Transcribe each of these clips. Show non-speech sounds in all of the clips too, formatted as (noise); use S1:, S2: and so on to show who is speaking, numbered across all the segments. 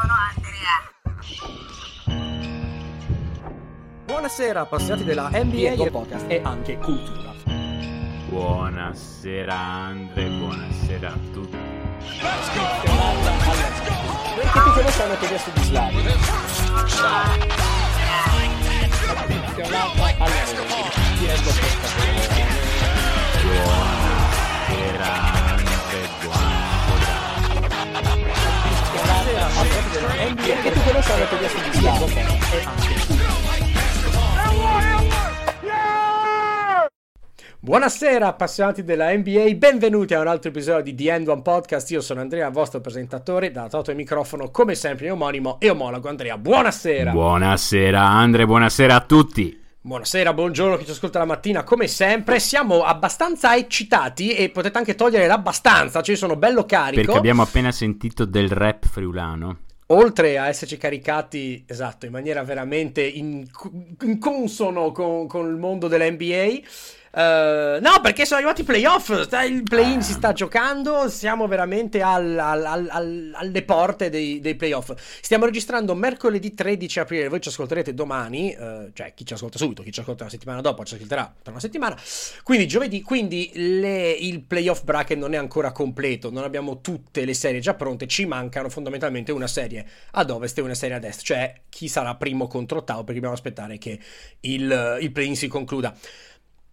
S1: sono Andrea.
S2: Buonasera appassionati della NBA e
S3: Podcast.
S2: e anche cultura.
S4: Buonasera Andre, buonasera a tutti.
S3: Che ti conosce hanno chiesto di Slavi. Chiamata alla Diego Podcast.
S4: Buonasera Buonasera
S2: appassionati della NBA
S3: Che ti
S2: e anche cultura. Buonasera appassionati della NBA, benvenuti a un altro episodio di The End One Podcast. Io sono Andrea, vostro presentatore, da Toto e microfono, come sempre omonimo e omologo Andrea. Buonasera.
S4: Buonasera Andre, buonasera a tutti.
S2: Buonasera, buongiorno chi ci ascolta la mattina, come sempre siamo abbastanza eccitati e potete anche togliere l'abbastanza, cioè sono bello carico.
S4: Perché abbiamo appena sentito del rap friulano.
S2: Oltre a esserci caricati, esatto, in maniera veramente in, in con, con il mondo dell'NBA. Eh, no, perché sono arrivati i playoff. sta- Il play-in si sta giocando. Siamo veramente al- al- al- al- alle porte dei, dei playoff. Stiamo registrando mercoledì 13 aprile. Voi ci ascolterete domani. eh, cioè, chi ci ascolta subito, chi ci ascolta una settimana dopo, ci ascolterà per una settimana. Quindi giovedì. Quindi le- il playoff bracket non è ancora completo. Non abbiamo tutte le serie già pronte. Ci mancano fondamentalmente una serie ad ovest e una serie ad est. Cioè, chi sarà primo contro ottavo. Perché dobbiamo aspettare che il, il play-in si concluda.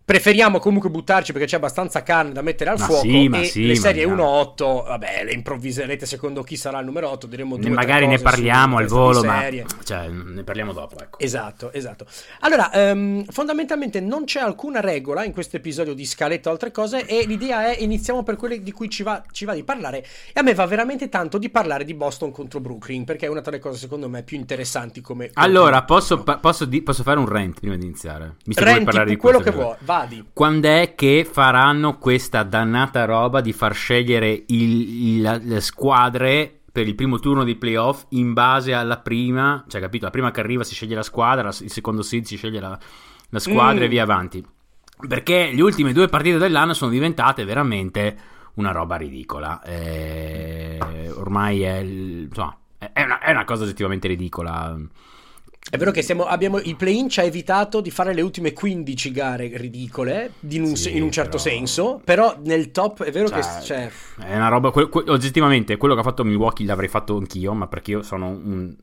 S2: Preferiamo comunque buttarci perché c'è abbastanza carne da mettere al
S4: Ma
S2: fuoco.
S4: sì, ma
S2: e
S4: sì,
S2: le serie
S4: andiamo.
S2: 1-8, vabbè, le improvviserete secondo chi sarà il numero 8. Diremo due
S4: Magari ne parliamo al volo, ma cioè, ne parliamo dopo, ecco.
S2: Esatto, esatto. Allora, ehm, fondamentalmente non c'è alcuna regola in questo episodio di scaletta o altre cose e l'idea è iniziamo per quelle di cui ci va, ci va di parlare e a me va veramente tanto di parlare di Boston contro Brooklyn perché è una delle cose secondo me più interessanti come...
S4: Allora, posso, pa- posso, di- posso fare un rent prima di iniziare? Vuoi
S2: Renti
S4: parlare di
S2: quello che vuoi, vadi.
S4: Quando è che faranno questa dannata roba di far scegliere il- il- le squadre per il primo turno di playoff in base alla prima, cioè capito? La prima che arriva si sceglie la squadra, il secondo seed si sceglie la, la squadra
S2: Mm.
S4: e via avanti. Perché le ultime due partite dell'anno sono diventate veramente una roba ridicola. Eh, ormai è, insomma, è una, è una cosa oggettivamente ridicola.
S2: È vero che siamo- abbiamo, il play-in ci ha evitato di fare le ultime 15 gare ridicole, un,
S4: Sì,
S2: in un certo
S4: però-
S2: senso, però nel top è vero
S4: Cioè,
S2: che... Cioè,
S4: È una roba. que- que- oggettivamente, quello che ha fatto Milwaukee l'avrei fatto anch'io, ma perché io sono un,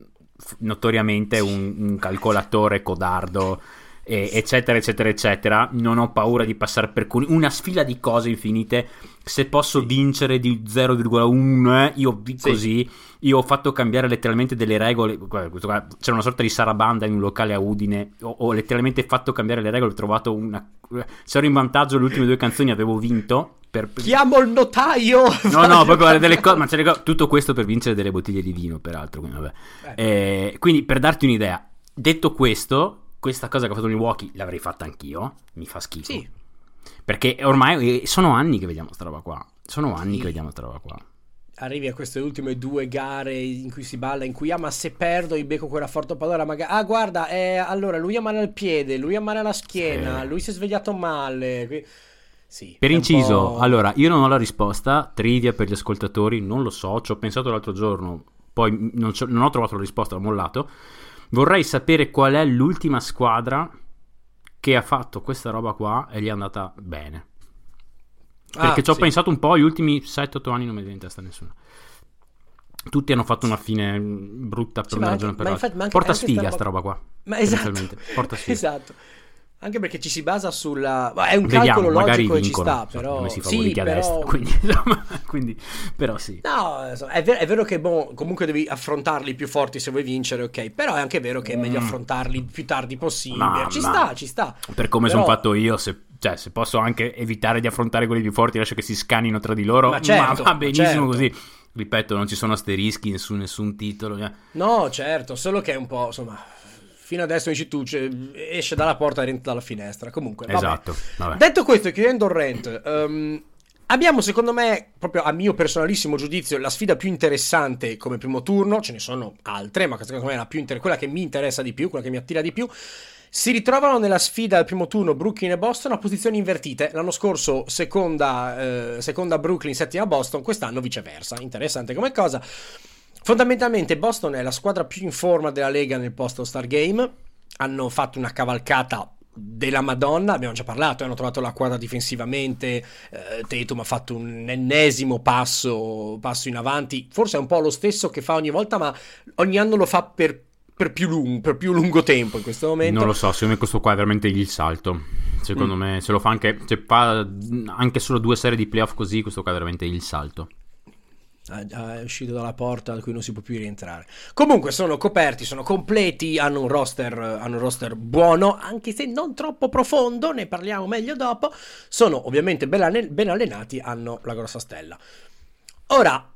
S4: notoriamente un, un calcolatore codardo, e- eccetera, eccetera, eccetera. Non ho paura di passare per cuni- una sfila di cose infinite. Se posso vincere di 0,1, eh, io così. Io ho fatto cambiare letteralmente delle regole. guarda, C'era una sorta di sarabanda in un locale a Udine. Ho, ho letteralmente fatto cambiare le regole. Ho trovato una. Se ero in vantaggio le ultime due canzoni, avevo vinto. Per,
S2: chiamo il notaio!
S4: No, no, proprio delle cose, (laughs) ma c'è co- tutto questo per vincere delle bottiglie di vino, peraltro. Quindi, vabbè. Eh, quindi, per darti un'idea, detto questo, questa cosa che ha fatto Milwaukee l'avrei fatta anch'io. Mi fa schifo.
S2: Sì.
S4: Perché ormai eh, sono anni che vediamo sta roba qua. Sono anni
S2: Sì.
S4: che vediamo sta roba qua.
S2: arrivi a queste ultime due gare in cui si balla, in cui ah ma se perdo io becco quella forte pallora, magari ah guarda, eh, allora lui ha male al piede, lui ha male alla schiena,
S4: Sì.
S2: lui si è svegliato male. Sì,
S4: Per inciso, allora, io non ho la risposta, trivia per gli ascoltatori, non lo so, ci ho pensato l'altro giorno, poi non, non ho trovato la risposta, ho mollato. Vorrei sapere qual è l'ultima squadra che ha fatto questa roba qua e gli è andata bene. Perché
S2: Ah,
S4: ci ho
S2: sì.
S4: pensato un po', gli ultimi 7-8 anni non mi viene in testa nessuno. Tutti hanno fatto una fine brutta per
S2: Sì,
S4: una ragione per l'altra. Porta sfiga
S2: sta roba-
S4: qua.
S2: Ma esatto.
S4: Porta (laughs) sfiga.
S2: esatto. Anche perché ci si basa sulla ma è un
S4: Vediamo,
S2: calcolo logico e ci
S4: vincono.
S2: sta, però
S4: come si
S2: sì,
S4: favoriti a
S2: però...
S4: destra, quindi, (laughs) insomma, quindi- però sì.
S2: No, insomma, è, ver- è vero che boh, comunque devi affrontarli più forti se vuoi vincere, ok. Però è anche vero che è meglio affrontarli il più tardi possibile.
S4: Mm. Ma-
S2: ci
S4: ma-
S2: sta, ci sta.
S4: Per come
S2: Però-
S4: sono fatto io, se, cioè, se posso anche evitare di affrontare quelli più forti, lascio che si scanino tra di loro,
S2: Ma certo,
S4: va benissimo
S2: certo.
S4: così. Ripeto, non ci sono asterischi su nessun titolo. eh.
S2: No, certo, solo che è un po', insomma, fino adesso dici tu, cioè, esce dalla porta e rientra dalla finestra. Comunque, vabbè.
S4: Esatto. Vabbè.
S2: Detto questo, chiudendo il rant, ehm, abbiamo secondo me, proprio a mio personalissimo giudizio, la sfida più interessante come primo turno. Ce ne sono altre, ma secondo me è la più inter- quella che mi interessa di più, quella che mi attira di più. Si ritrovano nella sfida al primo turno Brooklyn e Boston a posizioni invertite. L'anno scorso seconda, eh, seconda Brooklyn, settima Boston, quest'anno viceversa. Interessante come cosa. Fondamentalmente Boston è la squadra più in forma della Lega nel post Star Game. Hanno fatto una cavalcata della Madonna, abbiamo già parlato, hanno trovato la quadra difensivamente, eh, Tatum ha fatto un ennesimo passo, passo in avanti, forse è un po' lo stesso che fa ogni volta, ma ogni anno lo fa per, per, più, lungo, per più lungo tempo in questo momento.
S4: Non lo so, secondo me questo qua è veramente il salto. Secondo mm. me se lo fa anche, se fa anche solo due serie di playoff così, questo qua è veramente il salto
S2: è uscito dalla porta da cui non si può più rientrare. Comunque sono coperti, sono completi, hanno un roster, hanno un roster buono, anche se non troppo profondo, ne parliamo meglio dopo. Sono ovviamente ben allenati, hanno la grossa stella. Ora,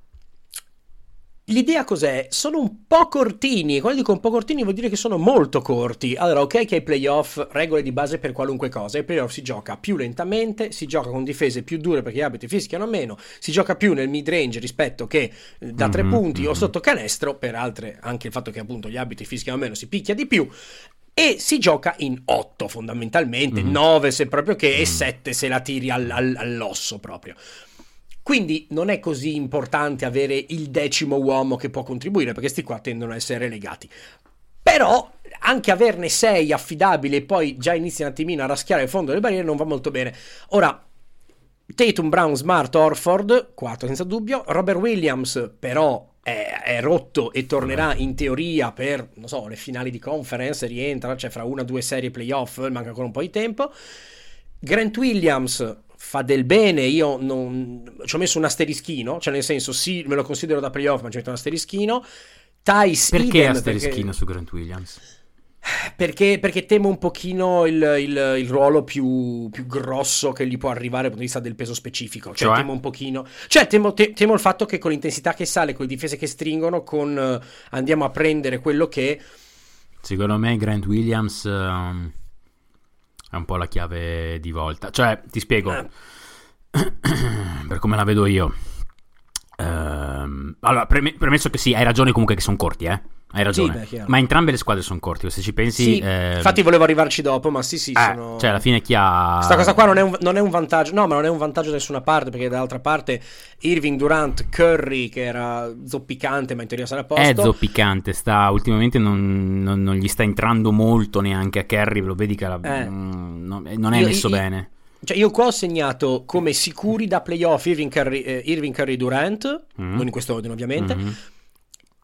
S2: L'idea cos'è? Sono un po' cortini, quando dico un po' cortini vuol dire che sono molto corti. Allora, ok che ai playoff, regole di base per qualunque cosa, ai playoff si gioca più lentamente, si gioca con difese più dure perché gli arbitri fischiano meno, si gioca più nel mid range rispetto che eh, da tre mm-hmm, punti mm-hmm. o sotto canestro, per altre anche il fatto che appunto gli arbitri fischiano meno si picchia di più, e si gioca in 8 fondamentalmente, mm. 9 se proprio che mm. e 7 se la tiri al, al, all'osso proprio. Quindi non è così importante avere il decimo uomo che può contribuire, perché questi qua tendono a essere relegati. Però anche averne sei affidabili e poi già inizi un attimino a raschiare il fondo delle barriere non va molto bene. Ora, Tatum, Brown, Smart, Orford, 4 senza dubbio. Robert Williams, però, è, è, rotto e tornerà in teoria per, non so, le finali di conference, rientra, cioè fra una o due serie playoff, manca ancora un po' di tempo. Grant Williams fa del bene, io non... ci ho messo un asterischino, cioè nel senso sì, me lo considero da playoff, ma ci metto un asterischino. Tice
S4: Perché Eden, asterischino perché... su Grant Williams?
S2: Perché, perché, temo un pochino il, il, il ruolo più, più, grosso che gli può arrivare dal punto di vista del peso specifico. Cioè, cioè? temo un pochino. Cioè, temo, te, temo, il fatto che con l'intensità che sale, con le difese che stringono, con uh, andiamo a prendere quello che.
S4: Secondo me, Grant Williams. Um è un po' la chiave di volta. Cioè, ti spiego, eh. (clears throat) per come la vedo io. Ehm, allora, preme- premesso che sì, hai ragione comunque che sono corti, eh. Hai ragione. Sì, beh, ma entrambe le squadre sono corti. Se ci pensi.
S2: Sì,
S4: eh...
S2: Infatti, volevo arrivarci dopo, ma sì, sì.
S4: Eh,
S2: sono...
S4: Cioè, alla fine chi ha.
S2: Questa cosa qua non è, un, non è, un, vantaggio. No, ma non è un vantaggio da nessuna parte. Perché dall'altra parte, Irving Durant, Curry, che era zoppicante, ma in teoria sarà posto.
S4: È zoppicante. Sta, ultimamente non, non, non, gli sta entrando molto neanche a Curry. Lo vedi che la, eh. mm, non, non, è io, messo io, bene.
S2: Cioè, io qua ho segnato come sicuri da playoff Irving Curry, eh, Irving Curry Durant. Mm. Non in questo ordine, ovviamente. Mm-hmm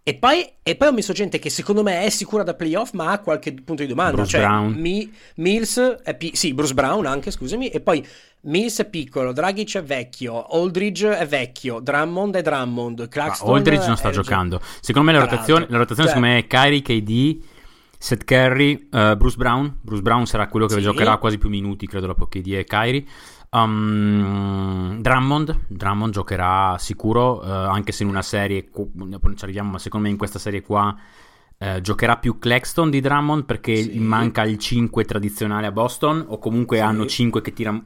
S2: e poi, e poi, ho messo gente che secondo me è sicura da playoff, ma ha qualche punto di domanda.
S4: Bruce
S2: cioè,
S4: Brown.
S2: Mi, Mills è pi- sì, Bruce Brown anche, scusami. E poi Mills è piccolo, Dragic è vecchio, Aldridge è vecchio, Drummond è Drummond, Claxton
S4: Aldridge non sta giocando. Secondo me la rotazione, la rotazione cioè, secondo me è Kyrie, KD, Seth Curry, uh, Bruce Brown. Bruce Brown sarà quello che sì. giocherà quasi più minuti, credo, dopo KD e Kyrie. Um, Drummond, Drummond giocherà sicuro, uh, anche se in una serie, ci arriviamo, ma secondo me in questa serie qua uh, giocherà più Claxton di Drummond perché sì. manca il 5 tradizionale a Boston, o comunque sì. hanno 5 che tira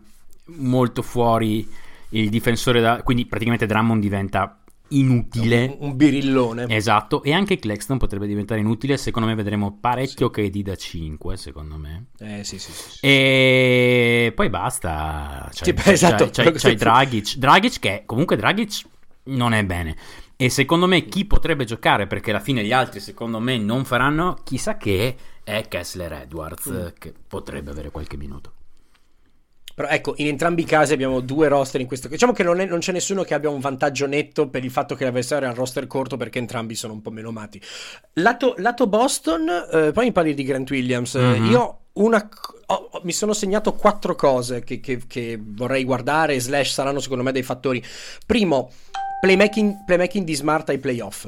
S4: molto fuori il difensore, da, quindi praticamente Drummond diventa inutile.
S2: Un, un, birillone.
S4: Esatto, e anche Claxton potrebbe diventare inutile. Secondo me vedremo parecchio sì. KD da 5, secondo me.
S2: Eh sì, sì, sì.
S4: E poi basta. Cioè, sì, esatto. C'hai, c'hai, c'hai (laughs) Dragic. Dragic che comunque Dragic non è bene. E secondo me chi potrebbe giocare, perché alla fine gli altri secondo me non faranno, chissà che, è Kessler Edwards, mm. che potrebbe avere qualche minuto.
S2: Però ecco, in entrambi i casi abbiamo due roster in questo. Diciamo che non, è, non c'è nessuno che abbia un vantaggio netto per il fatto che l'avversario ha il roster corto perché entrambi sono un po' meno amati. Lato, lato Boston, eh, poi mi parli di Grant Williams. Mm-hmm. Io una, oh, mi sono segnato quattro cose che, che, che, vorrei guardare, slash saranno secondo me dei fattori. Primo, playmaking, playmaking di Smart ai playoff.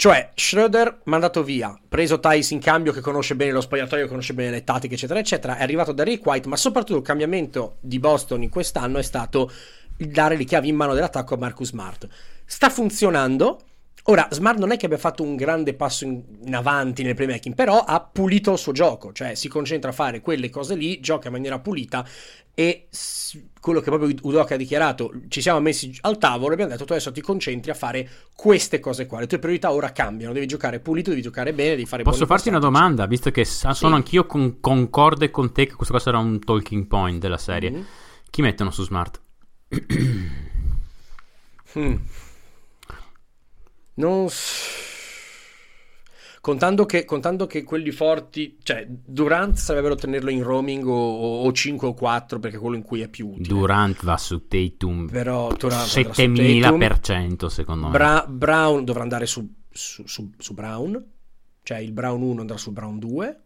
S2: Cioè, Schroeder mandato via, preso Thais in cambio che conosce bene lo spogliatoio, conosce bene le tattiche, eccetera, eccetera, è arrivato da Rick White, ma soprattutto il cambiamento di Boston in quest'anno è stato dare le chiavi in mano dell'attacco a Marcus Smart. Sta funzionando. Ora, Smart non è che abbia fatto un grande passo in, in avanti nel playmaking, però ha pulito il suo gioco, cioè si concentra a fare quelle cose lì, gioca in maniera pulita e quello che proprio Udoka ha dichiarato, ci siamo messi al tavolo e abbiamo detto tu adesso ti concentri a fare queste cose qua, le tue priorità ora cambiano, devi giocare pulito, devi giocare bene, devi fare
S4: Posso farti una domanda, visto che sono sì. anch'io con, concorde con te che questo qua sarà un talking point della serie. Mm-hmm. Chi mettono su Smart? (clears throat)
S2: mm. Non... Contando che, contando che quelli forti, cioè Durant sarebbero tenerlo in roaming o, o- o 5 o 4 perché è quello in cui è più utile.
S4: Durant va su Tatum
S2: Però Durant andrà su Tatum.
S4: 7000% secondo me.
S2: Bra- Brown dovrà andare su, su- su- su Brown, cioè il Brown 1 andrà su Brown 2,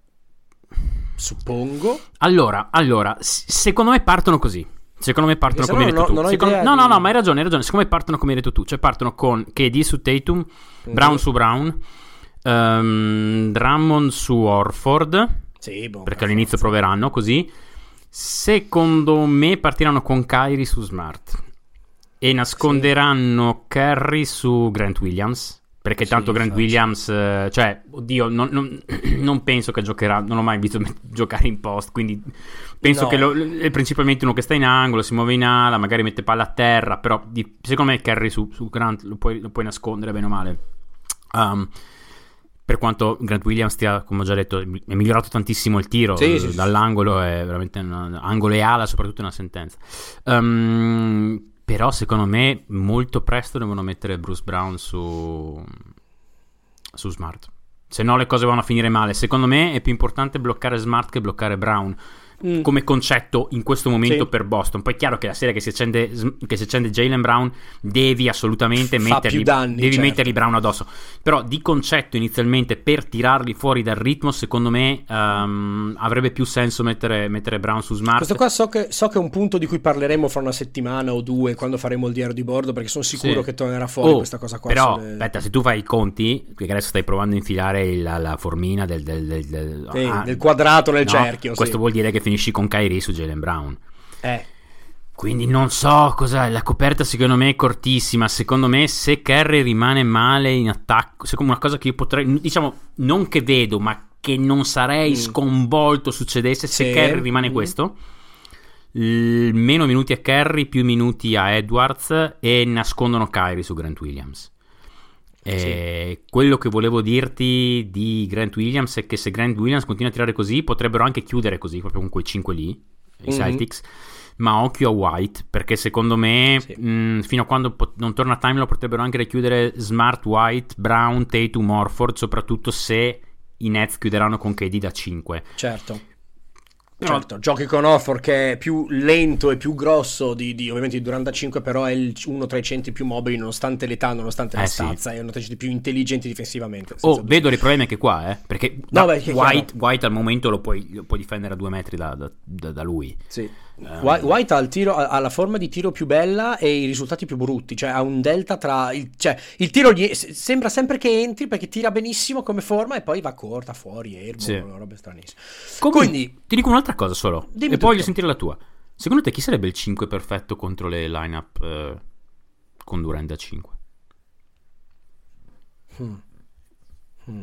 S2: suppongo.
S4: Allora, allora, secondo me partono così. Secondo me partono come hai detto
S2: ho-
S4: tu. Secondo- No, no, no, ma hai ragione, hai ragione. Secondo me partono come hai detto tu. Cioè partono con KD su Tatum, Brown su Brown, ehm, Drummond su Orford,
S2: Sì, boh,
S4: perché
S2: per
S4: all'inizio
S2: forza.
S4: proveranno così. Secondo me partiranno con Kyrie su Smart e nasconderanno Curry su Grant Williams. Perché
S2: Sì,
S4: tanto Grant
S2: infatti.
S4: Williams, eh, cioè, oddio, non, non- (clears throat) non penso che giocherà, non l'ho mai visto (laughs) giocare in post, quindi penso
S2: No.
S4: che lo- è principalmente uno che sta in angolo, si muove in ala, magari mette palla a terra, però di- secondo me Curry su, su Grant lo puoi, lo puoi nascondere bene o male. Um, per quanto Grant Williams stia, come ho già detto, è migliorato tantissimo il tiro
S2: Sì,
S4: eh,
S2: sì,
S4: dall'angolo, è veramente una- angolo e ala, soprattutto è una sentenza. Um, però secondo me molto presto devono mettere Bruce Brown su, su Smart. Se no le cose vanno a finire male. Secondo me è più importante bloccare Smart che bloccare Brown.
S2: Mm.
S4: Come concetto in questo momento
S2: Sì.
S4: per Boston. Poi è chiaro che la serie che si accende, che si accende Jalen Brown, devi assolutamente
S2: Fa
S4: mettergli,
S2: più danni,
S4: devi
S2: certo.
S4: mettergli Brown addosso. Però di concetto inizialmente per tirarli fuori dal ritmo, secondo me ehm, avrebbe più senso mettere, mettere Brown su Smart.
S2: Questo qua so che, so che è un punto di cui parleremo fra una settimana o due quando faremo il diario di bordo perché sono sicuro
S4: Sì.
S2: che tornerà fuori
S4: Oh,
S2: questa cosa qua.
S4: Però,
S2: sulle-
S4: aspetta, se tu fai i conti, perché adesso stai provando a infilare il- la, la formina del, del- del- del-
S2: Sì,
S4: ah,
S2: quadrato nel
S4: no,
S2: cerchio.
S4: Questo
S2: sì.
S4: vuol dire che finisci con Kyrie su Jalen Brown.
S2: Eh,
S4: Quindi non so cosa. La coperta secondo me è cortissima. Secondo me, se Curry rimane male in attacco, secondo una cosa che io potrei. Diciamo, non che vedo, ma che non sarei
S2: Mm.
S4: sconvolto succedesse se
S2: Sì.
S4: Rimane
S2: Mm.
S4: questo. l- meno minuti a Curry, più minuti a Edwards e nascondono Kyrie su Grant Williams. E Quello che volevo dirti di Grant Williams è che se Grant Williams continua a tirare così, potrebbero anche chiudere così, proprio con quei 5 lì, i
S2: Mhm.
S4: Celtics. Ma occhio a White, perché secondo me,
S2: Sì.
S4: mh, fino a quando pot- non torna Time, lo potrebbero anche richiudere Smart, White, Brown, Tatum, Morford, soprattutto se i Nets chiuderanno con KD da 5.
S2: certo.
S4: Però-
S2: Certo, giochi con Orford che è più lento e più grosso di, di- ovviamente di Durant 5, però è il- uno tra i centri più mobili nonostante l'età, nonostante la
S4: Eh, sì.
S2: stazza, è uno tra i centri più intelligenti difensivamente.
S4: Oh,
S2: dubbio.
S4: vedo dei problemi anche qua, eh, perché
S2: No, beh,
S4: White. White al momento lo puoi, lo puoi difendere a due metri da- da- da lui.
S2: Sì. White, White ha, il tiro, ha la forma di tiro più bella e i risultati più brutti, cioè ha un delta tra il, cioè, il tiro gli, se- sembra sempre che entri perché tira benissimo come forma e poi va corta fuori, erbo,
S4: Sì.
S2: una roba stranissima.
S4: Comunque,
S2: Quindi
S4: ti dico un'altra cosa solo, e poi voglio
S2: tutto.
S4: sentire la tua. Secondo te chi sarebbe il 5 perfetto contro le lineup eh, con Durant da 5?
S2: Hmm. Hmm.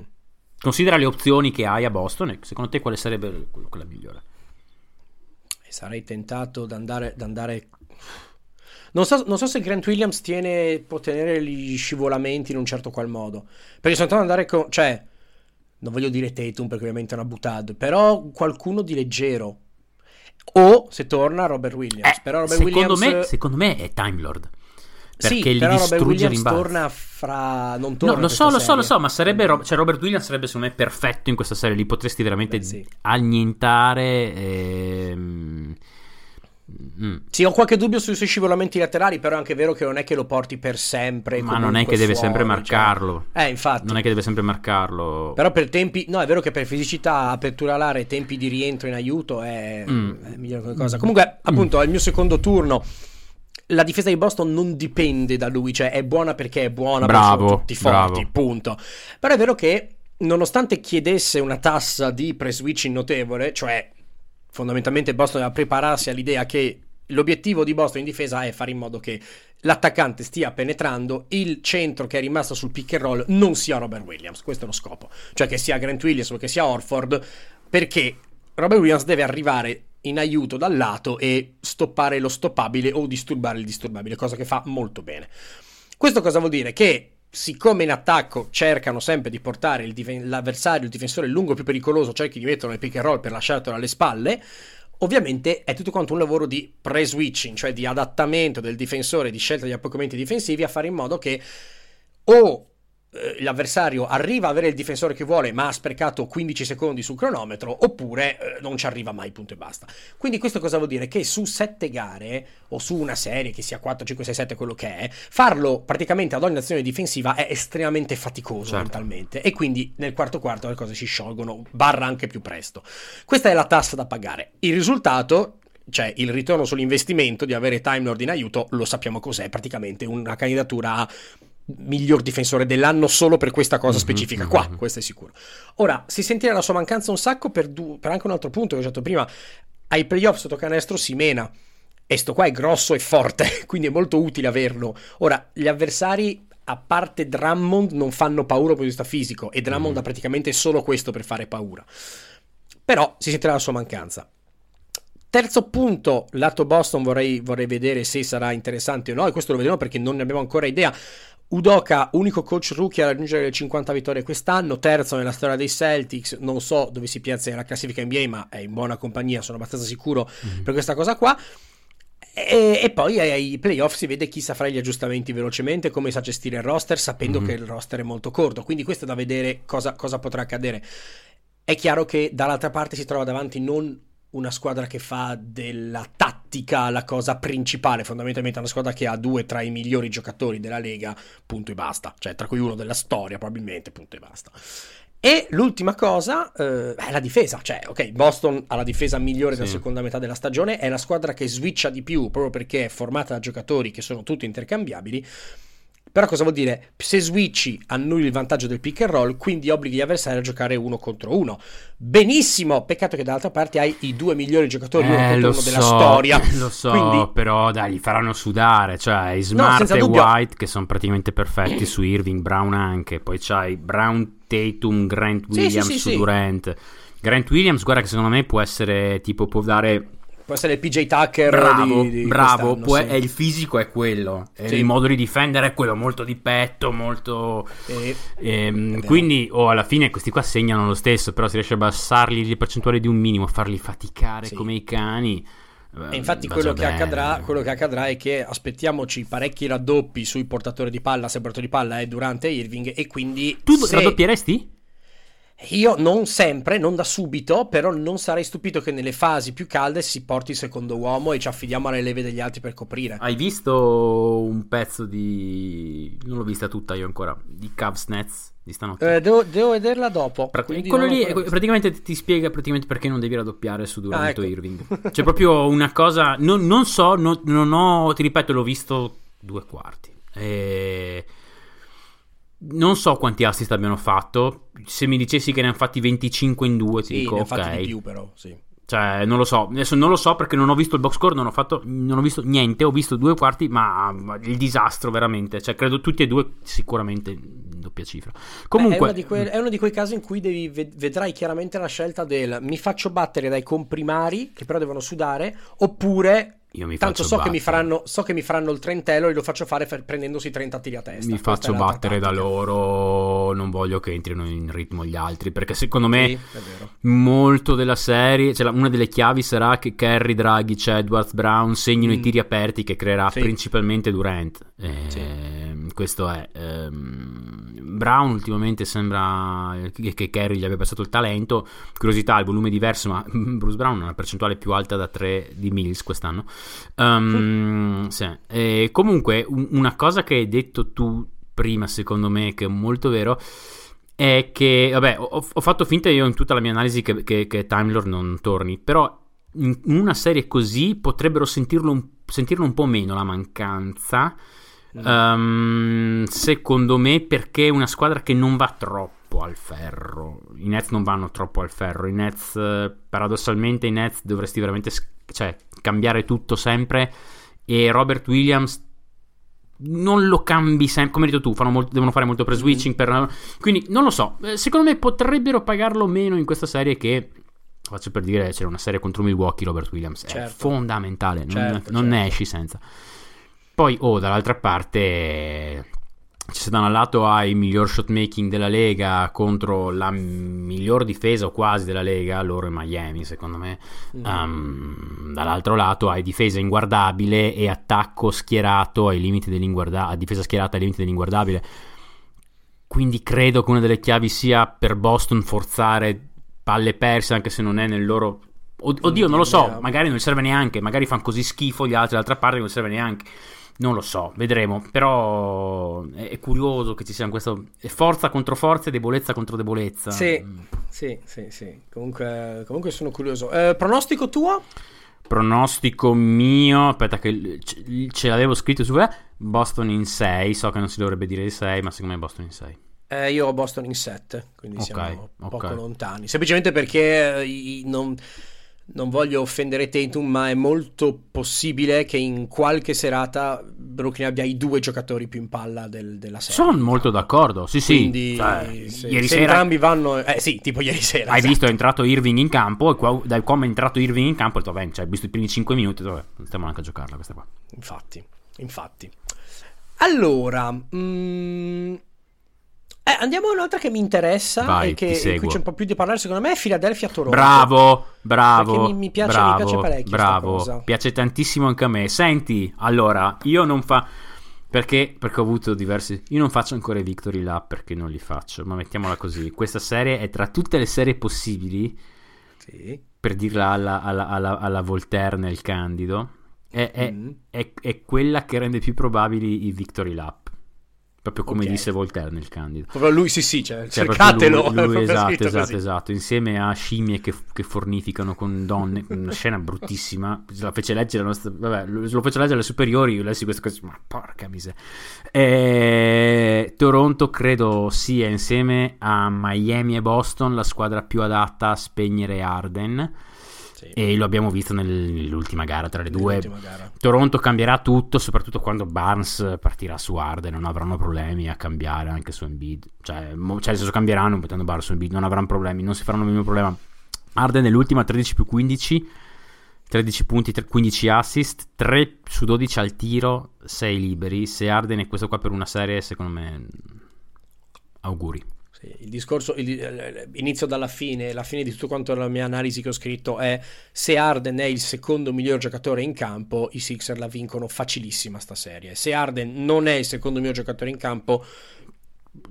S4: Considera le opzioni che hai a Boston e secondo te quale sarebbe quella migliore?
S2: Sarei tentato ad andare, ad andare... Non so, non so se Grant Williams tiene, può tenere gli scivolamenti in un certo qual modo. Perché sono tentato ad andare con... Cioè, non voglio dire Tatum perché ovviamente è una butad, però qualcuno di leggero. O se torna Robert Williams.
S4: Eh,
S2: però Robert
S4: secondo,
S2: Williams...
S4: me, secondo me è Time Lord.
S2: Sì,
S4: Perché
S2: però Robert
S4: distrugge rimbalzo.
S2: torna fra... Non torna
S4: No, lo so, lo so, lo so, ma sarebbe Ro- cioè Robert Williams sarebbe secondo me perfetto in questa serie, li potresti veramente
S2: Beh, sì.
S4: annientare. ehm, mm.
S2: Sì, ho qualche dubbio sui suoi scivolamenti laterali, però è anche vero che non è che lo porti per sempre.
S4: Ma non è che deve
S2: fuori,
S4: sempre
S2: cioè.
S4: marcarlo.
S2: Eh, infatti.
S4: Non è che deve sempre marcarlo.
S2: Però per tempi, no, è vero che per fisicità, apertura alare e tempi di rientro in aiuto è,
S4: Mm.
S2: è migliore cosa. Comunque, appunto, al mio secondo turno, la difesa di Boston non dipende da lui, cioè è buona perché è buona,
S4: Bravo,
S2: sono tutti forti,
S4: bravo.
S2: punto. Però è vero che, nonostante chiedesse una tassa di pre-switching notevole, cioè fondamentalmente Boston deve prepararsi all'idea che l'obiettivo di Boston in difesa è fare in modo che l'attaccante stia penetrando, il centro che è rimasto sul pick and roll non sia Robert Williams, questo è lo scopo, cioè che sia Grant Williams o che sia Orford, perché Robert Williams deve arrivare in aiuto dal lato e stoppare lo stoppabile o disturbare il disturbabile, cosa che fa molto bene. Questo cosa vuol dire? Che siccome in attacco cercano sempre di portare il difen- l'avversario, il difensore lungo più pericoloso, cioè che gli mettono il pick and roll per lasciartelo alle spalle, ovviamente è tutto quanto un lavoro di pre-switching, cioè di adattamento del difensore, di scelta di accogliamenti difensivi a fare in modo che o l'avversario arriva a avere il difensore che vuole ma ha sprecato 15 secondi sul cronometro oppure eh, non ci arriva mai punto e basta quindi questo cosa vuol dire? che su 7 gare o su una serie che sia 4, 5, 6, 7 quello che è farlo praticamente ad ogni azione difensiva è estremamente faticoso
S4: Certo.
S2: mentalmente e quindi nel quarto quarto le cose si sciolgono barra anche più presto questa è la tassa da pagare il risultato cioè il ritorno sull'investimento di avere Time Lord in aiuto lo sappiamo cos'è praticamente una candidatura a miglior difensore dell'anno solo per questa cosa
S4: Mhm,
S2: specifica
S4: mhm.
S2: qua, questo è sicuro. Ora, si sentirà la sua mancanza un sacco per, du- per anche un altro punto che ho detto prima, ai playoff sotto canestro si mena e sto qua è grosso e forte, (laughs) quindi è molto utile averlo. Ora, gli avversari a parte Drummond non fanno paura dal punto di vista fisico e Drummond
S4: Mhm.
S2: ha praticamente solo questo per fare paura. Però si sentirà la sua mancanza. Terzo punto, lato Boston vorrei, vorrei vedere se sarà interessante o no, e questo lo vedremo perché non ne abbiamo ancora idea. Udoka, unico coach rookie a raggiungere le 50 vittorie quest'anno, terzo nella storia dei Celtics, non so dove si piazza nella classifica NBA, ma è in buona compagnia, sono abbastanza sicuro per questa cosa qua. E, e poi ai, playoff si vede chi sa fare gli aggiustamenti velocemente, come sa gestire il roster, sapendo
S4: Mhm.
S2: che il roster è molto corto. Quindi questo è da vedere cosa, cosa potrà accadere. È chiaro che dall'altra parte si trova davanti non una squadra che fa della tattica la cosa principale, fondamentalmente una squadra che ha due tra i migliori giocatori della Lega, punto e basta, cioè tra cui uno della storia probabilmente, punto e basta. E l'ultima cosa eh, è la difesa, cioè ok, Boston ha la difesa migliore della
S4: Sì.
S2: seconda metà della stagione, è la squadra che switcha di più proprio perché è formata da giocatori che sono tutti intercambiabili. Però cosa vuol dire? Se switchi annulli il vantaggio del pick and roll, quindi obblighi gli avversari a giocare uno contro uno. Benissimo, peccato che dall'altra parte hai i due migliori giocatori uno
S4: Eh,
S2: contro
S4: lo
S2: uno
S4: so,
S2: della storia. (laughs)
S4: Lo so,
S2: Quindi
S4: però dai, li faranno sudare. Cioè, hai Smart
S2: senza
S4: e
S2: dubbio.
S4: White che sono praticamente perfetti su Irving, Brown anche. Poi c'hai Brown, Tatum, Grant Williams
S2: sì, sì,
S4: su
S2: sì.
S4: Durant. Grant Williams, guarda che secondo me può essere tipo, può dare
S2: può essere il PJ Tucker
S4: bravo,
S2: di, di
S4: bravo, può-
S2: sì.
S4: è il fisico è quello,
S2: Sì.
S4: il modo di difendere è quello, molto di petto, molto...
S2: E-
S4: ehm, quindi oh, alla fine questi qua segnano lo stesso, però si riesce a abbassargli le percentuali di un minimo, a farli faticare
S2: Sì.
S4: come i cani.
S2: E infatti
S4: va
S2: quello che, accadrà, quello che accadrà è che aspettiamoci parecchi raddoppi sui portatori di palla, se il portatore di palla è Durante Irving e quindi
S4: Tu
S2: se-
S4: raddoppieresti?
S2: Io non sempre, non da subito, però non sarei stupito che nelle fasi più calde si porti il secondo uomo e ci affidiamo alle leve degli altri per coprire.
S4: Hai visto un pezzo di... non l'ho vista tutta io ancora, di Cavs Nets di stanotte?
S2: Eh, devo, devo vederla dopo.
S4: Pra- quello lì praticamente ti spiega praticamente perché non devi raddoppiare su Durant
S2: Ah, ecco.
S4: Irving. (laughs) C'è proprio una cosa. Non, non so, non, non ho. Ti ripeto, l'ho visto due quarti. E... Non so quanti assist abbiano fatto. Se mi dicessi che ne hanno fatti 25 in due, ti
S2: Sì,
S4: dico
S2: ne
S4: ok.
S2: fatti di più però, sì.
S4: Cioè, non lo so. Adesso non lo so perché non ho visto il box score, non ho fatto. Non ho visto niente. Ho visto due quarti, ma il disastro veramente. Cioè, credo tutti e due sicuramente in doppia cifra. Comunque.
S2: È, uno di quei- è uno di quei casi in cui devi, ved- vedrai chiaramente la scelta del mi faccio battere dai comprimari, che però devono sudare, oppure
S4: Io mi
S2: tanto so che, mi faranno, so che mi faranno il trentello e lo faccio fare fer- prendendosi 30 tiri a testa.
S4: Mi faccio battere da loro, non voglio che entrino in ritmo gli altri, perché secondo me
S2: Sì,
S4: molto della serie, cioè una delle chiavi sarà che Kerry, Draghi, Edwards, Brown segnino i
S2: Mm.
S4: tiri aperti che creerà
S2: Sì.
S4: principalmente Durant. Eh,
S2: Sì.
S4: Questo è. ehm, Brown ultimamente sembra che, Kerry gli abbia passato il talento. Curiosità, il volume è diverso, ma (laughs) Bruce Brown ha una percentuale più alta da 3 di Mills quest'anno. Um, sì. E comunque, un- una cosa che hai detto tu prima, secondo me, che è molto vero, è che, vabbè, ho, ho fatto finta io in tutta la mia analisi che, che, che Time Lord non torni, però in, in una serie così potrebbero sentirlo un, sentirlo un po' meno la mancanza.
S2: Mm.
S4: Ehm, secondo me, perché è una squadra che non va troppo al ferro. I Nets non vanno troppo al ferro. I Nets, paradossalmente, i Nets dovresti veramente cioè, cambiare tutto sempre. E Robert Williams non lo cambi sempre. Come hai detto tu, fanno molto- devono fare molto pre-switching. per- quindi non lo so. Eh, Secondo me potrebbero pagarlo meno in questa serie che. Faccio per dire, c'era una serie contro Milwaukee. Robert Williams è
S2: Certo.
S4: fondamentale. Non,
S2: Certo,
S4: non ne
S2: certo.
S4: esci senza. Poi, oh, dall'altra parte, se da un lato hai il miglior shot making della Lega contro la miglior difesa o quasi della Lega, loro e Miami, secondo me.
S2: Mm.
S4: Um, dall'altro lato hai difesa inguardabile e attacco schierato ai limiti dell'inguardabile, difesa schierata ai limiti dell'inguardabile. quindi credo che una delle chiavi sia per Boston forzare palle perse, anche se non è nel loro. Oddio, non lo so, magari non serve neanche, magari fanno così schifo gli altri dall'altra parte, non serve neanche. Non lo so, vedremo. Però è, è curioso che ci sia questo. forza contro forza e debolezza contro debolezza.
S2: Sì, sì, sì, sì. Comunque, comunque sono curioso. Eh, pronostico tuo?
S4: Pronostico mio, aspetta che ce l'avevo scritto su Boston in 6, so che non si dovrebbe dire di 6, ma secondo me Boston in 6.
S2: Eh, io ho Boston in 7, quindi okay, siamo okay. poco lontani. Semplicemente perché eh, non, non, voglio offendere Tatum, ma è molto possibile che in qualche serata Brooklyn abbia i due giocatori più in palla del, della serie.
S4: Sono molto d'accordo, sì
S2: quindi,
S4: sì.
S2: Cioè, se, ieri se sera... entrambi vanno... Eh sì, tipo ieri sera.
S4: Hai
S2: esatto.
S4: visto, è entrato Irving in campo e qua, da come è entrato Irving in campo ho detto, beh, cioè, hai visto i primi 5 minuti, dove stiamo anche a giocarla questa qua.
S2: Infatti, infatti. Allora... Mm eh, andiamo a un'altra che mi interessa
S4: Vai,
S2: e che qui c'è un po' più di parlare secondo me è Philadelphia-Toronto.
S4: Bravo, bravo.
S2: mi, mi, piace,
S4: bravo,
S2: mi piace parecchio
S4: Bravo, piace tantissimo anche a me. Senti, allora, io non fa... Perché, perché ho avuto diversi... Io non faccio ancora i Victory Lap perché non li faccio, ma mettiamola così. Questa serie è tra tutte le serie possibili,
S2: sì.
S4: per dirla alla, alla, alla, alla Voltaire nel Candido, è, è, mm. è, è, quella che rende più probabili i Victory Lap. Proprio come okay. disse Voltaire nel Candido.
S2: Proprio lui sì sì, cioè, cioè cercatelo.
S4: Lui, lui (laughs) esatto, esatto, esatto. Insieme a scimmie che, che, fornificano con donne, (laughs) una scena bruttissima. La fece leggere la nostra... Vabbè, lo fece leggere alle superiori, io lessi questa cosa, ma porca miseria. E... Toronto credo sia insieme a Miami e Boston la squadra più adatta a spegnere Arden sì. E lo abbiamo visto nell'ultima gara tra le due. Toronto cambierà tutto, soprattutto quando Barnes partirà su Arden. Non avranno problemi a cambiare anche su Embiid. Cioè, cioè nel senso cambieranno mettendo Barnes su Embiid, non avranno problemi, non si faranno il mínimo problema. Arden nell'ultima 13 più 15. 13 punti, 15 assist, 3 su 12 al tiro, 6 liberi. Se Arden è questo qua per una serie, secondo me, auguri.
S2: Sì, il discorso, il, inizio dalla fine, la fine di tutto quanto la mia analisi che ho scritto è se Arden è il secondo miglior giocatore in campo, i Sixer la vincono facilissima sta serie. Se Arden non è il secondo miglior giocatore in campo,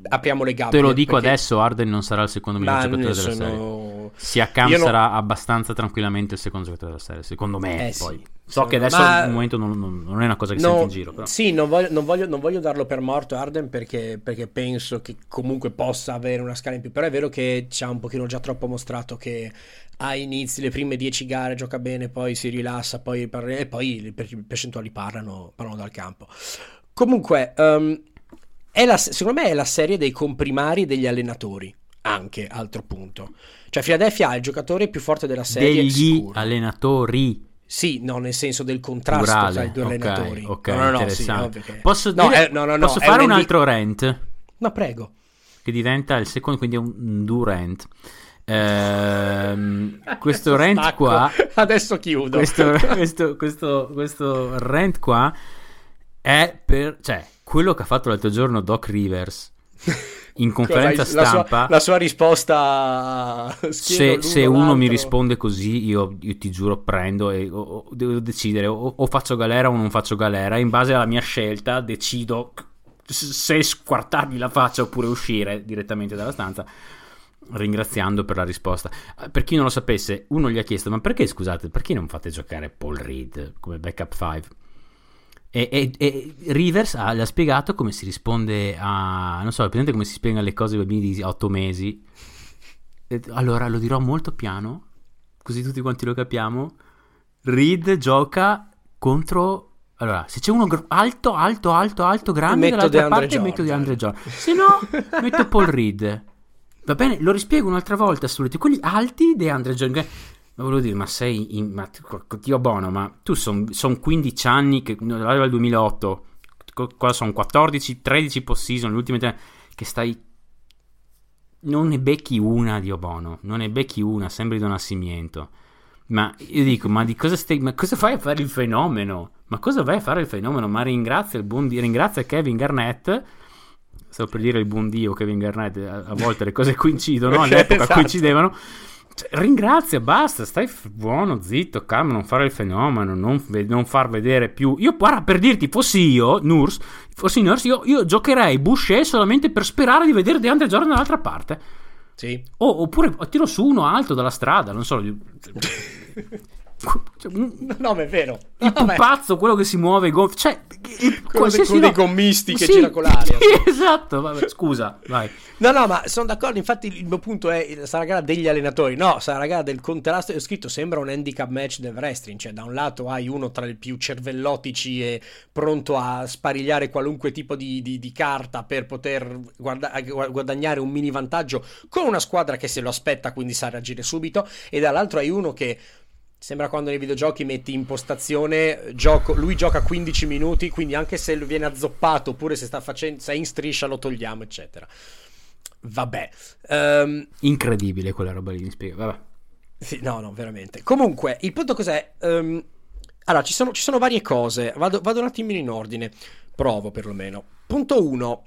S2: apriamo le gabbie.
S4: Te lo dico perché... adesso, Arden non sarà il secondo miglior giocatore sono... della serie. Siakam non... sarà abbastanza tranquillamente il secondo giocatore della serie, secondo me. Eh, poi. Sì. So che adesso ma... al momento non, non, non, è una cosa che no, senti in giro. Però.
S2: Sì, non voglio, non, voglio, non voglio, darlo per morto Arden perché, perché, penso che comunque possa avere una scala in più. Però è vero che ci ha un pochino già troppo mostrato che a inizi, le prime dieci gare gioca bene, poi si rilassa, poi e poi le percentuali parlano, parlano dal campo. Comunque, um, la, secondo me è la serie dei comprimari degli allenatori. Anche, altro punto. Cioè, Philadelphia ha il giocatore più forte della serie.
S4: Degli
S2: sicuro.
S4: allenatori.
S2: Sì, no, nel senso del contrasto Plurale. tra i due okay, allenatori.
S4: Ok, no, no, interessante. Sì, posso, no, dire, eh, no, no, posso fare un, un altro rant?
S2: No, prego.
S4: Che diventa il secondo, quindi è un Durant. Ehm, (laughs) questo rant stacco. qua
S2: adesso chiudo
S4: questo, (laughs) questo, questo, questo rant qua è per cioè quello che ha fatto l'altro giorno Doc Rivers (laughs) in conferenza
S2: la,
S4: stampa.
S2: La sua, la sua risposta.
S4: Se, se, uno l'altro. mi risponde così, io, io, ti giuro, prendo e o, o, devo decidere o, o, faccio galera o non faccio galera. In base alla mia scelta, decido se squartargli la faccia oppure uscire direttamente dalla stanza. Ringraziando per la risposta. Per chi non lo sapesse, uno gli ha chiesto: Ma perché scusate, perché non fate giocare Paul Reed come backup 5? E, e, e, Rivers ha, ha, spiegato come si risponde a. Non so, presente come si spiegano le cose ai bambini di 8 mesi. Allora lo dirò molto piano, così tutti quanti lo capiamo. Reed gioca contro. Allora, se c'è uno gr- alto, alto, alto, alto, grande dall'altra parte, Jordan. metto di Andre Jordan. Se no, (laughs) metto Paul Reed. Va bene, lo rispiego un'altra volta. Assolutamente. Quelli alti di Andre Jordan. Ma volevo dire, ma sei, in, ma, Dio buono, ma tu sono son 15 anni, che arriva al 2008, qua sono 14, 13 post-season, le ultime tre, che stai... Non ne becchi una, Dio buono, non ne becchi una, sembri Don Nascimento. Ma io dico, ma di cosa stai... Ma cosa fai a fare il fenomeno? Ma cosa vai a fare il fenomeno? Ma ringrazia il buon Dio, ringrazia Kevin Garnett stavo per dire il buon Dio Kevin Garnett a, volte le cose coincidono (laughs) all'epoca esatto. coincidevano Cioè, ringrazia, basta, stai buono, zitto, calmo, non fare il fenomeno, non, non far vedere più. Io, guarda, per dirti, fossi io, Nurs, fossi Nurs, io, io giocherei Boucher solamente per sperare di vedere DeAndre Jordan dall'altra parte.
S2: Sì.
S4: O, oppure tiro su uno alto dalla strada, non so. (laughs) Cioè,
S2: No, ma è vero.
S4: il pupazzo, quello che si muove, gonf- cioè, il-
S2: Quello dei- quello dei gommisti che
S4: Sì,
S2: gira con l'aria. (laughs)
S4: esatto, vabbè, scusa, vai.
S2: No, no, ma sono d'accordo. Infatti, il mio punto è: sarà gara degli allenatori. No, sarà gara del contrasto. Ho scritto: sembra un handicap match del wrestling. Cioè, da un lato hai uno tra i più cervellotici e pronto a sparigliare qualunque tipo di, di- di carta per poter guarda- gu- guadagnare un mini vantaggio con una squadra che se lo aspetta, quindi sa reagire subito. E dall'altro hai uno che. Sembra quando nei videogiochi metti impostazione, gioco, lui gioca 15 minuti, quindi anche se viene azzoppato oppure se sta facendo, se è in striscia lo togliamo, eccetera. Vabbè, Ehm,
S4: Incredibile quella roba lì, mi spiega, vabbè.
S2: sì, no, no, veramente. Comunque, il punto cos'è? Ehm, allora, ci sono, ci sono varie cose, vado, vado un attimino in ordine, provo perlomeno. Punto 1.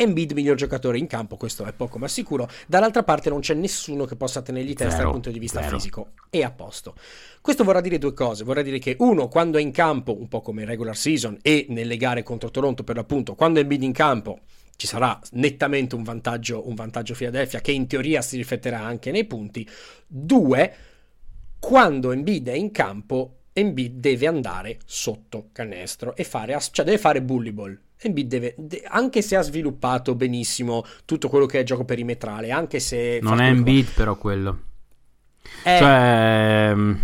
S2: Embiid miglior giocatore in campo, questo è poco ma sicuro. Dall'altra parte non c'è nessuno che possa tenergli testa
S4: Zero,
S2: dal punto di vista
S4: zero.
S2: fisico. E a posto. Questo vorrà dire due cose. Vorrà dire che uno, quando è in campo, un po' come in regular season e nelle gare contro Toronto per l'appunto, quando è Embiid in campo ci sarà nettamente un vantaggio, un vantaggio Philadelphia che in teoria si rifletterà anche nei punti. Due, quando Embiid è in campo, Embiid deve andare sotto canestro e fare, cioè deve fare bully ball. Embiid deve, de- anche se ha sviluppato benissimo tutto quello che è gioco perimetrale, anche se...
S4: Non è Embiid però quello.
S2: Eh,
S4: Cioè... mm,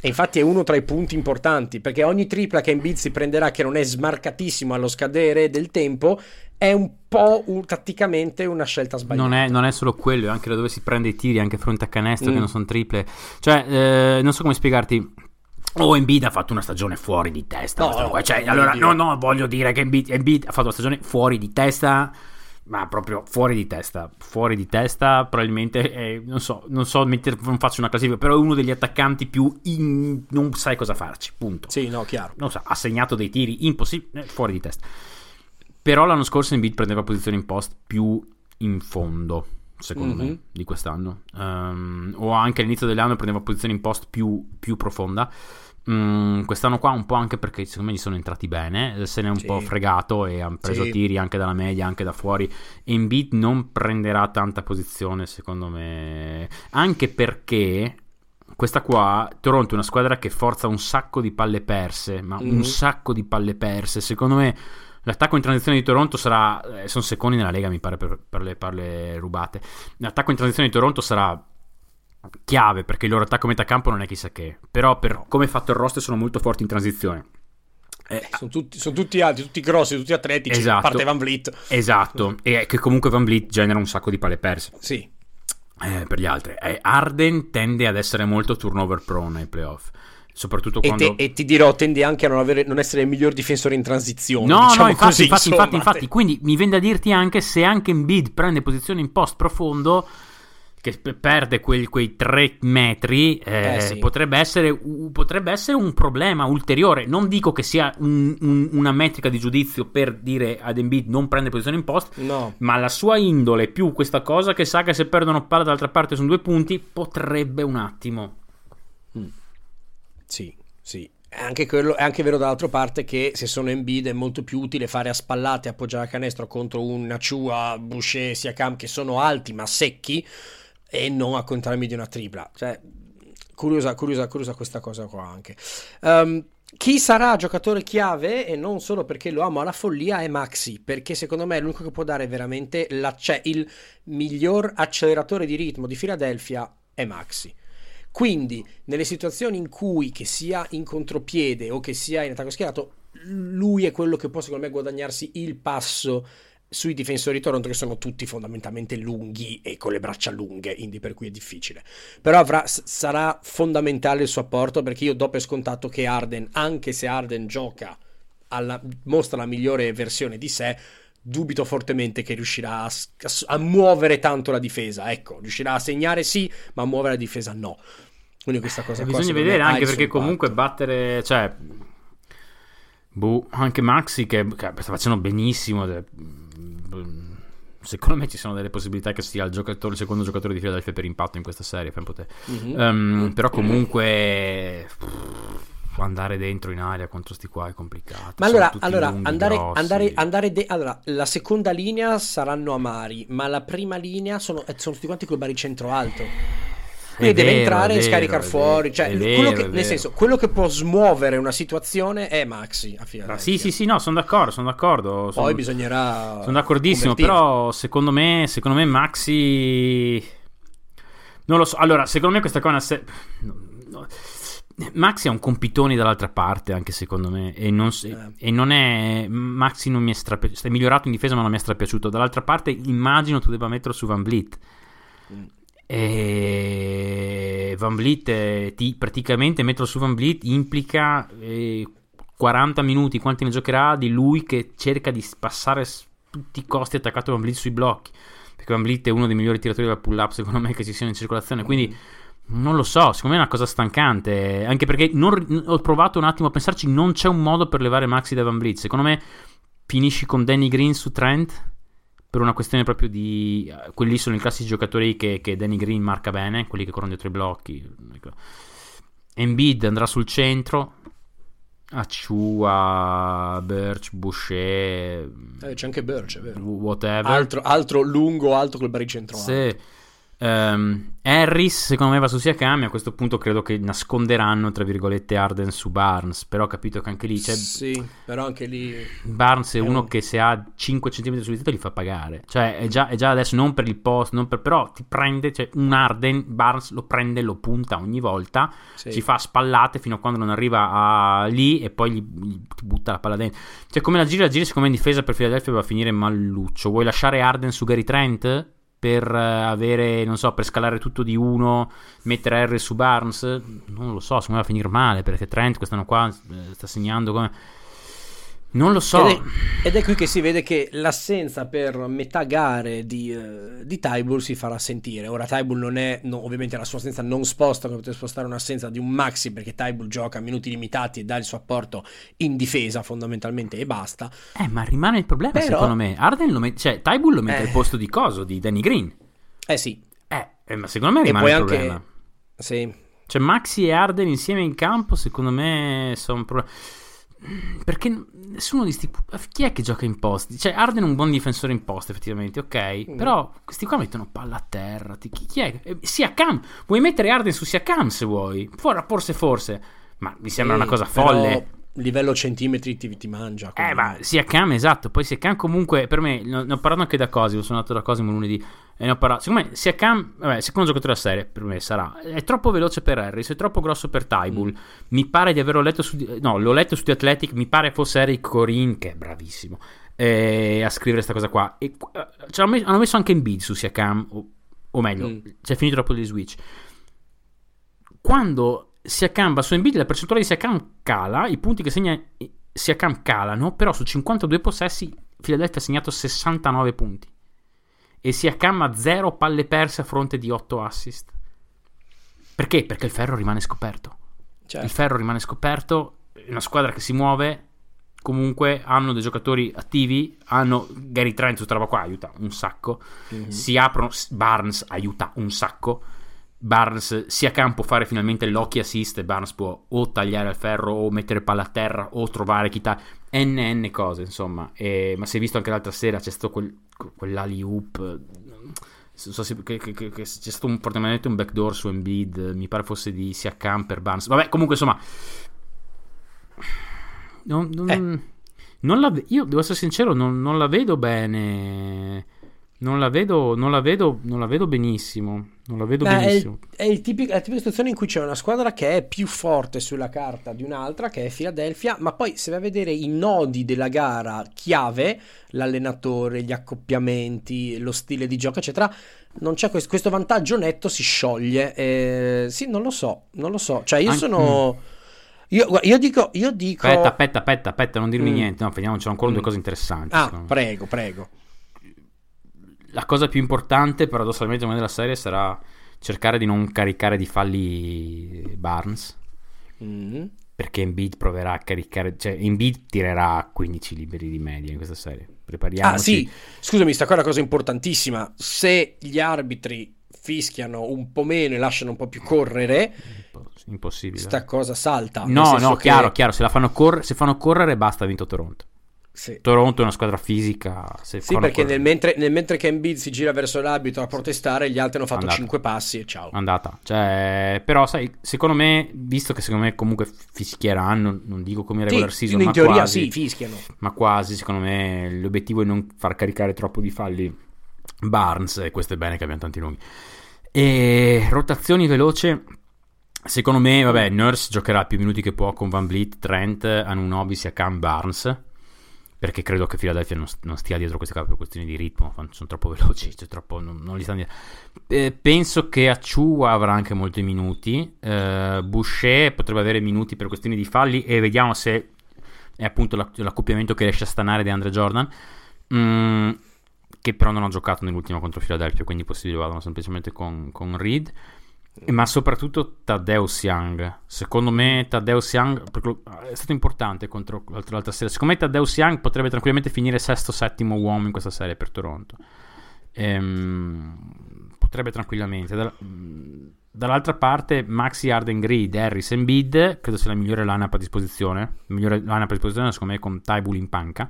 S2: E infatti è uno tra i punti importanti, perché ogni tripla che Embiid si prenderà, che non è smarcatissimo allo scadere del tempo, è un po' un- tatticamente una scelta sbagliata.
S4: Non è, non è solo quello, è anche da dove si prende i tiri, anche fronte a canestro che
S2: Mm.
S4: non sono triple. Cioè, eh, non so come spiegarti. Oh, Embiid ha fatto una stagione fuori di testa.
S2: No,
S4: qua. Cioè, allora, no, no, voglio dire che Embiid, Embiid ha fatto una stagione fuori di testa. Ma proprio fuori di testa, fuori di testa, probabilmente, è- non so, non so, metter- non faccio una classifica, però è uno degli attaccanti più in- non sai cosa farci, punto.
S2: Sì, no, chiaro.
S4: non so, ha segnato dei tiri impossibili, fuori di testa. Però l'anno scorso Embiid prendeva posizione in post più in fondo, secondo
S2: Mhm.
S4: me, di quest'anno. Ehm, o anche all'inizio dell'anno prendeva posizione in post più, più profonda. Mm, quest'anno qua un po' anche perché secondo me gli sono entrati bene, se ne è un
S2: Sì.
S4: po' fregato e ha preso
S2: Sì.
S4: tiri anche dalla media, anche da fuori. Embiid non prenderà tanta posizione, secondo me, anche perché questa qua, Toronto è una squadra che forza un sacco di palle perse, ma
S2: Mhm.
S4: un sacco di palle perse. Secondo me l'attacco in transizione di Toronto sarà, eh, sono secondi nella Lega mi pare per, per le palle rubate. L'attacco in transizione di Toronto sarà chiave perché il loro attacco a metà campo non è chissà che, però per come è fatto il roster sono molto forti in transizione. Eh,
S2: Sono tutti, sono tutti alti, tutti grossi, tutti atletici.
S4: Esatto.
S2: A parte Van Vliet.
S4: Esatto, e che comunque Van Vliet genera un sacco di palle perse.
S2: Sì.
S4: Eh, per gli altri. Eh, Arden tende ad essere molto turnover prone nei playoff. Soprattutto
S2: E,
S4: quando.
S2: te- e ti dirò, tende anche a non, avere- non essere il miglior difensore in transizione.
S4: No,
S2: diciamo
S4: no, infatti,
S2: così,
S4: infatti, infatti, infatti. Quindi mi viene da dirti anche se anche Embiid prende posizione in post profondo, che perde quel- quei tre metri, eh,
S2: Eh, sì.
S4: potrebbe, essere, potrebbe essere un problema ulteriore. Non dico che sia un- un- una metrica di giudizio per dire ad Embiid non prende posizione in post,
S2: No.
S4: ma la sua indole più questa cosa che sa che se perdono palla dall'altra parte sono due punti, potrebbe un attimo.
S2: Sì, sì. È anche, quello, è anche vero dall'altra parte che se sono Embiid è molto più utile fare a spallate, appoggiare a canestro contro un Achua, Boucher, Siakam che sono alti ma secchi e non a contrarmi di una tripla. Cioè, curiosa, curiosa, curiosa questa cosa qua anche. Ehm, chi sarà giocatore chiave, e non solo perché lo amo alla follia, è Maxi, perché secondo me è l'unico che può dare veramente cioè, il miglior acceleratore di ritmo di Philadelphia è Maxi. Quindi, nelle situazioni in cui, che sia in contropiede o che sia in attacco schierato, lui è quello che può, secondo me, guadagnarsi il passo sui difensori di Toronto, che sono tutti fondamentalmente lunghi e con le braccia lunghe, quindi per cui è difficile. Però avrà- sarà fondamentale il suo apporto, perché io do per scontato che Arden, anche se Arden gioca, alla- mostra la migliore versione di sé, dubito fortemente che riuscirà a, a muovere tanto la difesa. Ecco, riuscirà a segnare sì, ma a muovere la difesa no. Quindi questa cosa qua,
S4: Bisogna vedere anche perché comunque
S2: impatto.
S4: battere, cioè, boh, anche Maxi che, che sta facendo benissimo. eh, secondo me ci sono delle possibilità che sia il, giocatore, il secondo giocatore di Philadelphia per impatto in questa serie. te.
S2: Mhm.
S4: Ehm, però comunque andare dentro in aria contro sti qua è complicato.
S2: Ma allora, allora
S4: lunghi,
S2: andare, andare, andare de- allora, la seconda linea saranno amari, ma la prima linea sono, eh, sono tutti quanti col baricentro alto. Quindi deve
S4: vero,
S2: entrare e scaricare fuori. Cioè,
S4: vero,
S2: che- nel senso, quello che può smuovere una situazione è Maxi a.
S4: Ah, sì, sì, sì, no, sono d'accordo, sono d'accordo.
S2: Poi
S4: sono-
S2: bisognerà.
S4: Sono d'accordissimo,
S2: convertire.
S4: però secondo me, secondo me Maxi... Non lo so, allora, secondo me questa una... se- no, no. Maxi ha un compitone dall'altra parte, anche secondo me, e non,
S2: Eh.
S4: e non è... Maxi non mi è strapiaciuto, è migliorato in difesa ma non mi è strapiaciuto. Dall'altra parte immagino tu debba metterlo su Van Vliet. E Van Vliet, eh, ti, praticamente metterlo su Van Vliet implica eh, 40 minuti, quanti ne giocherà, di lui che cerca di passare tutti i costi attaccato Van Vliet sui blocchi. Perché Van Vliet è uno dei migliori tiratori da pull up, secondo me, che ci siano in circolazione. Quindi non lo so, secondo me è una cosa stancante. Anche perché non- ho provato un attimo a pensarci, non c'è un modo per levare Maxi da Van Vliet. Secondo me finisci con Danny Green su Trent per una questione proprio di eh, quelli sono i classici giocatori che, che Danny Green marca bene, quelli che corrono dietro i blocchi. Ecco. Embiid andrà sul centro. Acciua, Birch, Boucher,
S2: Eh, c'è anche Birch, è vero.
S4: whatever.
S2: Altro, altro lungo, alto col baricentro alto.
S4: Ehm, Harris secondo me va su Siakam e a questo punto credo che nasconderanno tra virgolette Arden su Barnes però ho capito che anche lì c'è
S2: Sì, però anche lì.
S4: Barnes è
S2: È
S4: uno
S2: un-
S4: che se ha 5 cm sul tetto li fa pagare cioè è già, è già adesso non per il post non per- però ti prende cioè un Arden Barnes lo prende lo punta ogni volta
S2: Sì.
S4: si fa spallate fino a quando non arriva a lì e poi gli, gli ti butta la palla dentro cioè come la giri la giri secondo me in difesa per Philadelphia va a finire malluccio vuoi lasciare Arden su Gary Trent per eh, avere non so per scalare tutto di uno mettere R su Barnes non lo so secondo me va a finire male perché Trent quest'anno qua eh, sta segnando come non lo so
S2: Ed è, ed è qui che si vede che l'assenza per metà gare di, eh, di Tybull si farà sentire. Ora Tybull non è, no, ovviamente la sua assenza non sposta come potrebbe spostare un'assenza di un Maxi perché Tybull gioca a minuti limitati e dà il suo apporto in difesa fondamentalmente e basta.
S4: Eh, ma rimane il problema,
S2: Però-
S4: secondo me. Arden lo mette, cioè, Tybull lo mette
S2: Eh.
S4: al posto di coso, di Danny Green.
S2: Eh sì,
S4: Eh, eh, ma secondo me rimane il
S2: anche...
S4: problema.
S2: Sì,
S4: Cioè, Maxi e Arden insieme in campo, secondo me, sono un problema. Perché nessuno di sti. Chi è che gioca in post? Cioè, Arden è un buon difensore in post, effettivamente, ok.
S2: Mm.
S4: Però questi qua mettono palla a terra. Ti- Chi, chi è? Eh, Siakam. Vuoi mettere Arden su Siakam se vuoi? For- Forse, forse. Ma mi sembra
S2: Sì,
S4: una cosa
S2: però
S4: folle.
S2: livello centimetri ti, ti mangia.
S4: Eh,
S2: quindi-
S4: ma Siakam, esatto. Poi Siakam comunque, per me, ne ho parlato anche da Cosimo, sono andato da Cosimo lunedì e ne ho parlato. Secondo me Siakam, vabbè, secondo giocatore della serie, per me sarà, è troppo veloce per Harris, è troppo grosso per Tybull. Mi pare di averlo letto su, no, l'ho letto su The Athletic, mi pare fosse Eric Corin, che è bravissimo, eh, a scrivere questa cosa qua. E, eh, messo- hanno messo anche in bid su Siakam, o, o meglio,
S2: Mm.
S4: c'è finito dopo il switch. Quando Siakam va su Embiid, la percentuale di Siakam cala, i punti che segna Siakam calano, però su 52 possessi Philadelphia ha segnato 69 punti. E Siakam ha 0 palle perse a fronte di 8 assist. Perché? Perché il ferro rimane scoperto.
S2: Certo.
S4: Il ferro rimane scoperto, una squadra che si muove, comunque hanno dei giocatori attivi, hanno Gary Trent, tutta roba qua aiuta un sacco,
S2: Mhm.
S4: si aprono, Barnes aiuta un sacco, Barnes sia campo fare finalmente l'occhio assist e Barnes può o tagliare il ferro o mettere palla a terra o trovare chi ta- n cose insomma. E- ma si è visto anche l'altra sera c'è stato quel, quell'ali hoop non so se, che, che- che- c'è stato un, fortemente un backdoor su Embiid mi pare fosse di Siakam per Barnes. Vabbè comunque insomma non, non-
S2: Eh.
S4: non la io devo essere sincero non, non la vedo bene non la vedo non la vedo non la vedo benissimo non la vedo
S2: Beh, è,
S4: benissimo
S2: il- è il tipico- è la tipica situazione in cui c'è una squadra che è più forte sulla carta di un'altra, che è Philadelphia, ma poi se vai a vedere i nodi della gara chiave, l'allenatore, gli accoppiamenti, lo stile di gioco, eccetera, non c'è questo, questo vantaggio netto, si scioglie. Eh, sì, non lo so, non lo so. Cioè, io
S4: An-
S2: sono... Io, guarda, io dico... Io dico...
S4: aspetta aspetta aspetta aspetta non dirmi
S2: Mm.
S4: niente no vediamo c'è ancora due
S2: Mm.
S4: cose interessanti
S2: Ah, prego, prego.
S4: La cosa più importante paradossalmente me, della serie sarà cercare di non caricare di falli Barnes
S2: Mm.
S4: perché Embiid proverà a caricare cioè Embiid tirerà 15 liberi di media in questa serie prepariamoci.
S2: Ah sì, scusami, sta qua è una cosa importantissima. Se gli arbitri fischiano un po' meno e lasciano un po' più correre,
S4: Impossibile.
S2: sta cosa salta. nel
S4: No, no,
S2: che-
S4: chiaro, chiaro. Se, la fanno corre- se fanno correre, basta, ha vinto Toronto.
S2: Sì.
S4: Toronto è una squadra fisica. Se
S2: Sì, perché nel mentre, nel mentre che Embiid si gira verso l'arbitro a protestare, gli altri hanno fatto
S4: Andata.
S2: 5 passi e ciao.
S4: andata. Cioè, però, sai, secondo me, visto che secondo me comunque fischieranno, non dico come regular
S2: Sì,
S4: season,
S2: in
S4: ma
S2: teoria
S4: quasi,
S2: sì, fischiano.
S4: ma quasi, secondo me, l'obiettivo è non far caricare troppo di falli Barnes, e questo è bene che abbiamo tanti lunghi. E rotazioni veloce, secondo me, vabbè, Nurse giocherà più minuti che può con Van Vliet, Trent, Anunobi, Siakam, Barnes, perché credo che Philadelphia non, non stia dietro queste cose per questioni di ritmo, sono troppo veloci, cioè troppo, non, non li stanno dietro. Eh, penso che Achua avrà anche molti minuti, eh, Boucher potrebbe avere minuti per questioni di falli e vediamo se è appunto l'ac- l'accoppiamento che riesce a stanare di Andre Jordan. Mm, che però non ha giocato nell'ultimo contro Philadelphia, quindi possibile vadano semplicemente con, con Reed. Ma soprattutto Taddeus Young. Secondo me Young perché è stato importante contro l'altra, serie. Secondo me Taddeus Young potrebbe tranquillamente finire sesto, settimo uomo in questa serie per Toronto. Ehm, potrebbe tranquillamente. Dall'altra parte Maxi Arden Reed, Harris e Embiid credo sia la migliore lineup a disposizione. La migliore lineup a disposizione secondo me con Tybull in panca.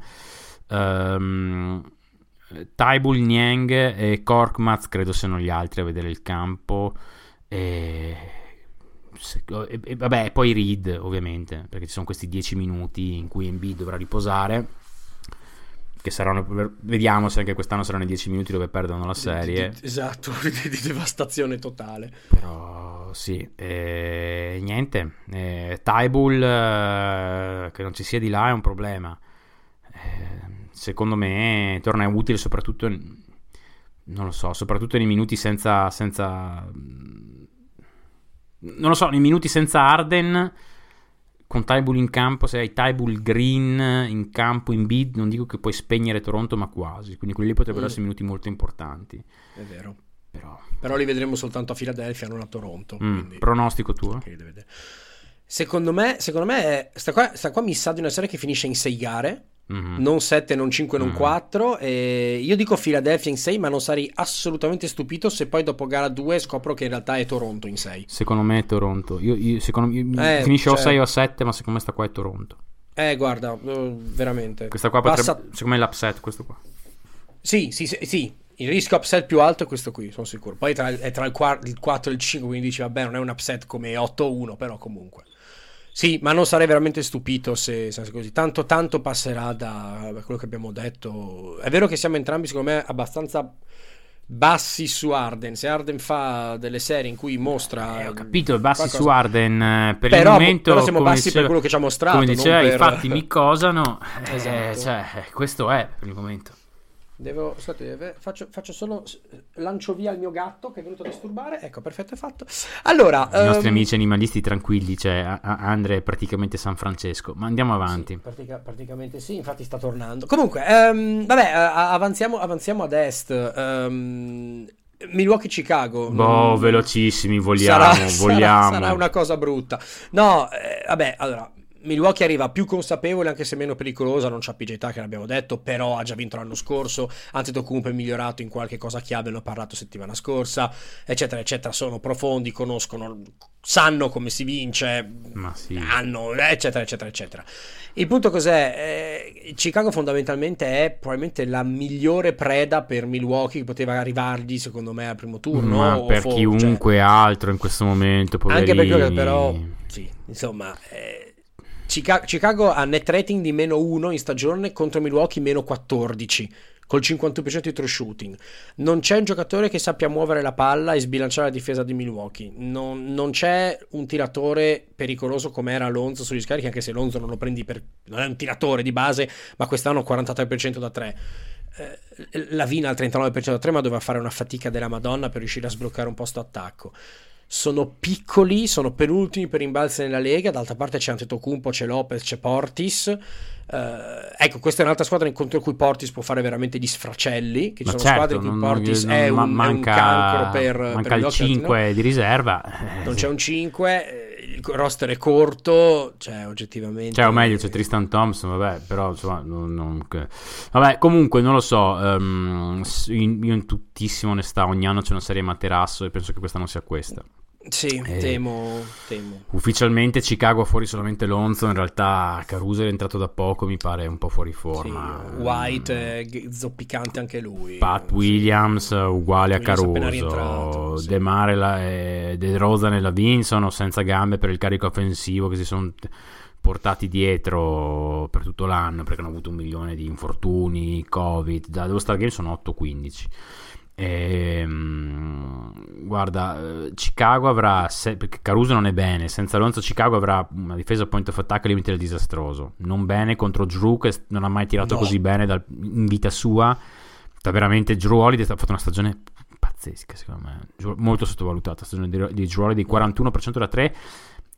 S4: Ehm, Tybull, Niang e Korkmaz credo siano gli altri a vedere il campo. E... e- e vabbè, poi Reed ovviamente, perché ci sono questi 10 minuti in cui Embiid dovrà riposare. Che saranno, vediamo se anche quest'anno saranno i 10 minuti dove perdono la serie.
S2: Esatto, (laughs) di, di devastazione totale.
S4: Però sì, eh, niente. Eh, Tybull, eh, che non ci sia di là è un problema. Eh, secondo me torna utile soprattutto, in- non lo so, soprattutto nei minuti senza, senza... Non lo so, nei minuti senza Arden, con Tybull in campo, se hai Tybull Green in campo, in bid, non dico che puoi spegnere Toronto, ma quasi. Quindi quelli potrebbero
S2: Mm.
S4: essere minuti molto importanti.
S2: È vero.
S4: Però...
S2: Però li vedremo soltanto a Philadelphia, non a Toronto.
S4: Mm,
S2: quindi-
S4: pronostico tuo?
S2: Secondo me, secondo me sta, qua, sta qua mi sa di una serie che finisce in 6 gare,
S4: Mhm.
S2: non 7, non 5, non
S4: Mm.
S2: 4. E io dico Philadelphia in 6, ma non sarei assolutamente stupito se poi dopo gara 2 scopro che in realtà è Toronto in 6.
S4: Secondo me è Toronto. Io, io- secondo me
S2: Eh,
S4: finisce o
S2: cioè-
S4: 6 o 7, ma secondo me sta qua è Toronto.
S2: Eh, guarda, eh, veramente.
S4: Questa qua potrebbe,
S2: Passa-
S4: secondo me è l'upset questo qua.
S2: Sì, sì, sì, sì. Il rischio upset più alto è questo qui, sono sicuro. Poi tra- è tra il, quar- il 4 e il 5, quindi dici, vabbè, non è un upset come 8-1, però comunque. Sì, ma non sarei veramente stupito se, se così. Tanto, tanto passerà da quello che abbiamo detto. È vero che siamo entrambi, secondo me, abbastanza bassi su Arden. Se Arden fa delle serie in cui mostra...
S4: Eh, ho capito, bassi
S2: qualcosa-
S4: su Arden eh, per
S2: Però-
S4: il momento.
S2: però siamo bassi per
S4: diceva-
S2: quello che ci ha mostrato,
S4: Come diceva,
S2: non
S4: i
S2: per-
S4: fatti mi (laughs) cosano. Eh,
S2: Esatto.
S4: cioè, eh, questo è per il momento.
S2: Devo, scusate, eh, faccio, faccio solo lancio via il mio gatto che è venuto a disturbare. Ecco, perfetto, è fatto. Allora,
S4: I nostri
S2: ehm,
S4: amici animalisti tranquilli, cioè a- a- Andre è praticamente San Francesco. Ma andiamo avanti.
S2: Sì, pratica- praticamente sì, infatti sta tornando. Comunque, ehm, vabbè, avanziamo, avanziamo ad est. Ehm, Milwaukee-Chicago.
S4: Boh,
S2: Non-
S4: velocissimi, vogliamo,
S2: sarà,
S4: vogliamo. (laughs)
S2: sarà- sarà una cosa brutta. No, eh, vabbè, allora. Milwaukee arriva più consapevole, anche se meno pericolosa, non c'ha PJ Tucker, l'abbiamo detto, però ha già vinto l'anno scorso, Antetokounmpo è migliorato in qualche cosa chiave, ne ho parlato settimana scorsa, eccetera, eccetera, sono profondi, conoscono, sanno come si vince,
S4: Ma sì.
S2: hanno, eccetera, eccetera, eccetera. Il punto cos'è? Eh, Chicago fondamentalmente è probabilmente la migliore preda per Milwaukee che poteva arrivargli, secondo me, al primo turno.
S4: Ma per
S2: fo-
S4: chiunque altro in questo momento,
S2: cioè, anche
S4: poverini.
S2: perché però, sì, insomma, eh, Chicago ha net rating di meno 1 in stagione contro Milwaukee meno 14 col 51% di true shooting. Non c'è un giocatore che sappia muovere la palla e sbilanciare la difesa di Milwaukee. Non, non c'è un tiratore pericoloso come era Alonso sugli scarichi, anche se Alonso non lo prendi per... non è un tiratore di base, ma quest'anno 43% da 3. Eh, Lavina al 39% da 3, ma doveva fare una fatica della Madonna per riuscire a sbloccare un posto attacco sono piccoli, sono penultimi per rimbalzi nella Lega, d'altra parte c'è Antetokounmpo, c'è Lopez, c'è Portis. Eh, ecco, questa è un'altra squadra contro cui Portis può fare veramente gli sfracelli, che ci sono
S4: certo,
S2: squadre in cui
S4: non-
S2: Portis
S4: non-
S2: è, un,
S4: ma-
S2: è un
S4: manca,
S2: cancro per,
S4: manca
S2: per
S4: il
S2: Milwaukee,
S4: 5 di riserva.
S2: non c'è un 5. Il roster è corto, cioè oggettivamente...
S4: Cioè, o meglio, c'è Tristan Thompson, vabbè, però insomma, non, non- vabbè, comunque non lo so. s- in- io in tuttissima onestà, ogni anno c'è una serie materasso e penso che questa non sia questa.
S2: Sì,
S4: Eh.
S2: temo, temo.
S4: Ufficialmente Chicago ha fuori solamente Lonzo, in realtà Caruso è entrato da poco, mi pare un po' fuori
S2: Sì,
S4: forma.
S2: White è zoppicante anche lui.
S4: Pat Williams uh, uguale a
S2: Williams rientrato,
S4: Caruso,
S2: sì.
S4: De Mare la- e De Rosa e Lavin sono senza gambe per il carico offensivo che si sono portati dietro per tutto l'anno perché hanno avuto un milione di infortuni, covid, da dello Star Game sono 8-15. Ehm, guarda, eh, Chicago avrà, se- perché Caruso non è bene, senza Alonso Chicago avrà una difesa point of attack limited disastroso, non bene contro Drew che non ha mai tirato
S2: No.
S4: così bene dal- in vita sua, sta veramente Drew Holiday ha fatto una stagione pazzesca secondo me, molto sottovalutata, stagione di, di Drew Holiday 41% da 3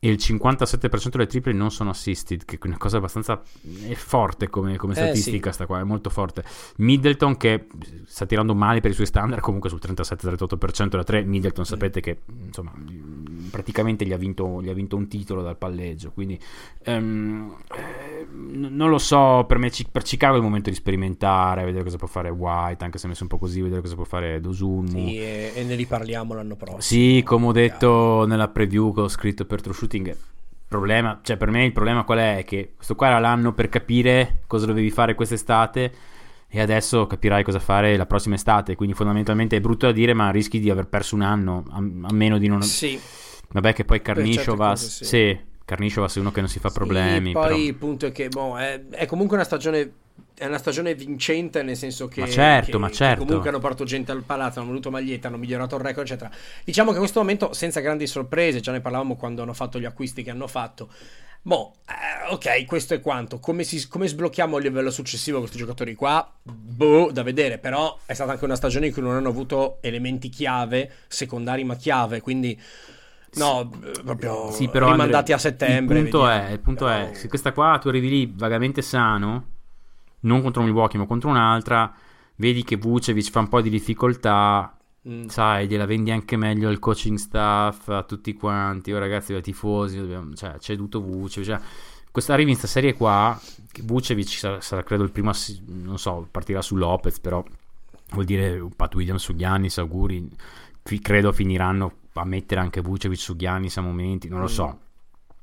S4: e il 57% delle triple non sono assisted, che è una cosa abbastanza è forte come, come
S2: Eh,
S4: statistica sta qua, è molto forte. Middleton che sta tirando male per i suoi standard, comunque sul 37-38% da 3, Middleton sapete che insomma praticamente gli ha vinto, gli ha vinto un titolo dal palleggio, quindi ehm, eh, non lo so, per me per Chicago è il momento di sperimentare, vedere cosa può fare White, anche se è messo un po' così, vedere cosa può fare Dosunmu.
S2: Sì, e, e ne riparliamo l'anno prossimo.
S4: Sì, come ho detto nella preview che ho scritto per True Shooting, problema, cioè per me il problema qual è? Che questo qua era l'anno per capire cosa dovevi fare quest'estate e adesso capirai cosa fare la prossima estate, quindi fondamentalmente è brutto da dire ma rischi di aver perso un anno, a, a meno di non...
S2: Sì,
S4: Vabbè che poi Carnisciovas,
S2: cose, sì.
S4: sì, Carnisciovas è uno che non si fa problemi,
S2: Sì, poi
S4: però...
S2: il punto è che boh, è, è comunque una stagione è una stagione vincente nel senso che,
S4: Ma certo,
S2: che-
S4: ma certo.
S2: comunque hanno portato gente al palazzo, hanno voluto maglietta, hanno migliorato il record, eccetera. Diciamo che in questo momento senza grandi sorprese, già ne parlavamo quando hanno fatto gli acquisti che hanno fatto. Boh, eh, ok, questo è quanto. Come, si- come sblocchiamo il livello successivo questi giocatori qua? Boh, da vedere. Però è stata anche una stagione in cui non hanno avuto elementi chiave, secondari ma chiave, quindi no, eh, proprio
S4: Sì, però
S2: rimandati
S4: Andre,
S2: a settembre.
S4: Il punto, è, il punto è,
S2: Però-
S4: se questa qua tu arrivi lì vagamente sano, non contro Milwaukee ma contro un'altra, vedi che Vucevic fa un po' di difficoltà,
S2: Mm.
S4: sai, gliela vendi anche meglio al coaching staff, a tutti quanti, oh, ragazzi, ai tifosi, dobbiamo- cioè, c'è tutto Vucevic. Cioè, questa arrivi in questa serie qua, Vucevic sarà, sarà, credo il primo, assi- non so, partirà su Lopez, però vuol dire Pat Williams su Giannis, auguri, credo finiranno a mettere anche Vucevic su Giannis a momenti, non lo so.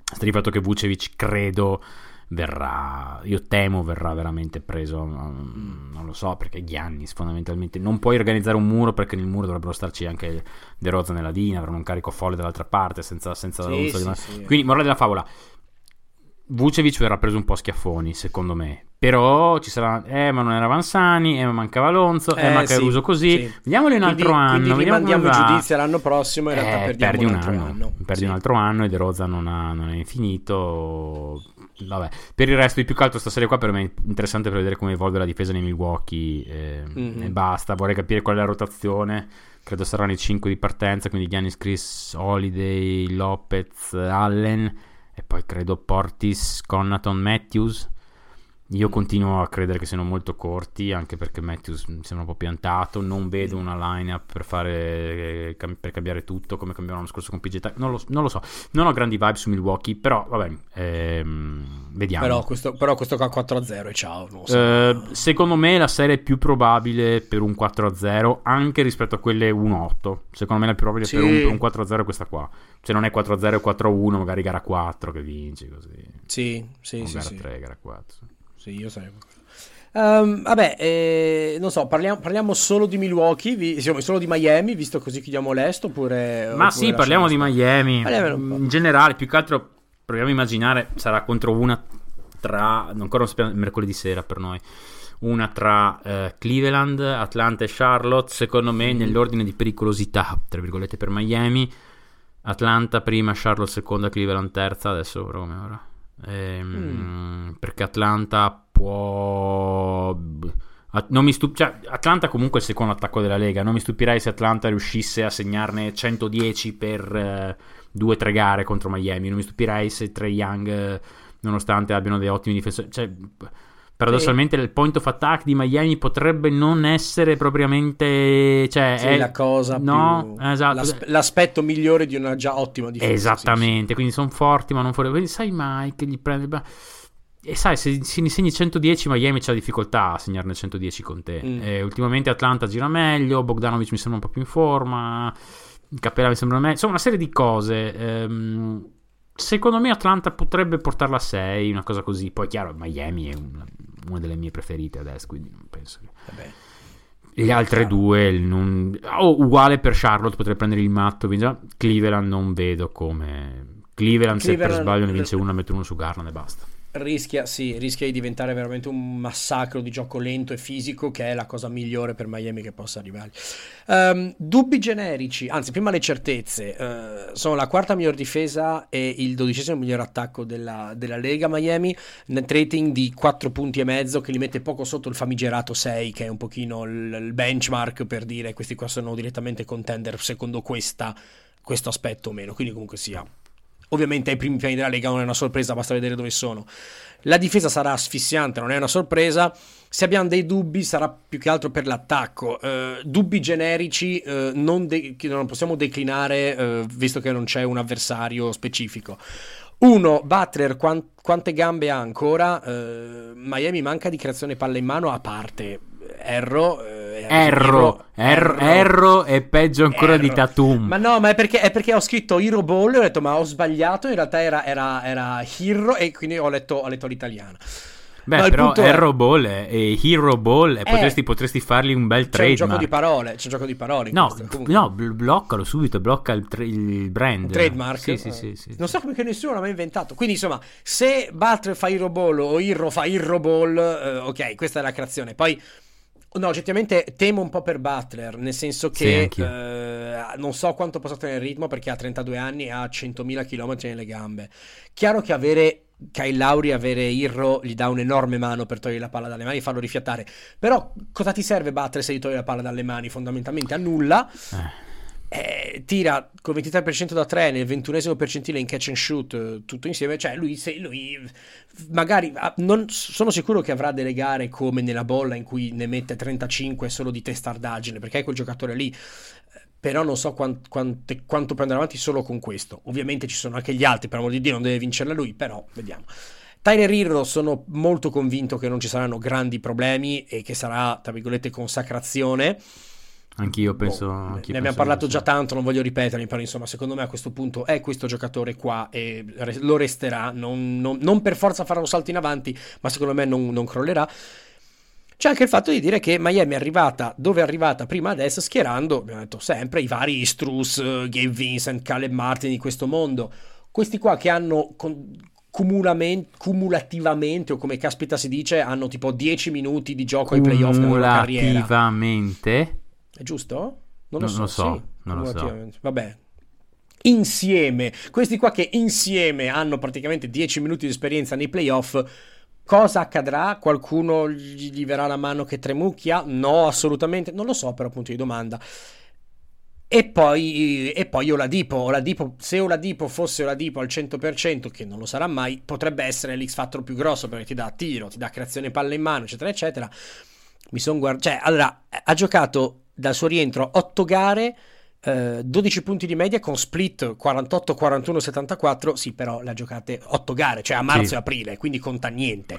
S4: Sta di fatto che Vucevic credo verrà, io temo verrà veramente preso, mm, non lo so, perché Giannis fondamentalmente non puoi organizzare un muro perché nel muro dovrebbero starci anche De Rosa nella linea, avranno un carico folle dall'altra parte senza, senza
S2: Sì,
S4: Alonso
S2: sì,
S4: di-
S2: sì.
S4: Quindi, morale della favola, Vucevic verrà preso un po' a schiaffoni, secondo me. Però ci sarà, eh, ma non era Vanzani, eh, ma mancava Alonso, eh,
S2: Eh,
S4: ma
S2: sì,
S4: Caruso così.
S2: sì.
S4: Vediamoli un
S2: Quindi-
S4: altro anno.
S2: Quindi
S4: vediamo
S2: rimandiamo
S4: come
S2: i
S4: va.
S2: giudizi all'anno prossimo. In realtà
S4: Eh,
S2: perdiamo
S4: perdi
S2: un
S4: un
S2: altro
S4: anno,
S2: anno.
S4: perdi
S2: Sì.
S4: un altro anno e De Rosa non, ha- non è finito. Vabbè. Per il resto, di più che altro, sta serie qua per me è interessante per vedere come evolve la difesa nei Milwaukee. eh,
S2: Mhm.
S4: E basta. Vorrei capire qual è la rotazione. Credo saranno i 5 di partenza. Quindi Giannis, Chris, Holiday, Lopez, Allen. E poi credo Portis, Connaton, Matthews. Io continuo a credere che siano molto corti, anche perché Matthews mi sembra un po' piantato. Non vedo una lineup per fare per cambiare tutto come cambiavano l'anno scorso con PG. Non lo, non lo so. Non ho grandi vibe su Milwaukee, però vabbè, ehm, vediamo.
S2: Però questo, però questo qua 4-0 e ciao. so.
S4: Eh, secondo me la serie è più probabile per un 4-0 anche rispetto a quelle 1-8. Secondo me la più probabile
S2: Sì.
S4: per, un, per un 4-0 è questa qua. Se non è 4-0 e 4-1, magari gara 4 che vinci così.
S2: sì, sì,
S4: o
S2: sì.
S4: gara
S2: sì.
S4: 3, gara 4.
S2: Sì, io sarei. Ehm, vabbè, eh, non so, parliamo, parliamo solo di Milwaukee, vi- solo di Miami, visto così chiudiamo l'est, oppure...
S4: Ma
S2: oppure
S4: sì, parliamo di Miami. In generale, più che altro proviamo a immaginare sarà contro una tra ancora non sappiamo mercoledì sera per noi. Una tra eh, Cleveland, Atlanta e Charlotte, secondo me
S2: Mm.
S4: nell'ordine di pericolosità, tra virgolette per Miami. Atlanta prima, Charlotte seconda, Cleveland terza, adesso come ora. Ehm,
S2: Mm.
S4: Perché Atlanta può non mi stup- cioè, Atlanta comunque è il secondo attacco della Lega. Non mi stupirei se Atlanta riuscisse a segnarne 110 per eh, due o tre gare contro Miami. Non mi stupirei se Trey Young, eh, nonostante abbiano dei ottimi difensori, cioè, paradossalmente il point of attack di Miami potrebbe non essere propriamente cioè
S2: Sì,
S4: è
S2: la cosa
S4: no,
S2: più...
S4: esatto.
S2: l'as- l'aspetto migliore di una già ottima difesa.
S4: Esattamente, quindi sono forti ma non fuori. Quindi sai mai che gli prende. E sai, se, se ne segni 110, Miami c'ha difficoltà a segnarne 110 con te.
S2: Mm.
S4: Eh, ultimamente Atlanta gira meglio, Bogdanovic mi sembra un po' più in forma, Capella mi sembra meglio. Insomma, una serie di cose. Ehm, secondo me Atlanta potrebbe portarla a 6, una cosa così. Poi, chiaro, Miami è una, una delle mie preferite adesso, quindi non penso che...
S2: Vabbè.
S4: Le altre due, non... oh, uguale per Charlotte, potrei prendere il matto. Cleveland non vedo come. Cleveland, se per
S2: Cleveland-
S4: sbaglio ne vince uno, metto uno su Garland e basta.
S2: Rischia, sì, rischia di diventare veramente un massacro di gioco lento e fisico, che è la cosa migliore per Miami che possa arrivare. Ehm, dubbi generici, anzi, prima le certezze. Eh, sono la quarta miglior difesa e il dodicesimo miglior attacco della, della Lega Miami. Net rating di 4 punti e mezzo, che li mette poco sotto il famigerato 6, che è un pochino il, il benchmark per dire questi qua sono direttamente contender secondo questa, questo aspetto o meno. Quindi, comunque sia. Ovviamente ai primi piani della Lega non è una sorpresa, basta vedere dove sono. La difesa sarà asfissiante, non è una sorpresa. Se abbiamo dei dubbi sarà più che altro per l'attacco. Eh, dubbi generici eh, non de- che non possiamo declinare eh, visto che non c'è un avversario specifico. Uno, Butler, quan- quante gambe ha ancora? Eh, Miami manca di creazione palla in mano a parte. Erro. Eh,
S4: Erro, erro, erro è peggio ancora di
S2: Erro.
S4: Tatum.
S2: Ma no, ma è perché, è perché ho scritto Hero Ball e ho detto ma ho sbagliato, in realtà era, era, era Hero e quindi ho letto, ho letto l'italiano.
S4: Beh,
S2: No, il
S4: però
S2: punto è-
S4: Ball è- e Hero Ball e
S2: Eh.
S4: potresti, potresti fargli un bel
S2: C'è un gioco
S4: trademark.
S2: di parole, c'è un gioco di parole.
S4: No,
S2: questo,
S4: no, bl- bloccalo subito, blocca il, tra- il brand.
S2: Un trademark?
S4: Sì, sì,
S2: Eh.
S4: sì. sì.
S2: Non so come che nessuno l'ha mai inventato. Quindi, insomma, se Butler fa Hero Ball o Hero fa Hero Ball, eh, ok, questa è la creazione. Poi, no, oggettivamente temo un po' per Butler, nel senso
S4: Sì,
S2: che
S4: anch'io.
S2: eh, non so quanto possa tenere il ritmo perché ha 32 anni e ha 100.000 km nelle gambe. Chiaro che avere Kyle Lauri, avere Irro gli dà un'enorme mano per togliere la palla dalle mani e farlo rifiatare. Però cosa ti serve Butler se gli togli la palla dalle mani? Fondamentalmente a nulla.
S4: Eh.
S2: Eh, tira col 23% da 3 nel 21esimo percentile in catch and shoot eh, tutto insieme cioè lui, se, lui magari non, sono sicuro che avrà delle gare come nella bolla in cui ne mette 35 solo di testardaggine perché è quel giocatore lì. Però non so quant- quante- quanto prenderà avanti solo con questo. Ovviamente ci sono anche gli altri per amor di Dio non deve vincerla lui però vediamo. Tyler Hero sono molto convinto che non ci saranno grandi problemi e che sarà tra virgolette consacrazione
S4: Anch'io penso.
S2: Boh,
S4: anch'io
S2: ne abbiamo parlato già tanto, non voglio ripetermi, però insomma, secondo me a questo punto è questo giocatore qua e re- lo resterà. Non, non- non per forza farà un salto in avanti, ma secondo me non, non crollerà. C'è anche il fatto di dire che Miami è arrivata dove è arrivata prima adesso, schierando, abbiamo detto sempre, i vari Strus, Gabe Vincent, Caleb Martin di questo mondo. Questi qua che hanno con- cumulativamente, o come caspita si dice, hanno tipo 10 minuti di gioco ai playoff nella carriera.
S4: Cumulativamente.
S2: È giusto? Non lo
S4: Non
S2: so.
S4: lo so,
S2: sì,
S4: non lo so.
S2: Vabbè. Insieme, questi qua che insieme hanno praticamente 10 minuti di esperienza nei playoff, cosa accadrà? Qualcuno gli, gli verrà la mano che tremucchia? No, assolutamente, non lo so, però punto di domanda. E poi, e poi Oladipo, Oladipo, se Oladipo fosse Oladipo al 100%, che non lo sarà mai, potrebbe essere l'X Factor più grosso perché ti dà tiro, ti dà creazione palla in mano, eccetera, eccetera. Mi sono guardato, cioè, allora, ha giocato dal suo rientro 8 gare, eh, 12 punti di media con split 48, 41, 74. Sì, però le ha giocate 8 gare, cioè a marzo
S4: Sì.
S2: e aprile, quindi conta niente.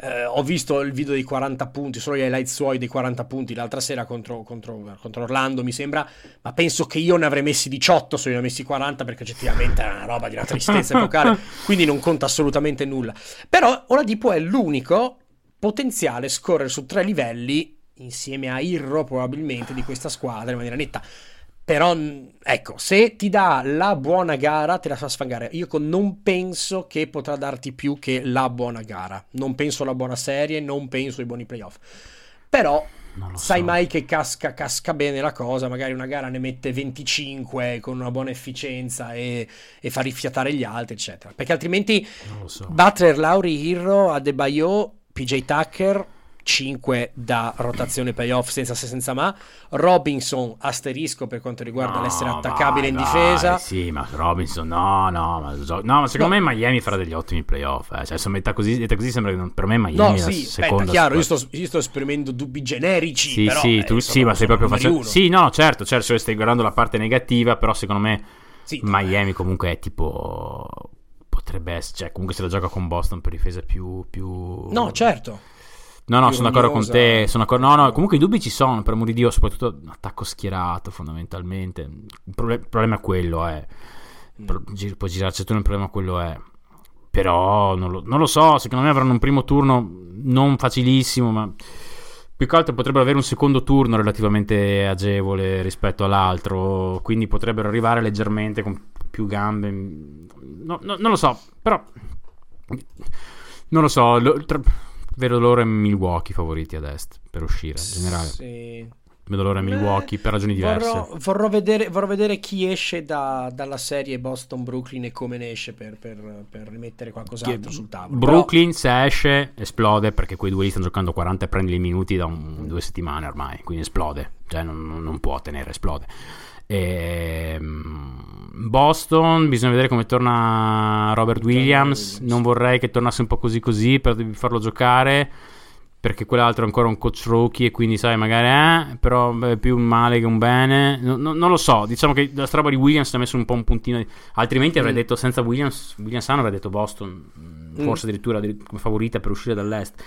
S2: Eh, ho visto il video dei 40 punti, solo gli highlight suoi dei 40 punti l'altra sera contro, contro- contro Orlando, mi sembra. Ma penso che io ne avrei messi 18 se ne ho messi 40 perché oggettivamente è una roba di una tristezza epocale, (laughs) quindi non conta assolutamente nulla. Però Oladipo è l'unico potenziale scorrere su tre livelli insieme a Irro probabilmente di questa squadra in maniera netta. Però, ecco, se ti dà la buona gara, te la fa sfangare. Io non penso che potrà darti più che la buona gara. Non penso alla buona serie, non penso ai buoni playoff. Però, sai
S4: so.
S2: mai che casca, casca bene la cosa. Magari una gara ne mette 25 con una buona efficienza e, e fa rifiatare gli altri, eccetera. Perché altrimenti
S4: Non lo so.
S2: Butler, Lauri, Hero, Adebayo, PJ Tucker 5 da rotazione playoff senza se senza ma. Robinson asterisco per quanto riguarda
S4: No,
S2: l'essere attaccabile
S4: vai,
S2: in difesa.
S4: Sì, ma Robinson, no, no, ma, no, ma secondo me Miami farà degli ottimi playoff. Eh. Cioè, sono metta così, detta così sembra che non- per me Miami
S2: No,
S4: è
S2: sì, aspetta, chiaro, io sto, io sto esprimendo dubbi generici,
S4: Sì,
S2: però,
S4: sì,
S2: eh,
S4: tu, sì, ma
S2: sono
S4: proprio facendo. Sì, no, certo, certo, cioè stai guardando la parte negativa, però secondo me
S2: Sì,
S4: Miami comunque è tipo. Potrebbe essere, cioè, comunque se la gioca con Boston per difesa più. più...
S2: No, certo.
S4: No, no, sono d'accordo con te. Sono d'accordo- No, no, comunque i dubbi ci sono, per amor di Dio, soprattutto attacco schierato, fondamentalmente. Il, proble- problema è quello, è.
S2: Mm.
S4: Pro- gi- puoi girarci tu, il problema quello è. Però non lo, non lo so, secondo me avranno un primo turno non facilissimo, ma più che altro potrebbero avere un secondo turno relativamente agevole rispetto all'altro, quindi potrebbero arrivare leggermente con più gambe. No, no, non lo so, però non lo so, lo- tra- vedo loro e Milwaukee favoriti ad est per uscire in generale.
S2: Sì.
S4: Vedo loro e Milwaukee per ragioni diverse.
S2: Vorrò, vorrò vedere, vorrò vedere chi esce da- dalla serie Boston-Brooklyn e come ne esce per, per- per rimettere qualcos'altro sul tavolo.
S4: Brooklyn se esce esplode perché quei due lì stanno giocando 40 e prendi i minuti da un- due settimane ormai, quindi esplode, cioè non- non può tenere, esplode. Ehm, Boston, bisogna vedere come torna Robert Williams, non vorrei che tornasse un po' così così per farlo giocare perché quell'altro è ancora un coach rookie e quindi sai magari eh, però beh, più un male che un bene. No- no- non lo so. Diciamo che la strada di Williams ha messo un po' un puntino di- altrimenti avrei
S2: Mm.
S4: detto senza Williams Williams avrei detto Boston mm, forse addirittura addir- come favorita per uscire dall'est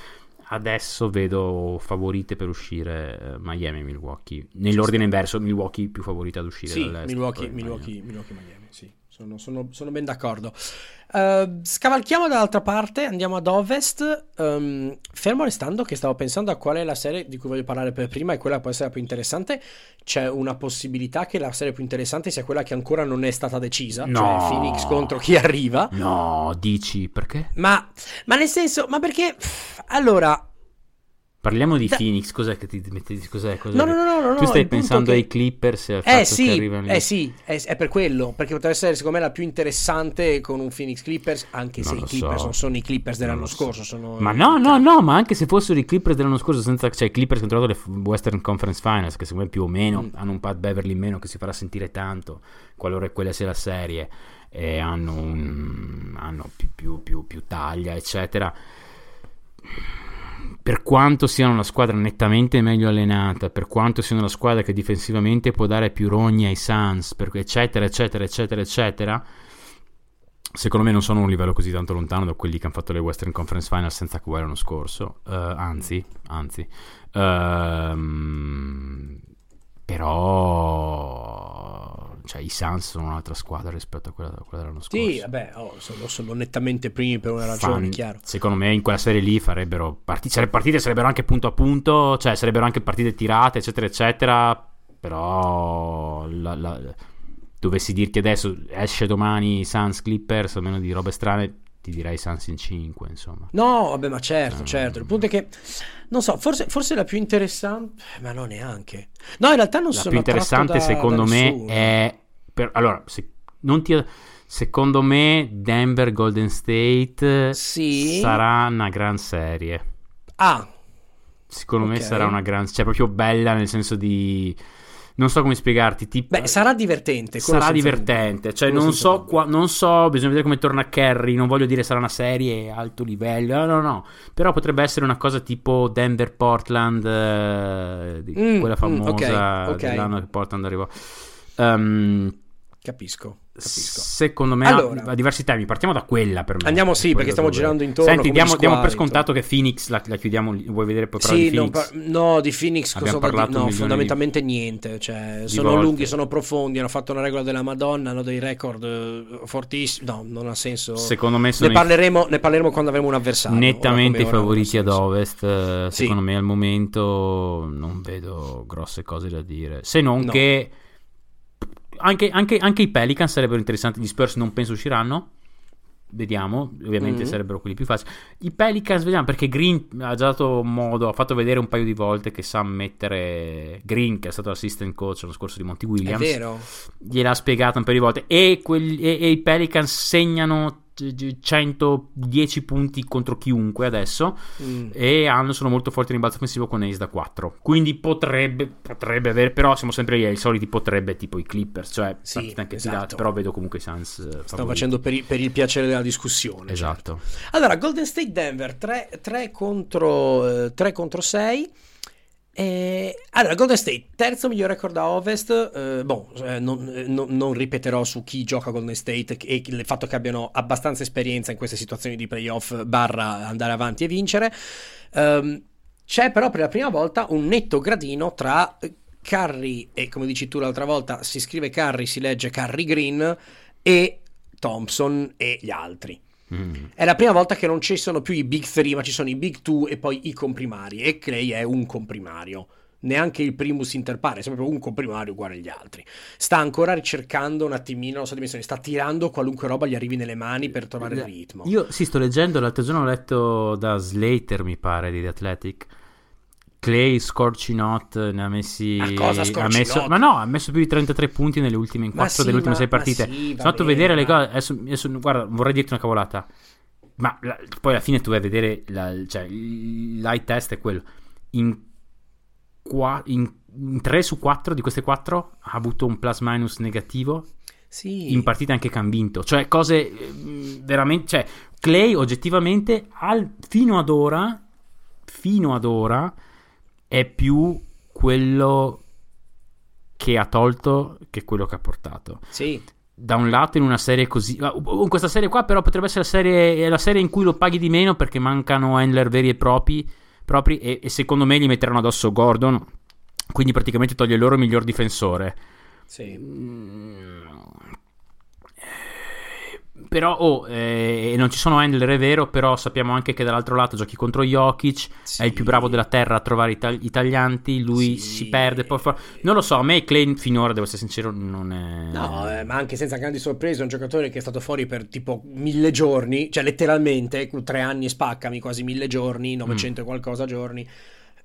S4: adesso vedo favorite per uscire eh, Miami e Milwaukee. Nell'ordine inverso Milwaukee più favorita ad uscire
S2: Sì, Milwaukee, Milwaukee, Milwaukee, Miami, sì, sono, sono- sono ben d'accordo. Eh, scavalchiamo dall'altra parte, andiamo ad ovest. Ehm, fermo restando che stavo pensando a qual è la serie di cui voglio parlare per prima e quella che può essere la più interessante. C'è una possibilità che la serie più interessante sia quella che ancora non è stata decisa,
S4: No.
S2: cioè Phoenix contro chi arriva.
S4: no dici perché?
S2: Ma, ma nel senso, ma perché... Allora,
S4: Parliamo di
S2: Da-
S4: Phoenix, cos'è che ti metti? Cos'è, cos'è
S2: No,
S4: che-
S2: no, no, no,
S4: Tu stai pensando
S2: che-
S4: ai Clippers e al
S2: Eh
S4: che
S2: sì,
S4: arrivano
S2: eh sì, è, è per quello, perché potrebbe essere secondo me la più interessante con un Phoenix Clippers, anche se i Clippers
S4: so.
S2: non sono i Clippers dell'anno
S4: lo so.
S2: scorso, sono
S4: Ma no, no, no, ma anche se fossero i Clippers dell'anno scorso, senza, cioè i Clippers che hanno trovato le Western Conference Finals, che secondo me più o meno
S2: Mm.
S4: hanno un Pat Beverly in meno che si farà sentire tanto, qualora quella sia la serie, e hanno, un, hanno più, più, più, più taglia, eccetera. Per quanto siano una squadra nettamente meglio allenata, per quanto siano una squadra che difensivamente può dare più rogni ai Suns, eccetera, eccetera, eccetera, eccetera, secondo me non sono a un livello così tanto lontano da quelli che hanno fatto le Western Conference Finals senza Kawhi l'anno scorso. Eh, anzi, anzi. Ehm, però cioè, i Suns sono un'altra squadra rispetto a quella, a quella dell'anno scorso.
S2: Sì, vabbè, oh, sono, sono nettamente primi per una ragione,
S4: Fan-
S2: chiaro.
S4: Secondo me in quella serie lì farebbero parti- sare- partite sarebbero anche punto a punto, cioè sarebbero anche partite tirate, eccetera, eccetera. Però la- la- dovessi dirti adesso esce domani Suns Clippers, a meno di robe strane, ti direi Suns in 5, insomma.
S2: No, vabbè, ma certo,
S4: Eh.
S2: certo. Il punto è che, non so, forse, forse la più interessante, ma no, neanche. No, in realtà non
S4: La
S2: sono
S4: più
S2: attratto
S4: interessante
S2: da-
S4: secondo
S2: da
S4: me è per- allora, se- non ti- secondo me Denver Golden State
S2: Sì.
S4: sarà una gran serie.
S2: Ah,
S4: Secondo me
S2: Ok.
S4: sarà una gran, cioè proprio bella nel senso di non so come spiegarti, tipo
S2: beh, sarà divertente.
S4: sarà divertente, cioè non so, qua- non so, bisogna vedere come torna Kerry, non voglio dire sarà una serie alto livello, no, no, no, però potrebbe essere una cosa tipo Denver Portland, eh,
S2: Mm,
S4: quella
S2: mm,
S4: famosa
S2: ok, ok.
S4: dell'anno che Portland arrivò. Ehm,
S2: Capisco, capisco.
S4: Secondo me
S2: Allora.
S4: ha, ha diversi temi. Partiamo da quella per me.
S2: Andiamo, sì, perché stiamo
S4: dove-
S2: girando intorno
S4: Senti, diamo,
S2: di
S4: diamo per scontato che Phoenix la, la chiudiamo. Vuoi vedere poi parlare
S2: Sì,
S4: di Phoenix?
S2: par- no, di Phoenix
S4: Abbiamo
S2: cosa
S4: parlato
S2: di- No, fondamentalmente niente. Cioè, sono
S4: volte.
S2: lunghi, sono profondi. Hanno fatto una regola della Madonna. Hanno dei record eh, fortissimi. No, non ha senso.
S4: Secondo me
S2: ne
S4: sono i-
S2: parleremo, ne parleremo quando avremo un avversario.
S4: nettamente i favoriti ad ovest. eh,
S2: Sì.
S4: Secondo me al momento non vedo grosse cose da dire. Se non
S2: No.
S4: che anche, anche- anche i Pelicans sarebbero interessanti. Gli Spurs non penso usciranno. Vediamo, ovviamente
S2: Mhm.
S4: sarebbero quelli più facili. I Pelicans, vediamo perché Green ha già dato modo, ha fatto vedere un paio di volte che sa mettere Green, che è stato assistant coach l'anno scorso di Monty
S2: È
S4: Williams.
S2: vero.
S4: gliel'ha spiegato un paio di volte e, quelli- e- e i Pelicans segnano 110 punti contro chiunque adesso
S2: Mm.
S4: e hanno, sono molto forti in rimbalzo offensivo con Ace da 4 quindi potrebbe, potrebbe avere però siamo sempre lì ai soliti potrebbe tipo i Clippers cioè
S2: Sì,
S4: anche
S2: esatto.
S4: tirata, però vedo comunque i Suns eh,
S2: Stiamo
S4: favoriti.
S2: facendo per, i- per il piacere della discussione.
S4: esatto
S2: Allora, Golden State Denver 3, contro, eh, 3 contro 6. E... Allora, Golden State, terzo miglior record a Ovest. eh, boh, eh, non, eh, non- non ripeterò su chi gioca Golden State e il fatto che abbiano abbastanza esperienza in queste situazioni di playoff barra andare avanti e vincere. Ehm, c'è però per la prima volta un netto gradino tra eh, Curry e come dici tu l'altra volta si scrive Curry, si legge Curry Green e Thompson e gli altri.
S4: Mm.
S2: È la prima volta che non ci sono più i big three, ma ci sono i big two e poi i comprimari. E Clay è un comprimario. Neanche il primus inter pares, è proprio un comprimario uguale agli altri. Sta ancora ricercando un attimino la sua dimensione, sta tirando qualunque roba gli arrivi nelle mani per trovare il ritmo.
S4: io sì sto leggendo l'altro giorno ho letto da Slater mi pare di The Athletic Clay Scorching Hot ne ha messi
S2: Ma cosa
S4: ha messo, ma no ha messo più di 33 punti nelle ultime in
S2: Ma
S4: 4
S2: sì,
S4: delle ultime
S2: ma-
S4: 6
S2: ma
S4: partite
S2: sì,
S4: sono andato a vedere le cose adesso, adesso- guarda vorrei dirti una cavolata ma la- poi alla fine tu vai a vedere la, cioè, l'high test è quello in, qua, in, 3 su 4 di queste 4 ha avuto un plus minus negativo
S2: Sì.
S4: in partite anche che hanno vinto. Cioè, cose eh, veramente. Cioè, Clay oggettivamente al- fino ad ora. Fino ad ora è più quello che ha tolto che quello che ha portato.
S2: Sì.
S4: Da un lato in una serie così. In questa serie qua, però, potrebbe essere la serie, la serie in cui lo paghi di meno perché mancano handler veri e propri. propri e, e secondo me gli metteranno addosso Gordon. Quindi praticamente toglie il loro miglior difensore.
S2: Sì.
S4: Mm. Però oh, eh, non ci sono handler, è vero, però sappiamo anche che dall'altro lato giochi contro Jokic,
S2: Sì.
S4: è il più bravo della terra a trovare i, tag- i taglianti, lui
S2: Sì.
S4: si perde, poi fa- non lo so, a me Clay finora, devo essere sincero, non è...
S2: No, eh, ma anche senza grandi sorprese, è un giocatore che è stato fuori per tipo mille giorni, cioè letteralmente tre anni e spaccami, quasi mille giorni, 900 e qualcosa giorni.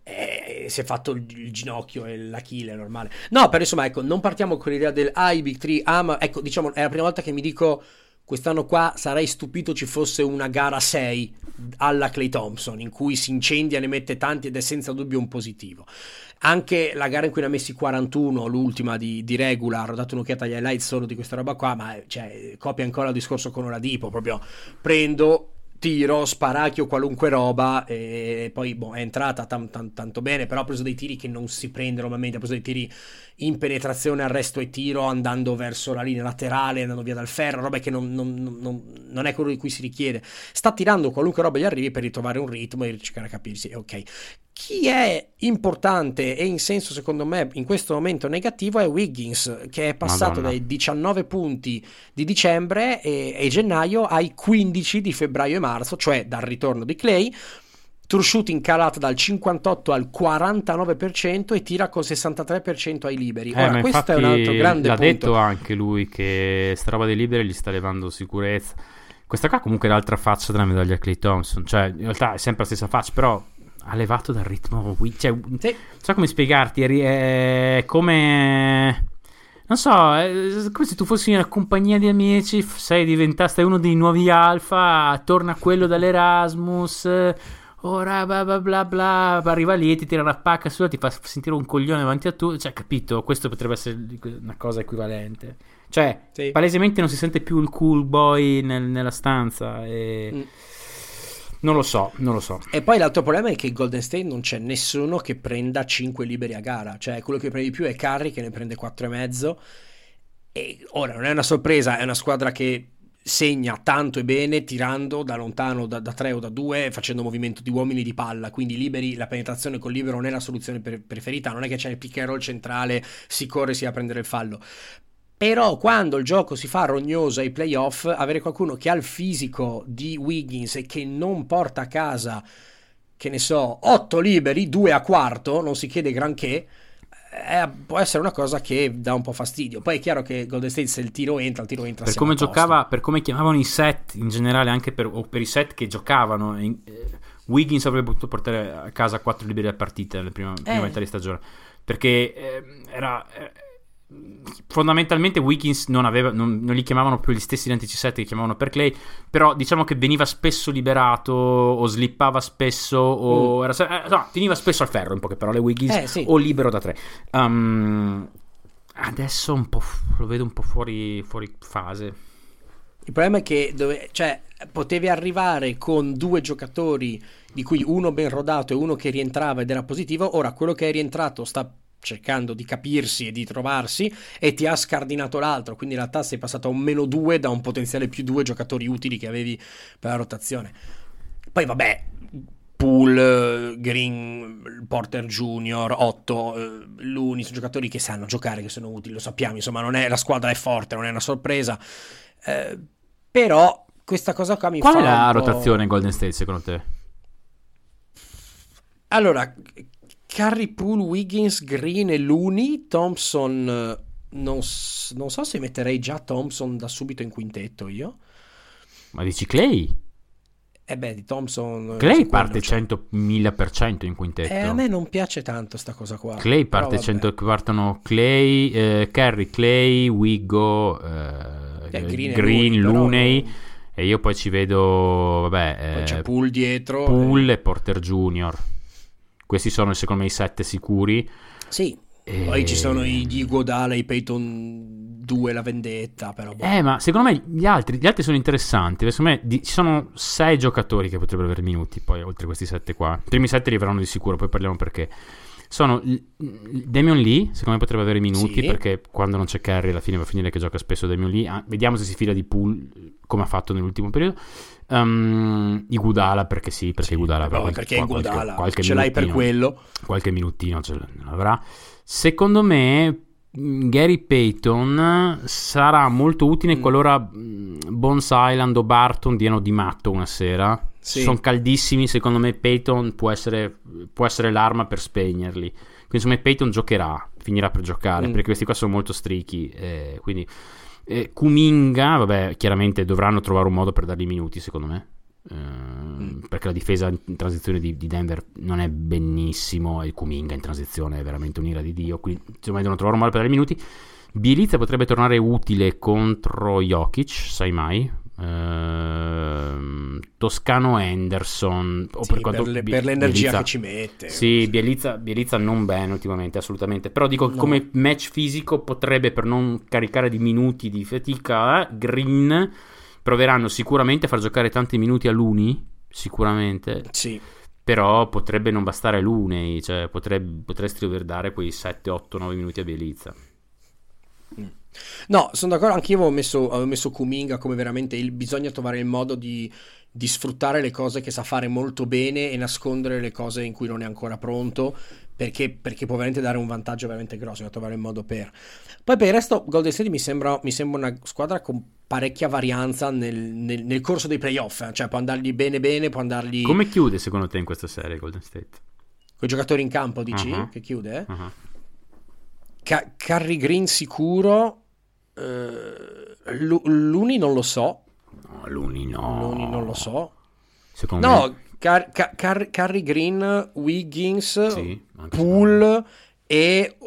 S2: E si è fatto il, il ginocchio e l'achille, è normale. No, però insomma, ecco, non partiamo con l'idea del ah, i Big Three, ah, ma ecco, diciamo, è la prima volta che mi dico quest'anno qua sarei stupito ci fosse una gara 6 alla Clay Thompson in cui si incendia, ne mette tanti ed è senza dubbio un positivo. Anche la gara in cui ne ha messi 41, l'ultima di, di regular, ho dato un'occhiata agli highlights solo di questa roba qua, ma cioè, copia ancora il discorso con Oladipo, proprio prendo, tiro, sparacchio qualunque roba e poi boh, è entrata tam- tam- tanto bene, però ha preso dei tiri che non si prende normalmente, ha preso dei tiri in penetrazione, arresto e tiro, andando verso la linea laterale, andando via dal ferro, roba che non, non- non- non è quello di cui si richiede. Sta tirando qualunque roba gli arrivi per ritrovare un ritmo e cercare di capirsi, ok. Chi è importante e in senso secondo me in questo momento negativo è Wiggins che è passato
S4: Madonna.
S2: dai 19 punti di dicembre e, e gennaio ai 15 di febbraio e marzo, cioè dal ritorno di Clay. True shooting calato dal 58 al 49% e tira col 63% ai liberi.
S4: Eh,
S2: Ora, questo è un altro grande
S4: l'ha
S2: punto.
S4: detto anche lui che sta roba dei liberi gli sta levando sicurezza. Questa qua comunque è l'altra faccia della medaglia Clay Thompson, cioè in realtà è sempre la stessa faccia, però ha levato dal ritmo, cioè, non
S2: Sì.
S4: so come spiegarti, è è come... Non so, è come se tu fossi in una compagnia di amici, sei diventato, uno dei nuovi alfa, torna quello dall'Erasmus, ora bla bla bla bla, arriva lì e ti tira la pacca sulla, ti fa sentire un coglione davanti a tu, cioè capito, questo potrebbe essere una cosa equivalente. Cioè,
S2: Sì.
S4: palesemente non si sente più il cool boy nel- nella stanza e...
S2: Mm.
S4: Non lo so, non lo so.
S2: E poi l'altro problema è che in Golden State non c'è nessuno che prenda 5 liberi a gara, cioè quello che prende di più è Curry che ne prende 4,5 e ora non è una sorpresa, è una squadra che segna tanto e bene tirando da lontano da, 3 o da 2 facendo movimento di uomini di palla. Quindi liberi la penetrazione col libero non è la soluzione per- preferita. Non è che c'è il pick and roll centrale si corre si va a prendere il fallo però quando il gioco si fa rognoso ai playoff, avere qualcuno che ha il fisico di Wiggins e che non porta a casa, che ne so, 8 liberi, 2 a quarto, non si chiede granché, eh, può essere una cosa che dà un po' fastidio. Poi è chiaro che Golden State se il tiro entra, il tiro entra.
S4: per
S2: siamo
S4: come giocava, per come chiamavano i set in generale, anche per, o per i set che giocavano, in- eh, Wiggins avrebbe potuto portare a casa 4 liberi a partita nella prima, prima
S2: Eh.
S4: metà di stagione perché eh, era, fondamentalmente Wiggins non, aveva, non, non, li chiamavano più gli stessi identici set che chiamavano per Clay, però diciamo che veniva spesso liberato o slippava spesso o mm. era, eh, no, finiva spesso al ferro in poche parole Wiggins
S2: eh, sì.
S4: o libero da tre. Um, adesso un po' lo vedo un po' fuori, fuori fase.
S2: Il problema è che dove, cioè, potevi arrivare con due giocatori di cui uno ben rodato e uno che rientrava ed era positivo, ora quello che è rientrato sta cercando di capirsi e di trovarsi e ti ha scardinato l'altro, quindi in realtà sei passato a un meno 2 da un potenziale più 2 giocatori utili che avevi per la rotazione. Poi vabbè, Pool, Green, Porter Junior, Otto, eh, Luni, sono giocatori che sanno giocare, che sono utili, lo sappiamo, insomma, non è, la squadra è forte, non è una sorpresa, eh, però questa cosa qua mi
S4: Qual
S2: fa...
S4: Qual è la rotazione in Golden State secondo te?
S2: Allora, Curry, Poole, Wiggins, Green e Looney, Thompson, eh, non, non, so se metterei già Thompson da subito in quintetto io.
S4: Ma dici Clay?
S2: Eh beh, di Thompson...
S4: Eh, Clay parte cioè. 100.000% in quintetto.
S2: Eh, a me non piace tanto sta cosa qua.
S4: Clay parte 100... Partono Clay, eh, Curry, Clay, Wiggo, eh, eh Green, Green Looney... Però... E io poi ci vedo, vabbè...
S2: Poi c'è Poole dietro.
S4: Poole e Porter Junior. Questi sono secondo me i sette sicuri.
S2: Sì. E... Poi ci sono i Diego Dalla, i Peyton 2, la vendetta. Però boh.
S4: Eh, ma secondo me gli altri, gli altri sono interessanti. Secondo me di, ci sono sei giocatori che potrebbero avere minuti. Poi, oltre questi sette qua. I primi sette arriveranno di sicuro. Poi parliamo perché. Sono Damion Lee, secondo me potrebbe avere minuti sì. perché quando non c'è Curry alla fine va a finire che gioca spesso Damion Lee. Ah, vediamo se si fila di pool come ha fatto nell'ultimo periodo. Um, Igudala perché sì, perché sì,
S2: no, perché qualche, Igudala qualche ce l'hai per quello.
S4: Qualche minutino ce l'avrà. Secondo me Gary Payton sarà molto utile mm. qualora Bones Island o Barton diano di matto una sera. Sì. Sono caldissimi, secondo me Payton può essere, può essere, l'arma per spegnerli. Quindi secondo me Payton giocherà, finirà per giocare, mm. perché questi qua sono molto strichi. Eh, quindi eh, Kuminga, vabbè, chiaramente dovranno trovare un modo per dargli minuti, secondo me. Eh, mm. Perché la difesa in transizione di, di, Denver non è benissimo e Kuminga in transizione è veramente un'ira di Dio. Quindi insomma devono trovare un modo per dargli minuti. Bielizza potrebbe tornare utile contro Jokic, sai mai. Uh, Toscano Anderson
S2: sì, per, quanto, per, per, l'energia Bielizza, che ci mette
S4: sì Bielizza, Bielizza, non bene ultimamente assolutamente. Però dico no. come match fisico potrebbe per non caricare di minuti di fatica eh, Green proveranno sicuramente a far giocare tanti minuti a Luni sicuramente.
S2: Sì.
S4: Però potrebbe non bastare Luni cioè potrebbe, potresti dover dare quei 7, 8, 9 minuti a Bielizza
S2: mm. No, sono d'accordo, anche io avevo messo, avevo messo Kuminga come veramente il, bisogna trovare il modo di, di, sfruttare le cose che sa fare molto bene e nascondere le cose in cui non è ancora pronto, perché, perché può veramente dare un vantaggio veramente grosso, bisogna trovare il modo per. Poi per il resto Golden State mi sembra, mi sembra una squadra con parecchia varianza nel, nel, nel corso dei playoff, eh? cioè può andargli bene bene, può andargli...
S4: Come chiude secondo te in questa serie Golden State?
S2: Con i giocatori in campo, dici? Uh-huh. Che chiude? Uh-huh. Ca- Carry Green sicuro, Uh, Luni non lo so.
S4: No, Luni no.
S2: Luni non lo so.
S4: Secondo
S2: no,
S4: me...
S2: Car- Car- Car- Carrie Green, Wiggins, sì, Poole e uh,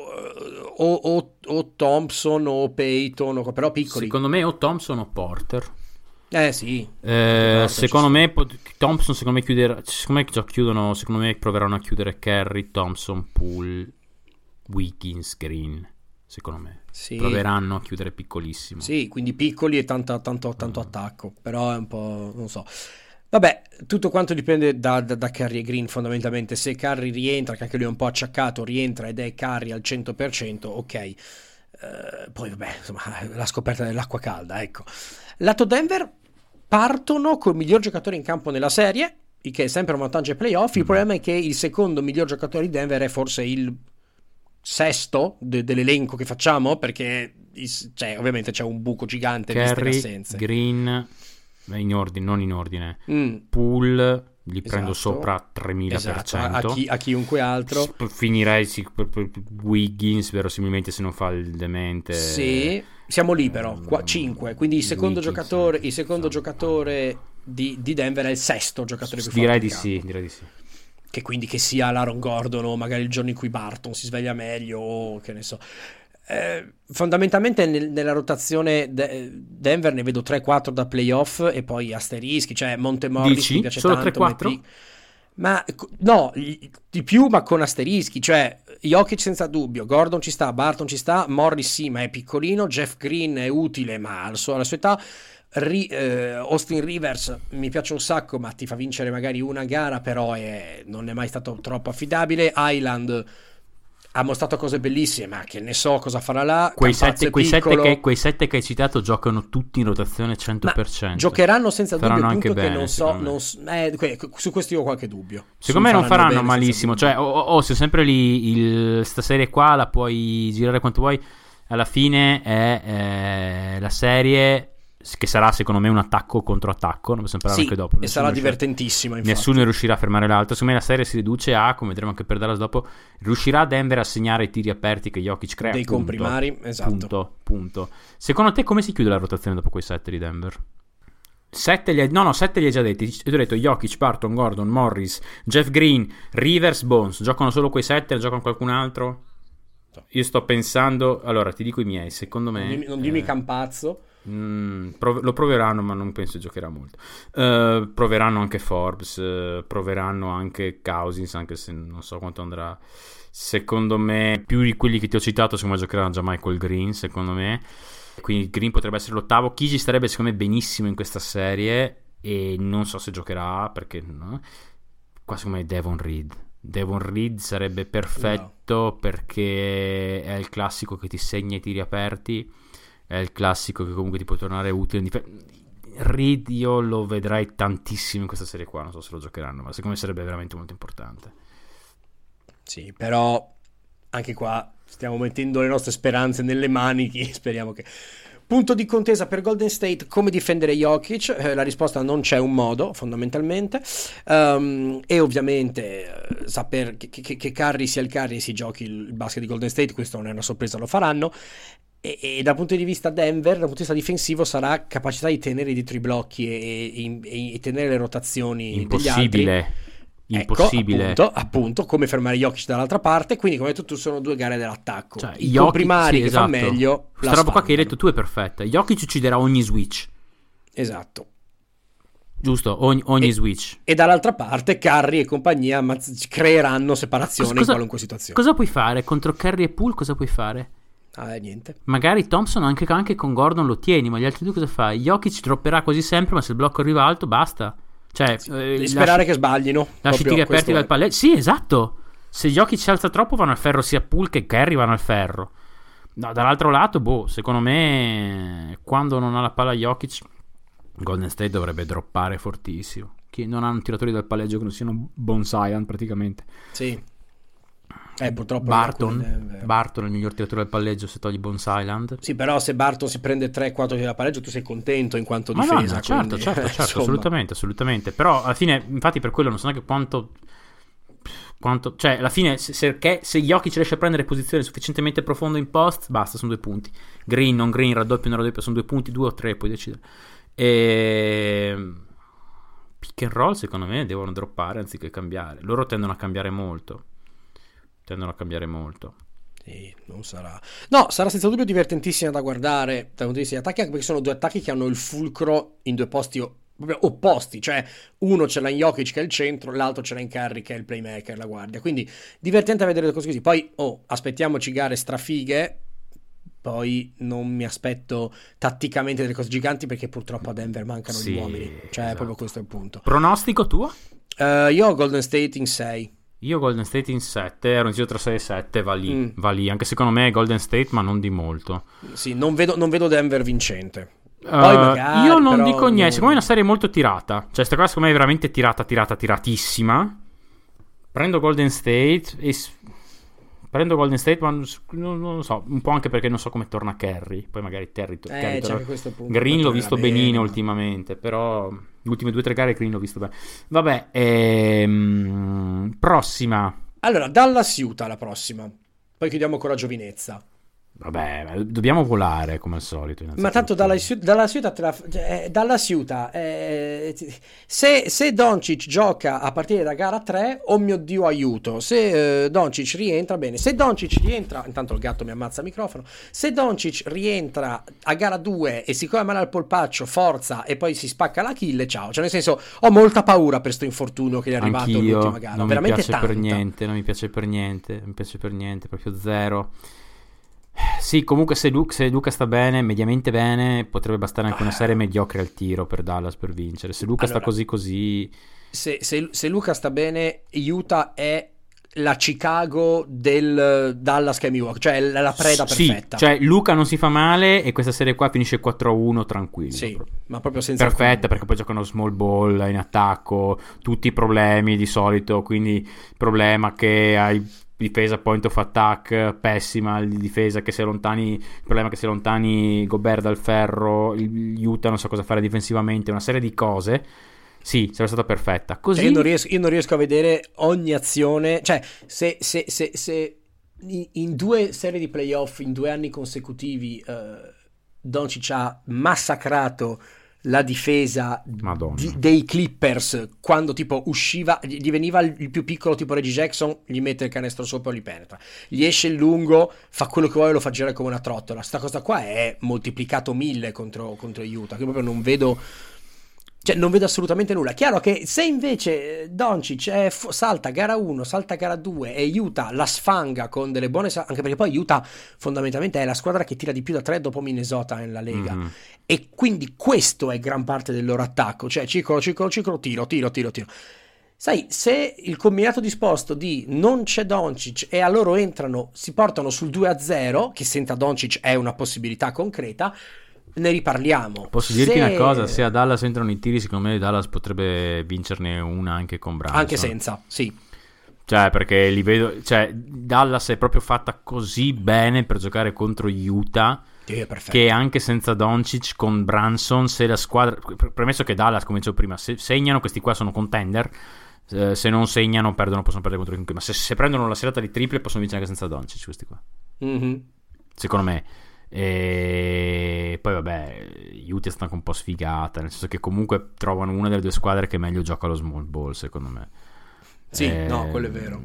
S2: o, o, o, Thompson o Peyton, o, però piccoli.
S4: Secondo me o Thompson o Porter.
S2: Eh sì.
S4: Eh, secondo me Thompson secondo me chiuderà secondo me chiudono, secondo me proveranno a chiudere Kerry, Thompson, Poole, Wiggins, Green, secondo me sì. proveranno a chiudere piccolissimo.
S2: Sì, quindi piccoli e tanto, tanto, tanto attacco, però è un po', non so. Vabbè, tutto quanto dipende da, da, da Curry e Green fondamentalmente. Se Curry rientra, che anche lui è un po' acciaccato, rientra ed è Curry al 100%, ok. Uh, poi vabbè, insomma, (laughs) la scoperta dell'acqua calda, ecco. Lato Denver partono col miglior giocatore in campo nella serie, il che è sempre un vantaggio ai playoff. Il mm. problema è che il secondo miglior giocatore di Denver è forse il sesto de- dell'elenco che facciamo perché cioè, ovviamente c'è un buco gigante
S4: Kerry, assenze. Green in ordine, non in ordine mm. Pool gli esatto. prendo sopra 3000% esatto.
S2: a, a, chi, a, chiunque altro
S4: finirei sì, Wiggins verosimilmente se non fa il demente
S2: sì siamo lì però qua, 5 quindi il secondo Wiggins, giocatore, il secondo giocatore di, di, Denver è il sesto giocatore più
S4: direi
S2: forte
S4: di sì direi di sì
S2: che quindi che sia l'Aaron Gordon o magari il giorno in cui Barton si sveglia meglio o che ne so Eh, fondamentalmente nel- nella rotazione de- Denver ne vedo 3-4 da playoff e poi asterischi, cioè Montemorris
S4: Dici?
S2: mi piace
S4: Solo
S2: tanto.
S4: 3-4?
S2: Metti- Ma no, di più ma con asterischi, cioè Jokic senza dubbio, Gordon ci sta, Barton ci sta, Morris sì ma è piccolino, Jeff Green è utile ma alla sua età, Ri- eh, Austin Rivers mi piace un sacco ma ti fa vincere magari una gara però è- non è mai stato troppo affidabile, Island ha mostrato cose bellissime ma che ne so cosa farà là,
S4: Quei sette, quei, sette che, quei sette che hai citato giocano tutti in rotazione 100%.
S2: Giocheranno senza dubbio,
S4: Faranno
S2: il
S4: anche bene,
S2: non so, non eh, su questo io ho qualche dubbio.
S4: Secondo
S2: Su
S4: me non faranno
S2: senza
S4: malissimo.
S2: dubbio.
S4: Cioè, o, o- o se sempre lì il, sta serie qua la puoi girare quanto vuoi. Alla fine è eh, la serie che sarà secondo me un attacco contro attacco. Ne possiamo parlare
S2: Sì,
S4: anche dopo.
S2: e sarà
S4: riuscirà-
S2: divertentissima. Infatti.
S4: Nessuno riuscirà a fermare l'altro. Secondo me la serie si riduce a, come vedremo anche per Dallas dopo, riuscirà Denver a segnare i tiri aperti che Jokic crea.
S2: dei
S4: punto.
S2: comprimari, esatto.
S4: Punto, punto. Secondo te come si chiude la rotazione dopo quei sette di Denver? Sette li hai, no, no, sette li hai già detti. Ti ho detto Jokic, Barton, Gordon, Morris, Jeff Green, Rivers, Bones. Giocano solo quei sette? Ne giocano qualcun altro? Io sto pensando. Allora, ti dico i miei. Secondo me.
S2: Non dimmi, non dimmi
S4: eh,
S2: Campazzo.
S4: Mm, prov- lo proveranno, ma non penso giocherà molto. Eh, proveranno anche Forbes. eh, proveranno anche Cousins, anche se non so quanto andrà. Secondo me, più di quelli che ti ho citato, secondo me giocherà già Michael Green. Secondo me, quindi Green potrebbe essere l'ottavo. Kiji starebbe secondo me benissimo in questa serie. E non so se giocherà perché no? qua secondo me è Devon Reed. Devon Reed sarebbe perfetto perché è il classico che ti segna i tiri aperti. È il classico che comunque ti può tornare utile difesa. Reed io lo vedrei tantissimo in questa serie qua. Non so se lo giocheranno, ma secondo me sarebbe veramente molto importante.
S2: Sì, però anche qua stiamo mettendo le nostre speranze nelle maniche. (laughs) Speriamo che. Punto di contesa per Golden State, come difendere Jokic? Eh, la risposta non c'è un modo, fondamentalmente. Um, e ovviamente eh, saper che, che, che Curry sia il Curry e si giochi il basket di Golden State, questo non è una sorpresa, lo faranno. E, e dal punto di vista Denver, dal punto di vista difensivo, sarà capacità di tenere dietro i blocchi e, e- e tenere le rotazioni.
S4: Impossibile. Impossibile.
S2: Ecco, appunto, appunto, come fermare Jokic dall'altra parte. Quindi, come hai detto tu, sono due gare dell'attacco.
S4: Cioè,
S2: I
S4: Jokic-
S2: comprimari
S4: sì,
S2: che
S4: esatto.
S2: fa meglio.
S4: Questa roba qua che hai detto tu è perfetta. Jokic ucciderà ogni switch.
S2: Esatto.
S4: Giusto? Ogni, ogni
S2: E-
S4: switch.
S2: E dall'altra parte, Curry e compagnia ammazz- creeranno separazione
S4: Cosa-
S2: in qualunque situazione.
S4: Cosa puoi fare? Contro Curry e Poole cosa puoi fare?
S2: Ah, eh, niente.
S4: Magari Thompson anche, anche con Gordon lo tieni, ma gli altri due cosa fai? Jokic dropperà quasi sempre, ma se il blocco arriva alto basta. Cioè, eh,
S2: Devi
S4: lasci-
S2: sperare che sbaglino.
S4: lasci tiri aperti dal
S2: è.
S4: palleggio. Sì, esatto. Se Jokic si alza troppo vanno al ferro sia Poole che Curry vanno al ferro. No, dall'altro lato, boh, secondo me quando non ha la palla Jokic Golden State dovrebbe droppare fortissimo. Chi non hanno tiratori dal palleggio che non siano Bonsaian praticamente.
S2: Sì. Eh, purtroppo.
S4: Barton,
S2: è vero.
S4: Barton è il miglior tiratore del palleggio se togli Bones Island.
S2: Sì, però se Barton si prende 3-4 tiri da pareggio, tu sei contento in quanto
S4: Ma
S2: difesa.
S4: no, certo,
S2: quindi,
S4: certo, certo,
S2: insomma.
S4: assolutamente, assolutamente. Però alla fine, infatti, per quello non so neanche quanto. quanto cioè, alla fine, se, se, se Jokic riesce a prendere posizione sufficientemente profonda in post, basta, sono due punti. Green, non green, raddoppio, non raddoppio, sono due punti, due o tre, puoi decidere. E. Pick and roll, secondo me, devono droppare anziché cambiare. Loro tendono a cambiare molto. Tendono a cambiare molto.
S2: Sì, non sarà. No, sarà senza dubbio divertentissima da guardare dal punto di vista di attacchi, anche perché sono due attacchi che hanno il fulcro in due posti opposti, cioè uno ce l'ha in Jokic che è il centro, l'altro ce l'ha in Curry che è il playmaker, la guardia. Quindi divertente a vedere le cose così. Poi, oh, aspettiamoci gare strafighe. Poi non mi aspetto tatticamente delle cose giganti perché purtroppo a Denver mancano
S4: Sì,
S2: gli uomini. Cioè,
S4: esatto.
S2: proprio questo è il punto.
S4: Pronostico tuo?
S2: Eh, io ho Golden State in 6.
S4: Io Golden State in 7, ero in giro tra 6 e 7, va lì,
S2: Mm.
S4: va lì. Anche secondo me è Golden State, ma non di molto.
S2: Sì, non vedo, non vedo Denver vincente.
S4: Uh,
S2: magari,
S4: io non dico niente,
S2: non-
S4: secondo me è una serie molto tirata. Cioè, sta cosa secondo me è veramente tirata, tirata, tiratissima. Prendo Golden State e... Prendo Golden State, ma non, non- lo so, un po' anche perché non so come torna Kerry. Poi magari Terry,
S2: Eh,
S4: Kerry
S2: c'è
S4: torna-. Green l'ho visto
S2: bene,
S4: benino
S2: ma-
S4: ultimamente, però le ultime due o tre gare Green l'ho visto bene. Vabbè, ehm, prossima.
S2: Allora, Dallas Utah la prossima. Poi chiudiamo con la giovinezza.
S4: Vabbè, dobbiamo volare come al solito.
S2: Ma tanto dalla, dalla Ciuta, la, cioè, eh, dalla Ciuta eh, se, se Doncic gioca a partire da gara 3, oh mio dio, aiuto. Se eh, Doncic rientra, bene. Se Doncic rientra, intanto il gatto mi ammazza il microfono. Se Doncic rientra a gara 2 e siccome male al polpaccio, forza e poi si spacca la kill, ciao. Cioè, nel senso, ho molta paura per questo infortunio che è arrivato
S4: Anch'io,
S2: all'ultima gara.
S4: Non
S2: Veramente
S4: mi piace
S2: tanta.
S4: per niente, non mi piace per niente, non mi piace per niente, proprio zero. Sì, comunque se, Luca, se Luca sta bene, mediamente bene, potrebbe bastare anche una serie mediocre al tiro per Dallas per vincere. Se Luca
S2: Allora,
S4: sta così così...
S2: Se, se- se Luca sta bene, Utah è la Chicago del Dallas che è Milwaukee, cioè è la preda
S4: sì,
S2: perfetta.
S4: cioè Luca non si fa male e questa serie qua finisce 4-1 tranquillo.
S2: Sì,
S4: proprio.
S2: ma proprio senza
S4: Perfetta
S2: alcun-
S4: perché poi giocano small ball in attacco, tutti i problemi di solito, quindi il problema che hai difesa point of attack pessima, di difesa che si allontani, il problema che si allontani Gobert dal ferro, Utah non sa cosa fare difensivamente, una serie di cose. Sì, sarebbe stata perfetta.
S2: Cioè,
S4: Così
S2: io, non riesco, io non riesco a vedere ogni azione, cioè se, se- se- se in, due serie di playoff, in due anni consecutivi, eh, Doncic ha massacrato la difesa di- dei Clippers quando tipo usciva, gli gli veniva il, il più piccolo tipo Reggie Jackson, gli mette il canestro sopra e li penetra. Gli esce il lungo, fa quello che vuole e lo fa girare come una trottola. Sta cosa qua è moltiplicato mille contro, contro Utah, che proprio non vedo... Cioè, non vedo assolutamente nulla. Chiaro che se invece eh, Doncic fu- salta gara 1, salta gara 2 e Utah la sfanga con delle buone. sa- anche perché poi Utah fondamentalmente è la squadra che tira di più da 3 dopo Minnesota nella Lega.
S4: Mhm.
S2: E quindi questo è gran parte del loro attacco. Cioè, ciclo, ciclo, ciclo, tiro, tiro, tiro, tiro. Sai, se il combinato disposto di non c'è Doncic e a loro entrano, si portano sul 2-0, che senza Doncic è una possibilità concreta, ne riparliamo.
S4: Posso dirti
S2: Se-
S4: una cosa? Se a Dallas entrano i tiri, secondo me Dallas potrebbe vincerne una anche con Branson.
S2: Anche senza, sì.
S4: Cioè, perché li vedo. Cioè, Dallas è proprio fatta così bene per giocare contro Utah.
S2: Perfetto.
S4: Che anche senza Doncic con Branson, se la squadra. pre- Premesso che Dallas, come dicevo prima, se segnano, questi qua sono contender. eh, se non segnano, perdono, possono perdere contro chiunque. Ma se, se prendono la serata di triple, possono vincere anche senza Doncic. Questi qua,
S2: Mhm.
S4: secondo me. E poi, vabbè, Utah sta anche un po' sfigata. Nel senso che comunque trovano una delle due squadre che meglio gioca lo small ball, secondo me.
S2: Sì,
S4: Eh,
S2: no, quello è vero.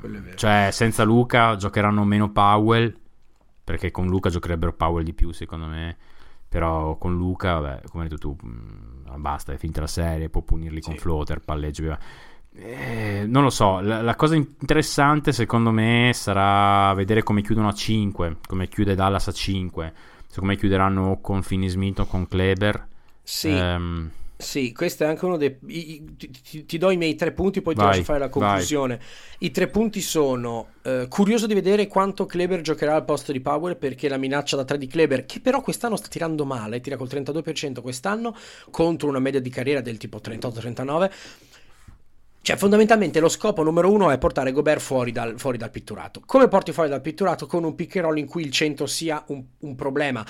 S2: Quello è vero.
S4: Cioè, senza Luca giocheranno meno Powell. Perché con Luca giocherebbero Powell di più, secondo me. Però con Luca, vabbè, come hai detto tu, mh, basta, è finita la serie. Può punirli con
S2: Sì.
S4: floater, palleggi. Eh, non lo so. La, la cosa interessante, secondo me, sarà vedere come chiudono a 5. Come chiude Dallas a 5. Secondo me chiuderanno con Finney Smith o con Kleber.
S2: Sì,
S4: Ehm,
S2: sì, questo è anche uno dei... ti, ti- ti do i miei tre punti, poi ti
S4: Vai,
S2: lascio fare la
S4: vai.
S2: conclusione. I tre punti sono... eh, curioso di vedere quanto Kleber giocherà al posto di Powell, perché la minaccia da 3 di Kleber, che però quest'anno sta tirando male, tira col 32% quest'anno, contro una media di carriera del tipo 38-39... Cioè, fondamentalmente lo scopo numero uno è portare Gobert fuori dal, fuori dal pitturato. Come porti fuori dal pitturato? Con un pick in cui il centro sia un, un problema.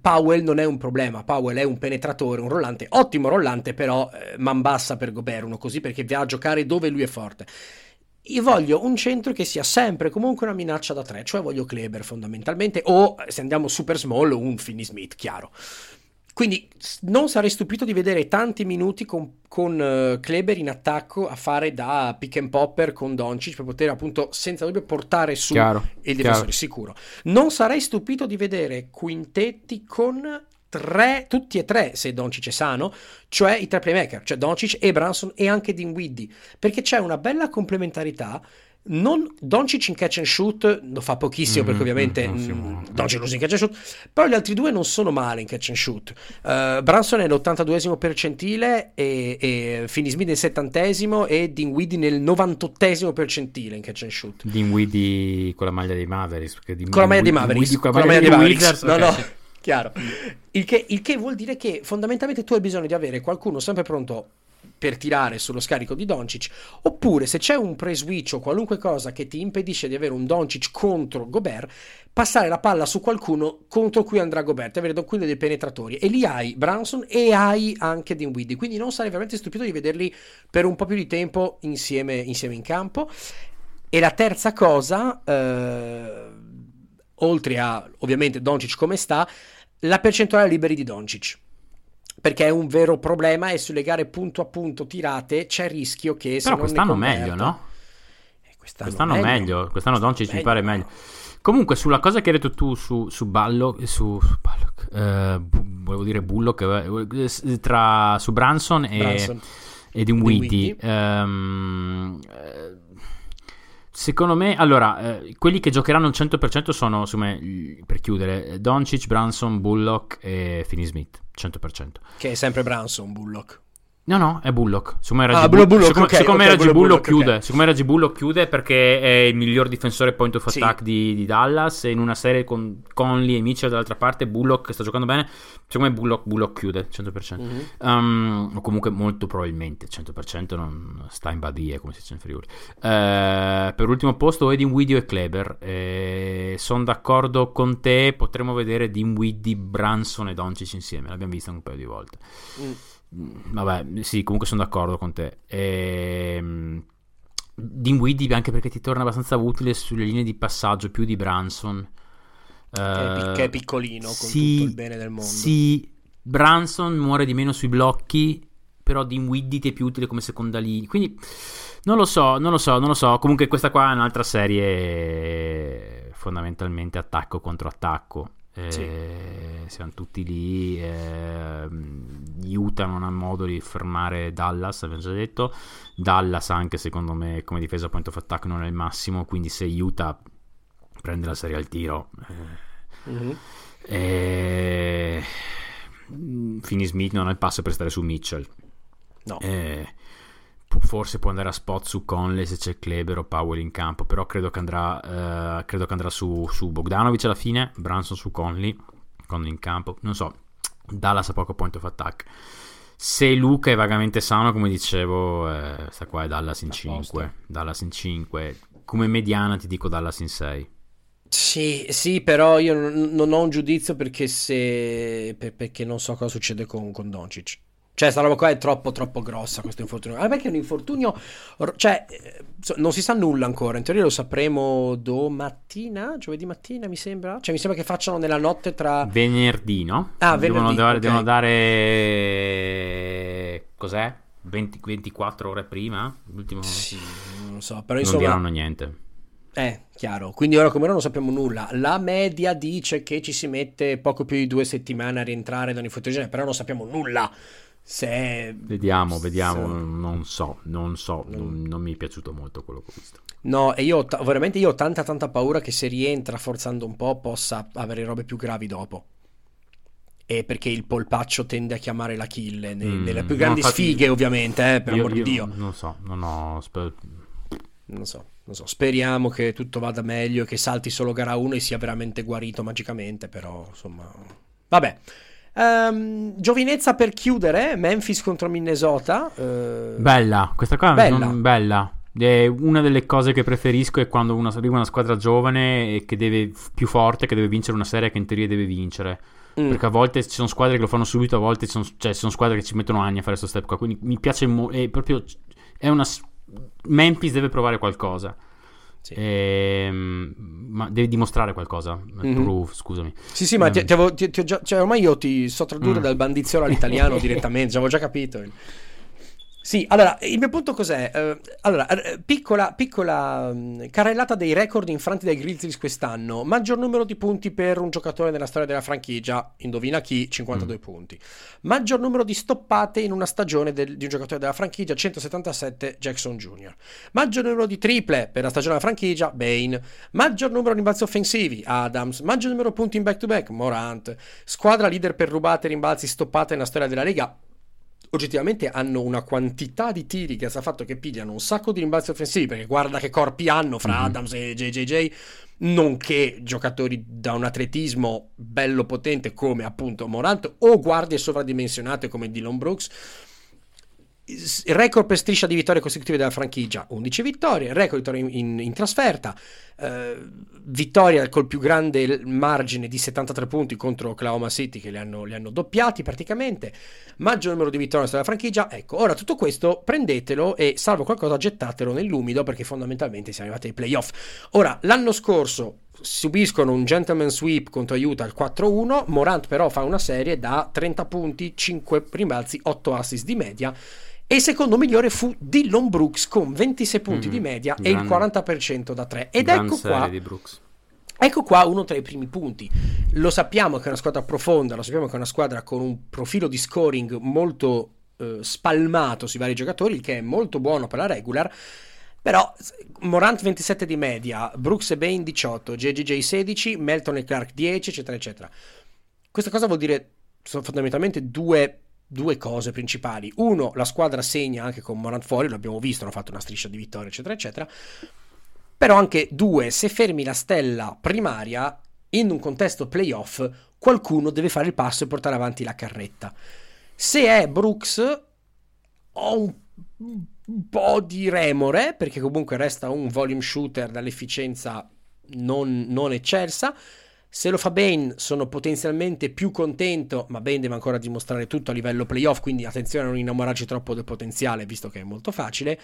S2: Powell non è un problema, Powell è un penetratore, un rollante, ottimo rollante, però eh, man bassa per Gobert, uno così perché va a giocare dove lui è forte. Io voglio un centro che sia sempre comunque una minaccia da tre, cioè voglio Kleber fondamentalmente, o se andiamo super small, un Finney Smith, chiaro. Quindi non sarei stupito di vedere tanti minuti con, con eh, Kleber in attacco a fare da pick and popper con Doncic per poter appunto senza dubbio portare su
S4: chiaro.
S2: il difensore sicuro. Non sarei stupito di vedere quintetti con tre, tutti e tre, se Doncic è sano, cioè i tre playmaker, cioè Doncic e Branson e anche Dinwiddie, perché c'è una bella complementarità. Non, Doncic in catch and shoot lo fa pochissimo
S4: Mhm,
S2: perché ovviamente
S4: mhm, sì,
S2: mm, Doncic lo usa in catch and shoot. Però gli altri due non sono male in catch and shoot. Uh, Branson è l'82esimo percentile e, e Finney Smith nel 70esimo e Dinwiddie nel 98esimo percentile in catch and shoot.
S4: Dinwiddie con la maglia dei Mavericks.
S2: con la maglia dei Mavericks
S4: con
S2: la maglia dei Mavericks.
S4: Wizards,
S2: no no chiaro. Il che, il che vuol dire che fondamentalmente tu hai bisogno di avere qualcuno sempre pronto per tirare sullo scarico di Doncic oppure se c'è un pre-switch o qualunque cosa che ti impedisce di avere un Doncic contro Gobert passare la palla su qualcuno contro cui andrà Gobert. Avere quindi dei penetratori. E lì hai Branson e hai anche Dinwiddie. Quindi non sarei veramente stupito di vederli per un po' più di tempo insieme, insieme in campo. E la terza cosa, eh, oltre a ovviamente Doncic come sta, la percentuale liberi di Doncic. Perché è un vero problema e sulle gare punto a punto tirate c'è il rischio che
S4: Però quest'anno
S2: converta-
S4: meglio, no?
S2: Eh, Quest'anno,
S4: Quest'anno meglio, quest'anno Doncic mi
S2: Meglio.
S4: pare meglio. Comunque, sulla cosa che hai detto tu su, su Ballock, su, su Ballock, eh, volevo dire Bullock, eh, tra, su Branson e,
S2: Branson.
S4: e Dinwiddie,
S2: Dinwiddie.
S4: ehm, eh, secondo me, allora, eh, quelli che giocheranno al 100% sono, insomma, per chiudere, Doncic, Branson, Bullock e Finney Smith, 100%.
S2: Che è sempre Branson, Bullock.
S4: No, no, è Bullock. Secondo me
S2: Ah,
S4: Reggie
S2: Bullock,
S4: Bull-
S2: Bullock,
S4: secondo,
S2: ok,
S4: secondo me
S2: ok,
S4: Reggie
S2: Bullock,
S4: chiude.
S2: ok.
S4: Secondo me Reggie Bullock chiude perché è il miglior difensore point of
S2: Sì.
S4: attack di, di Dallas. E in una serie con Conley e Mitchell dall'altra parte, Bullock sta giocando bene. Secondo me Bullock, Bullock chiude 100%.
S2: Mhm.
S4: Um, o comunque molto probabilmente 100% non sta in badie come si dice in Friuli. Eh, per ultimo posto Dinwiddie e Kleber. sono d'accordo con te. Potremmo vedere Dinwiddie, Branson e Doncic insieme. L'abbiamo visto un paio di volte.
S2: Mm.
S4: Vabbè, sì, comunque sono d'accordo con te. Ehm, Dinwiddie anche perché ti torna abbastanza utile sulle linee di passaggio più di Branson.
S2: Che
S4: Eh,
S2: che è piccolino con
S4: sì,
S2: tutto il bene del mondo.
S4: Sì, Branson muore di meno sui blocchi, però Dinwiddie ti è più utile come seconda linea. Quindi non lo so, non lo so, non lo so. Comunque questa qua è un'altra serie fondamentalmente attacco contro attacco. Eh,
S2: Sì.
S4: Siamo tutti lì. Eh, Utah non ha modo di fermare Dallas, abbiamo già detto. Dallas anche secondo me come difesa point of attack non è il massimo, quindi se Utah prende la serie al tiro... eh,
S2: Mhm.
S4: e... Finney Smith non ha il passo per stare su Mitchell.
S2: No.
S4: Eh, forse può andare a spot su Conley se c'è Kleber o Powell in campo. Però credo che andrà, eh, credo che andrà su, su Bogdanovic alla fine. Branson su Conley. Conley in campo. Non so. Dallas ha poco point of attack. Se Luca è vagamente sano, come dicevo, eh, sta qua è Dallas in
S3: A posto.
S4: 5. Dallas in 5. Come mediana ti dico Dallas in 6.
S2: Sì, sì, però io non, ho un giudizio perché se per- perché non so cosa succede con, con Doncic. Cioè, sta roba qua è troppo, troppo grossa questo infortunio. Ah, perché è un infortunio. or- Cioè, eh, non si sa nulla ancora. In teoria lo sapremo domattina, giovedì mattina, mi sembra. Cioè, mi sembra che facciano nella notte tra.
S4: Venerdì, no?
S2: Ah,
S4: devono
S2: venerdì,
S4: dare,
S2: ok.
S4: devono dare- Cos'è? 20 24 ore prima? L'ultimo...
S2: Sì, non so, però
S4: non
S2: insomma.
S4: diranno niente.
S2: Eh, chiaro. Quindi ora come ora non sappiamo nulla. La media dice che ci si mette poco più di due settimane a rientrare da un infortunio però non sappiamo nulla. Se...
S4: Vediamo, vediamo.
S2: se-
S4: Non so, non so. Non, non mi è piaciuto molto quello che ho visto.
S2: No, e io ta- veramente io ho tanta tanta paura che se rientra forzando un po' possa avere robe più gravi dopo. E perché il polpaccio tende a chiamare l'Achille ne-
S4: Mm,
S2: nelle più
S4: no,
S2: grandi
S4: infatti-
S2: sfighe, ovviamente, eh, per
S4: Io-
S2: amor di
S4: io
S2: Dio.
S4: Non so, non ho... spe-
S2: Non so, non so. Speriamo che tutto vada meglio, che salti solo gara 1 e sia veramente guarito magicamente, però insomma... Vabbè. Ehm, giovinezza per chiudere, Memphis contro Minnesota. eh,
S4: Bella, questa qua
S2: Bella.
S4: non- bella. È una delle cose che preferisco è quando una, arriva una squadra giovane e che deve più forte, che deve vincere una serie che in teoria deve vincere.
S2: mm,
S4: Perché a volte ci sono squadre che lo fanno subito, a volte ci sono, cioè, ci sono squadre che ci mettono anni a fare questo step qua. Quindi mi piace molto. È proprio. È una. Memphis deve provare qualcosa.
S2: Sì.
S4: Ehm, ma deve dimostrare qualcosa.
S2: Mhm.
S4: Proof, scusami.
S2: Sì, sì, ma ti,
S4: Ehm.
S2: ti avevo- ti- ti ho già, cioè, ormai io ti so tradurre
S4: Mm.
S2: dal bandiziolo all'italiano (laughs) direttamente, avevo già capito. Sì, allora, il mio punto cos'è? Eh, allora, eh, piccola, piccola mh, carrellata dei record infranti dai Grizzlies quest'anno. Maggior numero di punti per un giocatore nella storia della franchigia, indovina chi, 52 punti. Maggior numero di stoppate in una stagione del- di un giocatore della franchigia, 177 Jackson Jr. Maggior numero di triple per la stagione della franchigia, Bane. Maggior numero di rimbalzi offensivi, Adams. Maggior numero di punti in back-to-back, Morant. Squadra leader per rubate, rimbalzi, stoppate nella storia della Lega. Oggettivamente hanno una quantità di tiri che sta fatto che pigliano un sacco di rimbalzi offensivi perché guarda che corpi hanno fra
S4: Mhm.
S2: Adams e JJJ, nonché giocatori da un atletismo bello potente come appunto Morant o guardie sovradimensionate come Dylan Brooks. Record per striscia di vittorie consecutive della franchigia 11 vittorie, record in, in- in trasferta, eh, vittoria col più grande margine di 73 punti contro Oklahoma City che li hanno, li hanno doppiati praticamente, maggior numero di vittorie della franchigia. Ecco, ora tutto questo prendetelo e salvo qualcosa gettatelo nell'umido perché fondamentalmente siamo arrivati ai playoff. Ora, l'anno scorso subiscono un gentleman sweep contro Utah al 4-1. Morant però fa una serie da 30 punti, 5 rimbalzi, 8 assist di media. E il secondo migliore fu Dillon Brooks con 26 punti
S4: Mm,
S2: di media
S4: gran-
S2: e il 40% da 3. Ed ecco qua, ecco qua uno tra i primi punti. Lo sappiamo che è una squadra profonda, lo sappiamo che è una squadra con un profilo di scoring molto eh, spalmato sui vari giocatori, il che è molto buono per la regular. Però Morant 27 di media, Brooks e Bain 18, JJJ 16, Melton e Clark 10, eccetera, eccetera. Questa cosa vuol dire sono fondamentalmente due, due cose principali. Uno, la squadra segna anche con Morant fuori, l'abbiamo visto, hanno fatto una striscia di vittorie, eccetera, eccetera. Però anche due, se fermi la stella primaria in un contesto playoff, qualcuno deve fare il passo e portare avanti la carretta. Se è Brooks, ho un po' di remore, perché comunque resta un volume shooter dall'efficienza non, non eccelsa. Se lo fa Bane sono potenzialmente più contento, ma Bane deve ancora dimostrare tutto a livello playoff, quindi attenzione a non innamorarci troppo del potenziale, visto che è molto facile,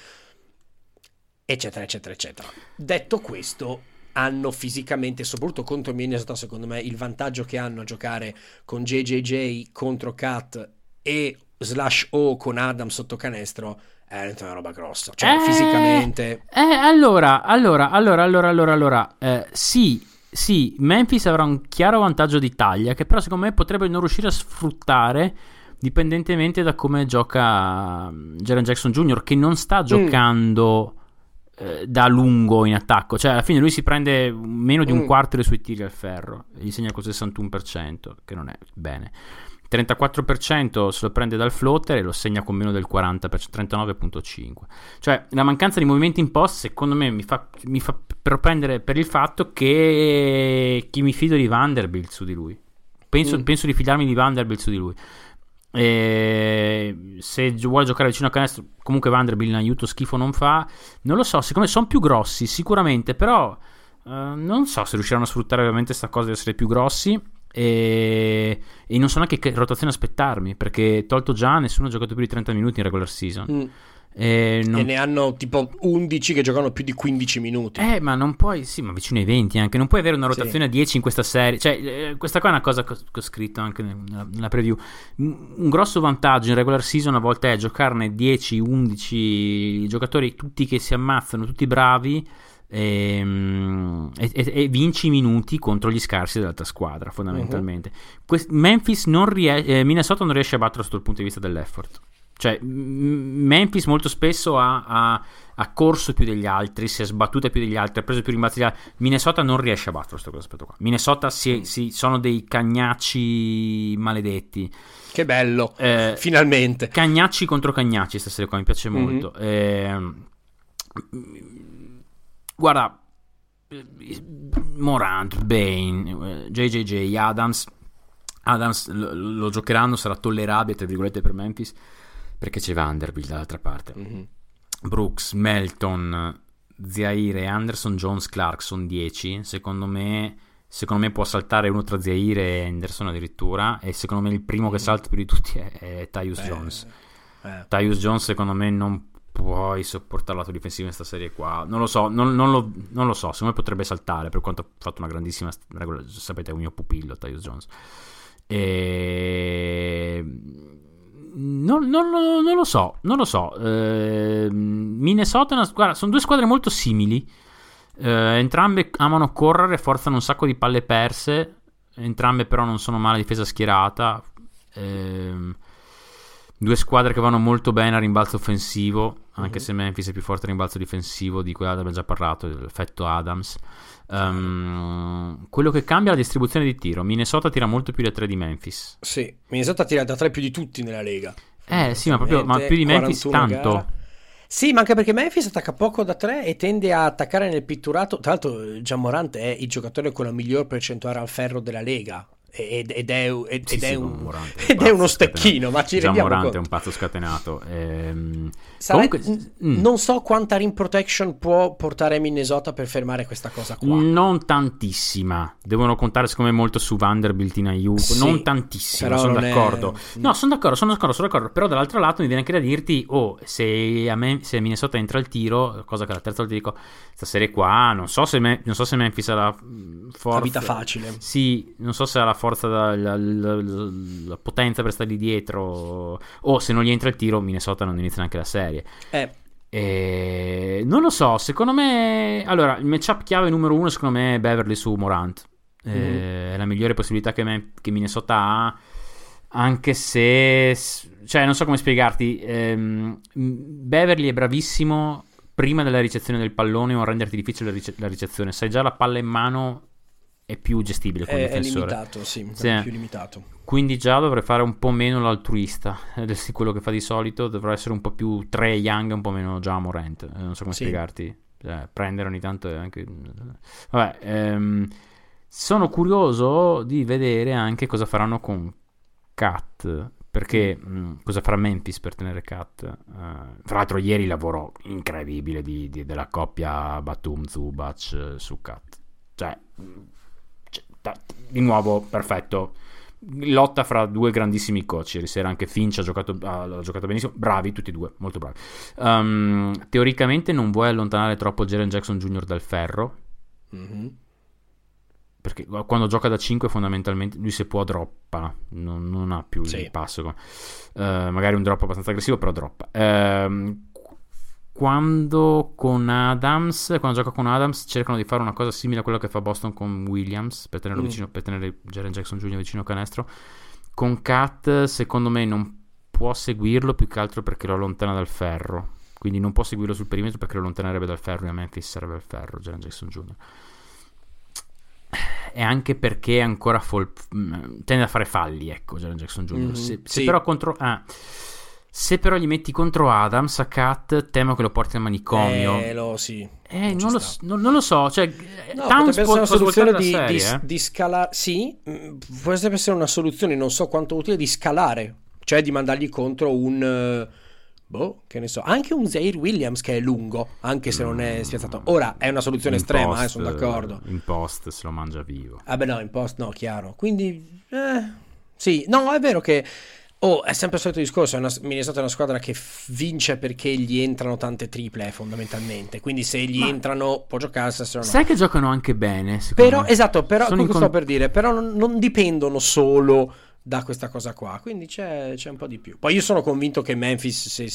S2: eccetera, eccetera, eccetera. Detto questo, hanno fisicamente, soprattutto contro Minnesota, secondo me, il vantaggio che hanno a giocare con JJJ contro Cat e slash O con Adam sotto canestro è una roba grossa. Cioè,
S4: Eh,
S2: fisicamente...
S4: Eh, allora, allora, allora, allora, allora, allora, eh, sì, sì, Memphis avrà un chiaro vantaggio di taglia che però secondo me potrebbe non riuscire a sfruttare dipendentemente da come gioca mm, Jaren Jackson Jr. che non sta giocando eh, da lungo in attacco, cioè alla fine lui si prende meno di un
S2: Mm.
S4: quarto dei suoi tiri al ferro, gli segna col 61%, che non è bene. 34% se lo prende dal floater e lo segna con meno del 40%, 39.5%. Cioè, la mancanza di movimenti in post, secondo me, mi fa, mi fa propendere per il fatto che chi mi fido di Vanderbilt su di lui. Penso,
S2: Mm.
S4: penso di fidarmi di Vanderbilt su di lui. E se vuole giocare vicino a canestro, comunque Vanderbilt in aiuto schifo non fa. Non lo so, secondo me sono più grossi, sicuramente, però eh, non so se riusciranno a sfruttare veramente questa cosa di essere più grossi. E, e non so neanche che rotazione aspettarmi perché tolto già nessuno ha giocato più di 30 minuti in regular season.
S2: Mm.
S4: E non-
S2: E ne hanno tipo 11 che giocano più di 15 minuti.
S4: Eh, ma non puoi, sì, ma vicino ai 20 anche. Non puoi avere una
S2: Sì.
S4: rotazione a 10 in questa serie. Cioè, eh, questa qua è una cosa che ho, scritto anche nella, nella preview. Un, grosso vantaggio in regular season a volte è giocarne 10, 11 giocatori, tutti che si ammazzano, tutti bravi. Ehm, E, e- e vinci i minuti contro gli scarsi dell'altra squadra, fondamentalmente. Quest- Memphis non rie- eh, Minnesota non riesce a battere sotto il punto di vista dell'effort. Cioè, Memphis molto spesso ha, ha- ha corso più degli altri, si è sbattuta più degli altri, ha preso più rimbalzi degli altri. Minnesota non riesce a battere questo aspetto qua. Minnesota si- si- sono dei cagnacci maledetti.
S2: Che bello.
S4: Eh,
S2: Finalmente.
S4: Cagnacci contro cagnacci, stasera qua mi piace
S2: Mhm.
S4: molto. Ehm, guarda, eh, Morant, Bane, eh, JJJ, Adams. Adams lo, giocheranno, sarà tollerabile, tra virgolette, per Memphis, perché c'è Vanderbilt dall'altra parte.
S2: Mhm.
S4: Brooks, Melton, Zaire Anderson, Jones, Clarkson 10. Secondo me, secondo me può saltare uno tra Zaire e Anderson addirittura. E secondo me il primo che salta più di tutti è, è Tyus
S2: Eh,
S4: Jones.
S2: eh.
S4: Tyus Jones, secondo me, non puoi sopportare lato difensivo in questa serie qua. Non lo so, non, non lo, non lo so. Secondo me potrebbe saltare, per quanto ha fatto una grandissima regola. Sapete, è un mio pupillo, Tyus Jones. E... Non, non lo, non lo so, non lo so. Eh, Minnesota una guarda, sono due squadre molto simili. Eh, entrambe amano correre, forzano un sacco di palle perse. Entrambe però non sono male difesa schierata. Ehm, due squadre che vanno molto bene a rimbalzo offensivo, anche
S2: Mhm.
S4: se Memphis è più forte rimbalzo difensivo, di cui abbiamo già parlato, l'effetto Adams. Ehm, quello che cambia è la distribuzione di tiro. Minnesota tira molto più da 3 di Memphis.
S2: Sì, Minnesota tira da 3 più di tutti nella Lega.
S4: Eh sì, ma proprio ma più di Memphis
S2: 41
S4: tanto.
S2: gara. Sì, ma anche perché Memphis attacca poco da 3 e tende a attaccare nel pitturato. Tra l'altro, Gianmorant è il giocatore con la miglior percentuale al ferro della Lega. Ed, ed è, ed,
S4: Sì,
S2: ed
S4: sì,
S2: è un,
S4: Morant un
S2: ed è uno
S4: scatenato.
S2: stecchino, ma ci
S4: Già
S2: rendiamo
S4: Morant è
S2: conto.
S4: un pazzo scatenato. Ehm,
S2: Sarà-
S4: comunque,
S2: n-
S4: mm.
S2: Non so quanta rim protection può portare Minnesota per fermare questa cosa qua.
S4: Non tantissima, devono contare secondo me molto su Vanderbilt in aiuto.
S2: Sì,
S4: non tantissimo,
S2: però
S4: sono
S2: non è-
S4: d'accordo. No, sono d'accordo, sono d'accordo, sono d'accordo. Però dall'altro lato mi viene anche da dirti: oh, se, a me, se Minnesota entra al tiro, cosa che la terza volta dico, questa serie qua, non so se, me- non so se Memphis ha la mm, forza.
S2: La vita facile.
S4: Sì, non so se ha la forza, da- la, la- la- potenza per stare lì dietro. O se non gli entra il tiro, Minnesota non inizia neanche la serie.
S2: Eh,
S4: E non lo so, secondo me. Allora, il matchup chiave numero uno, secondo me, è Beverly su Morant. Eh,
S2: Mhm.
S4: È la migliore possibilità che, me- che Minnesota ha. Anche se. Cioè, non so come spiegarti. ehm, Beverly è bravissimo prima della ricezione del pallone o a renderti difficile la, rice- la ricezione. Se hai già la palla in mano, è più gestibile come
S2: è, è
S4: difensore.
S2: limitato, sì,
S4: Sì.
S2: è più limitato.
S4: Quindi già dovrei fare un po' meno l'altruista (laughs) quello che fa di solito. Dovrò essere un po' più Trey Young, un po' meno già Morant. Eh, non so come
S2: Sì.
S4: spiegarti. Cioè, prendere ogni tanto è anche. Vabbè, ehm, sono curioso di vedere anche cosa faranno con Cat. Perché mh, cosa farà Memphis per tenere Cat? Eh, fra l'altro, ieri lavoro incredibile di- di- della coppia Batum-Zubac eh, su Cat. Cioè, di nuovo, perfetto lotta fra due grandissimi coach. Ieri sera anche Finch ha giocato, ha giocato benissimo. Bravi tutti e due, molto bravi. Um, teoricamente non vuoi allontanare troppo Jaren Jackson Jr. dal ferro.
S2: Mhm.
S4: Perché quando gioca da 5 fondamentalmente lui se può droppa, non, non ha più
S2: Sì.
S4: il passo. Eh, magari un drop abbastanza aggressivo, però droppa. Ehm, quando con Adams, quando gioca con Adams, cercano di fare una cosa simile a quella che fa Boston con Williams per tenerlo
S2: Mm.
S4: vicino, per tenere Jaren Jackson Jr. vicino al canestro. Con Cat, secondo me, non può seguirlo più che altro perché lo allontana dal ferro. Quindi non può seguirlo sul perimetro perché lo allontanerebbe dal ferro e a Memphis serve il ferro, Jaren Jackson Jr. E anche perché è ancora fol- mh, tende a fare falli, ecco, Jaren Jackson Jr.
S2: Mhm,
S4: Se, se
S2: sì.
S4: però contro... ah, se però gli metti contro Adams a Cat, temo che lo porti al manicomio.
S2: Eh, lo, sì.
S4: Eh,
S2: ci
S4: non, lo, non- non lo so, cioè,
S2: No,
S4: Towns
S2: potrebbe essere
S4: può,
S2: una soluzione di,
S4: la
S2: di,
S4: serie, eh.
S2: di scalare. Sì, mm, potrebbe essere una soluzione, non so quanto utile, di scalare, cioè di mandargli contro un. eh, Boh, che ne so, anche un Zaire Williams che è lungo, anche se non è spiazzato. Ora è una soluzione
S4: In
S2: estrema, eh,
S4: post,
S2: sono d'accordo.
S4: In post se lo mangia vivo.
S2: Ah, beh, no, in post no, chiaro. Quindi, eh, sì, no, è vero che. Oh, è sempre il solito discorso. È una, Minnesota è una squadra che f- vince perché gli entrano tante triple, fondamentalmente. Quindi, se gli
S4: Ma-
S2: entrano, può giocarsi, se no.
S4: Sai che giocano anche bene,
S2: Però,
S4: me.
S2: esatto, però
S4: Sono
S2: che sto
S4: con-
S2: per dire, però non, non dipendono solo da questa cosa qua, quindi c'è, c'è un po' di più. Poi io sono convinto che Memphis, se-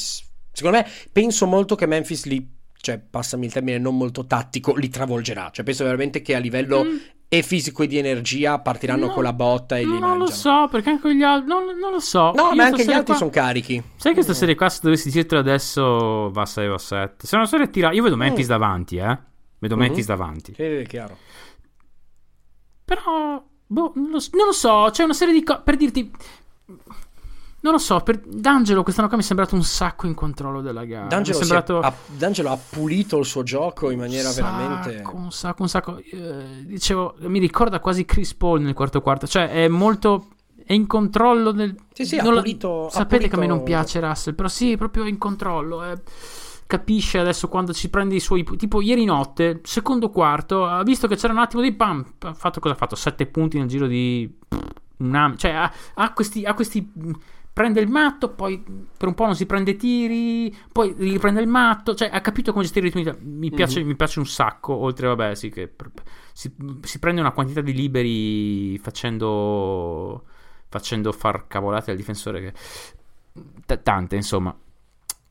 S2: secondo me, penso molto che Memphis li, cioè, passami il termine non molto tattico, li travolgerà. Cioè, penso veramente che a livello
S4: Mm.
S2: E fisico e di energia partiranno
S4: No,
S2: con la botta e li
S4: non lo
S2: mangiano.
S4: so, perché anche gli altri... Non, non lo so.
S2: No,
S4: Io
S2: ma anche gli altri
S4: qua-
S2: sono carichi.
S4: Sai che stasera qua se dovessi dirtelo adesso va 6 o 7. Se una serie tira... Io vedo Memphis
S2: Mm.
S4: davanti, eh. Vedo
S2: Mhm.
S4: Memphis davanti.
S2: Sì, è chiaro.
S4: Però... Boh, non lo, non lo so. C'è una serie di cose... Per dirti... Non lo so, per D'Angelo quest'anno qua mi è sembrato un sacco in controllo della gara.
S2: D'Angelo,
S4: è
S2: è-
S4: sembrato...
S2: ha, D'Angelo ha pulito il suo gioco in maniera
S4: sacco,
S2: veramente...
S4: Un sacco, un sacco. Eh, dicevo, mi ricorda quasi Chris Paul nel quarto quarto. Cioè, è molto. È in controllo del.
S2: Sì, sì, ha
S4: non la-
S2: pulito- ha
S4: Sapete che a me
S2: pulito-
S4: non piace Russell, però sì, è proprio in controllo. eh. Capisce adesso quando ci prende i suoi. Tipo, ieri notte, secondo quarto, ha visto che c'era un attimo di pam. Ha fatto cosa ha fatto? Sette punti nel giro di. Un anno. Cioè, ha, ha questi. Ha questi prende il matto, poi per un po' non si prende tiri, poi riprende il matto, cioè ha capito come gestire i ritmi. Mi piace,
S2: Mhm.
S4: mi piace un sacco, oltre vabbè sì che per- si, si prende una quantità di liberi facendo, facendo far cavolate al difensore che... t- tante insomma.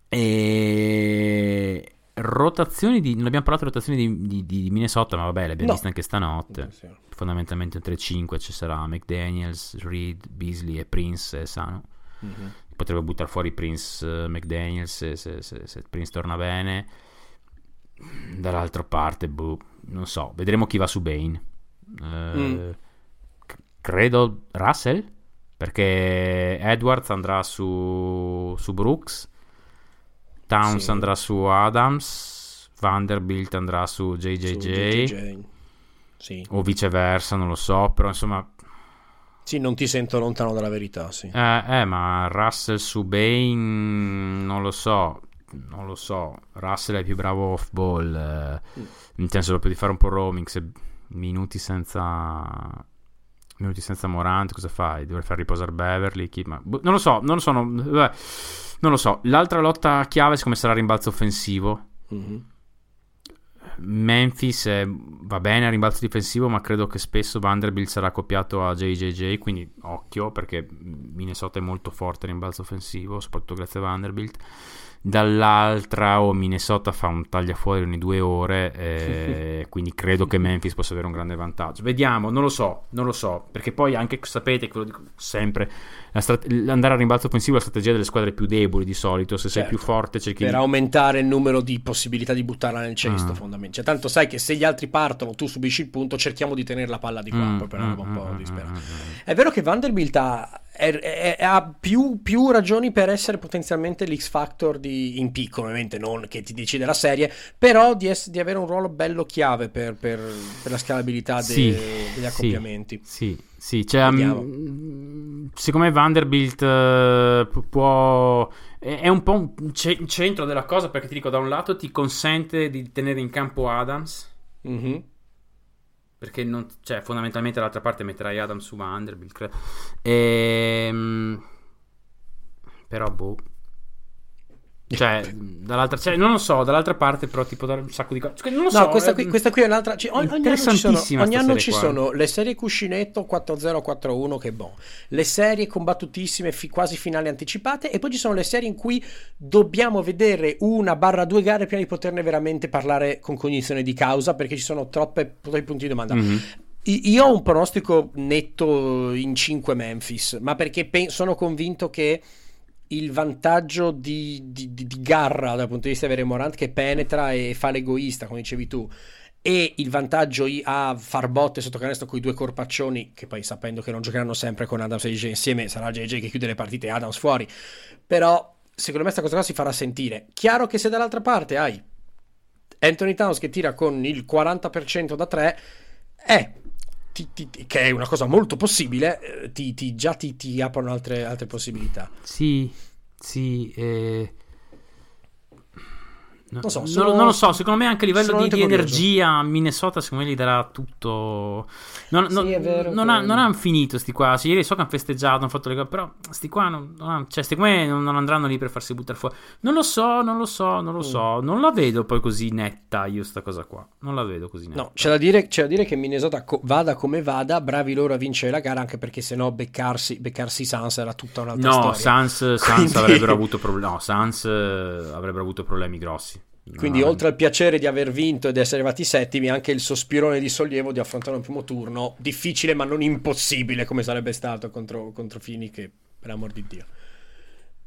S4: E... Rotazioni di... Non abbiamo parlato di rotazioni di, di- di Minnesota, ma vabbè, le abbiamo
S2: No.
S4: viste anche stanotte
S2: Sì.
S4: fondamentalmente un 3-5 ci sarà McDaniels, Reed, Beasley e Prince e Sano
S2: Mhm.
S4: potrebbe buttare fuori Prince eh, McDaniels se, se- se- se Prince torna bene dall'altra parte boh, non so vedremo chi va su Bane Eh,
S2: Mm.
S4: c- credo Russell perché Edwards andrà su, su Brooks Towns
S2: Sì.
S4: andrà su Adams Vanderbilt andrà su JJJ
S2: Su JJJ. Sì.
S4: o viceversa, non lo so, però insomma
S2: Sì, non ti sento lontano dalla verità, sì.
S4: Eh, eh, ma Russell su Bane non lo so. Non lo so. Russell è più bravo off ball. Eh,
S2: Mm.
S4: in senso proprio di fare un po' roaming. Se minuti senza. Minuti senza Morant, cosa fai? Dovrei far riposare Beverly? Chi- ma- boh, non lo so, non lo so. Non, vabbè, non lo so. L'altra lotta chiave, secondo me, sarà rimbalzo offensivo.
S2: Mhm.
S4: Memphis eh, va bene a rimbalzo difensivo, ma credo che spesso Vanderbilt sarà accoppiato a JJJ, quindi occhio perché Minnesota è molto forte a rimbalzo offensivo, soprattutto grazie a Vanderbilt. Dall'altra, oh, Minnesota fa un tagliafuori ogni due ore, eh, (laughs) quindi credo che Memphis possa avere un grande vantaggio. Vediamo, non lo so, non lo so, perché poi anche sapete, che ve lo dico sempre, la strate- andare a rimbalzo offensivo è la strategia delle squadre più deboli di solito, se sei
S2: Certo.
S4: più forte cerchi
S2: Per
S4: di...
S2: aumentare il numero di possibilità di buttarla nel cesto,
S4: Ah.
S2: fondamentalmente. Cioè, tanto sai che se gli altri partono, tu subisci il punto, cerchiamo di tenere la palla di qua,
S4: Mm,
S2: poi per roba un
S4: mm,
S2: po'
S4: mm,
S2: disperata.
S4: mm, mm.
S2: È vero che Vanderbilt ha, è- è- ha più, più ragioni per essere potenzialmente l'X Factor di, in picco, ovviamente non che ti decide la serie, però di, ess- di avere un ruolo bello chiave per, per- per la scalabilità de-
S4: Sì,
S2: degli
S4: sì.
S2: accoppiamenti.
S4: Sì, sì, cioè,
S2: Vediamo.
S4: mm, secondo me Vanderbilt pu- può... È un po' un ce- centro della cosa perché ti dico, da un lato ti consente di tenere in campo Adams,
S2: Mhm.
S4: Perché non, cioè, fondamentalmente dall'altra parte metterai Adams su Vanderbilt, credo. Ehm, però, boh. Cioè, dall'altra, cioè, non lo so, dall'altra parte però tipo dare un sacco di cose. Cioè, Non lo
S2: No,
S4: so.
S2: questa
S4: eh,
S2: qui, questa qui è un'altra. ci- ogni, ogni anno ci sono, ogni anno ci sono le serie cuscinetto 4-0, 4-1, che bon. Le serie combattutissime, fi- quasi finali anticipate. E poi ci sono le serie in cui dobbiamo vedere una barra due gare prima di poterne veramente parlare con cognizione di causa, perché ci sono troppe, troppi punti di domanda.
S4: Mhm.
S2: I- Io ho un pronostico netto in 5 Memphis, ma perché pen- sono convinto che il vantaggio di, di- di- di Garra dal punto di vista di avere Morant che penetra e fa l'egoista, come dicevi tu, e il vantaggio a far botte sotto canestro con i due corpaccioni, che poi sapendo che non giocheranno sempre con Adams e JJ insieme, sarà JJ che chiude le partite Adams fuori. Però secondo me questa cosa qua si farà sentire. Chiaro che se dall'altra parte hai Anthony Towns che tira con il 40% da 3, è ti- ti- che è una cosa molto possibile, eh, ti, già ti, aprono altre, altre possibilità.
S4: Sì, sì. eh,
S2: Non so,
S4: non,
S2: sono-
S4: non lo so, secondo me anche a livello di, di energia Minnesota secondo me gli darà tutto... Non,
S2: Sì,
S4: non-
S2: è vero
S4: non ha- non hanno finito sti qua, sì, ieri so che hanno festeggiato, hanno fatto le cose, però sti qua non, non cioè, sti qua non, non andranno lì per farsi buttare fuori. Non lo so, non lo so, non lo
S2: Mm.
S4: so, non la vedo poi così netta io sta cosa qua, non la vedo così netta.
S2: No, c'è da dire, c'è da dire che Minnesota co- vada come vada, bravi loro a vincere la gara, anche perché sennò beccarsi, beccarsi Sans era tutta un'altra
S4: No,
S2: storia.
S4: Sans, Sans
S2: Quindi-
S4: avrebbero avuto problemi. No, Sans eh, avrebbero avuto problemi grossi.
S2: Quindi
S4: No,
S2: oltre al piacere di aver vinto ed essere arrivati settimi, anche il sospirone di sollievo di affrontare un primo turno, difficile ma non impossibile come sarebbe stato contro, contro Fini, che per amor di Dio.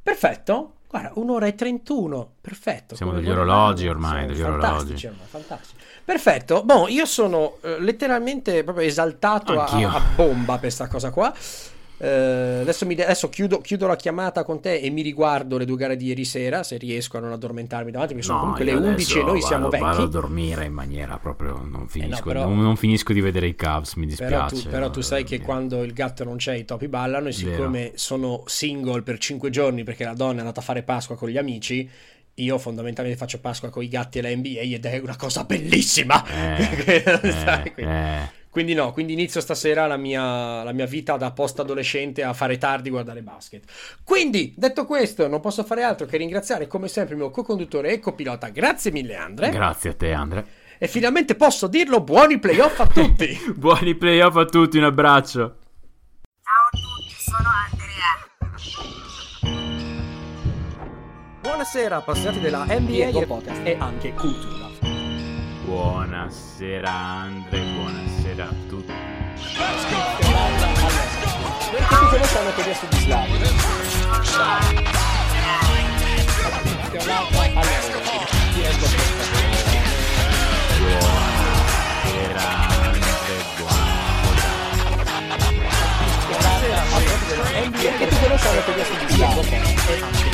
S2: Perfetto, guarda, un'ora e 31, perfetto.
S4: Siamo degli orologi ormai, degli
S2: fantastici
S4: orologi.
S2: ormai, fantastici. Perfetto, boh, io sono eh, letteralmente proprio esaltato a, a bomba per questa cosa qua. Eh, adesso, mi- adesso chiudo, chiudo la chiamata con te e mi riguardo le due gare di ieri sera, se riesco a non addormentarmi davanti, perché sono
S4: No,
S2: comunque le
S4: io
S2: 11 e noi siamo
S4: vado,
S2: vecchi.
S4: Vado a dormire in maniera proprio. Non finisco,
S2: però-
S4: non, non finisco di vedere i Cavs, mi
S2: Però
S4: dispiace.
S2: tu, però tu sai che
S4: Eh,
S2: quando il gatto non c'è i topi ballano e siccome sono single per 5 giorni perché la donna è andata a fare Pasqua con gli amici, io fondamentalmente faccio Pasqua con i gatti e la NBA ed è una cosa bellissima.
S4: Eh, (laughs) eh,
S2: quindi,
S4: eh.
S2: Quindi no, quindi inizio stasera la mia, la mia vita da post adolescente a fare tardi guardare basket. Quindi, detto questo, non posso fare altro che ringraziare come sempre il mio co-conduttore e copilota. Grazie mille Andre.
S4: Grazie a te, Andre.
S2: e finalmente posso dirlo, buoni playoff a tutti. (laughs)
S4: Buoni playoff a tutti, un abbraccio.
S1: Ciao a tutti, sono Andrea.
S2: Buonasera, appassionati della NBA e,
S3: Podcast.
S2: e anche cultura.
S4: Buonasera, Andre. Buonasera a tutti.
S3: Perché tutti voi sanno che adesso di rendo
S4: Buonasera, Andre. Buonasera.
S3: Perché sanno che adesso di Slavio.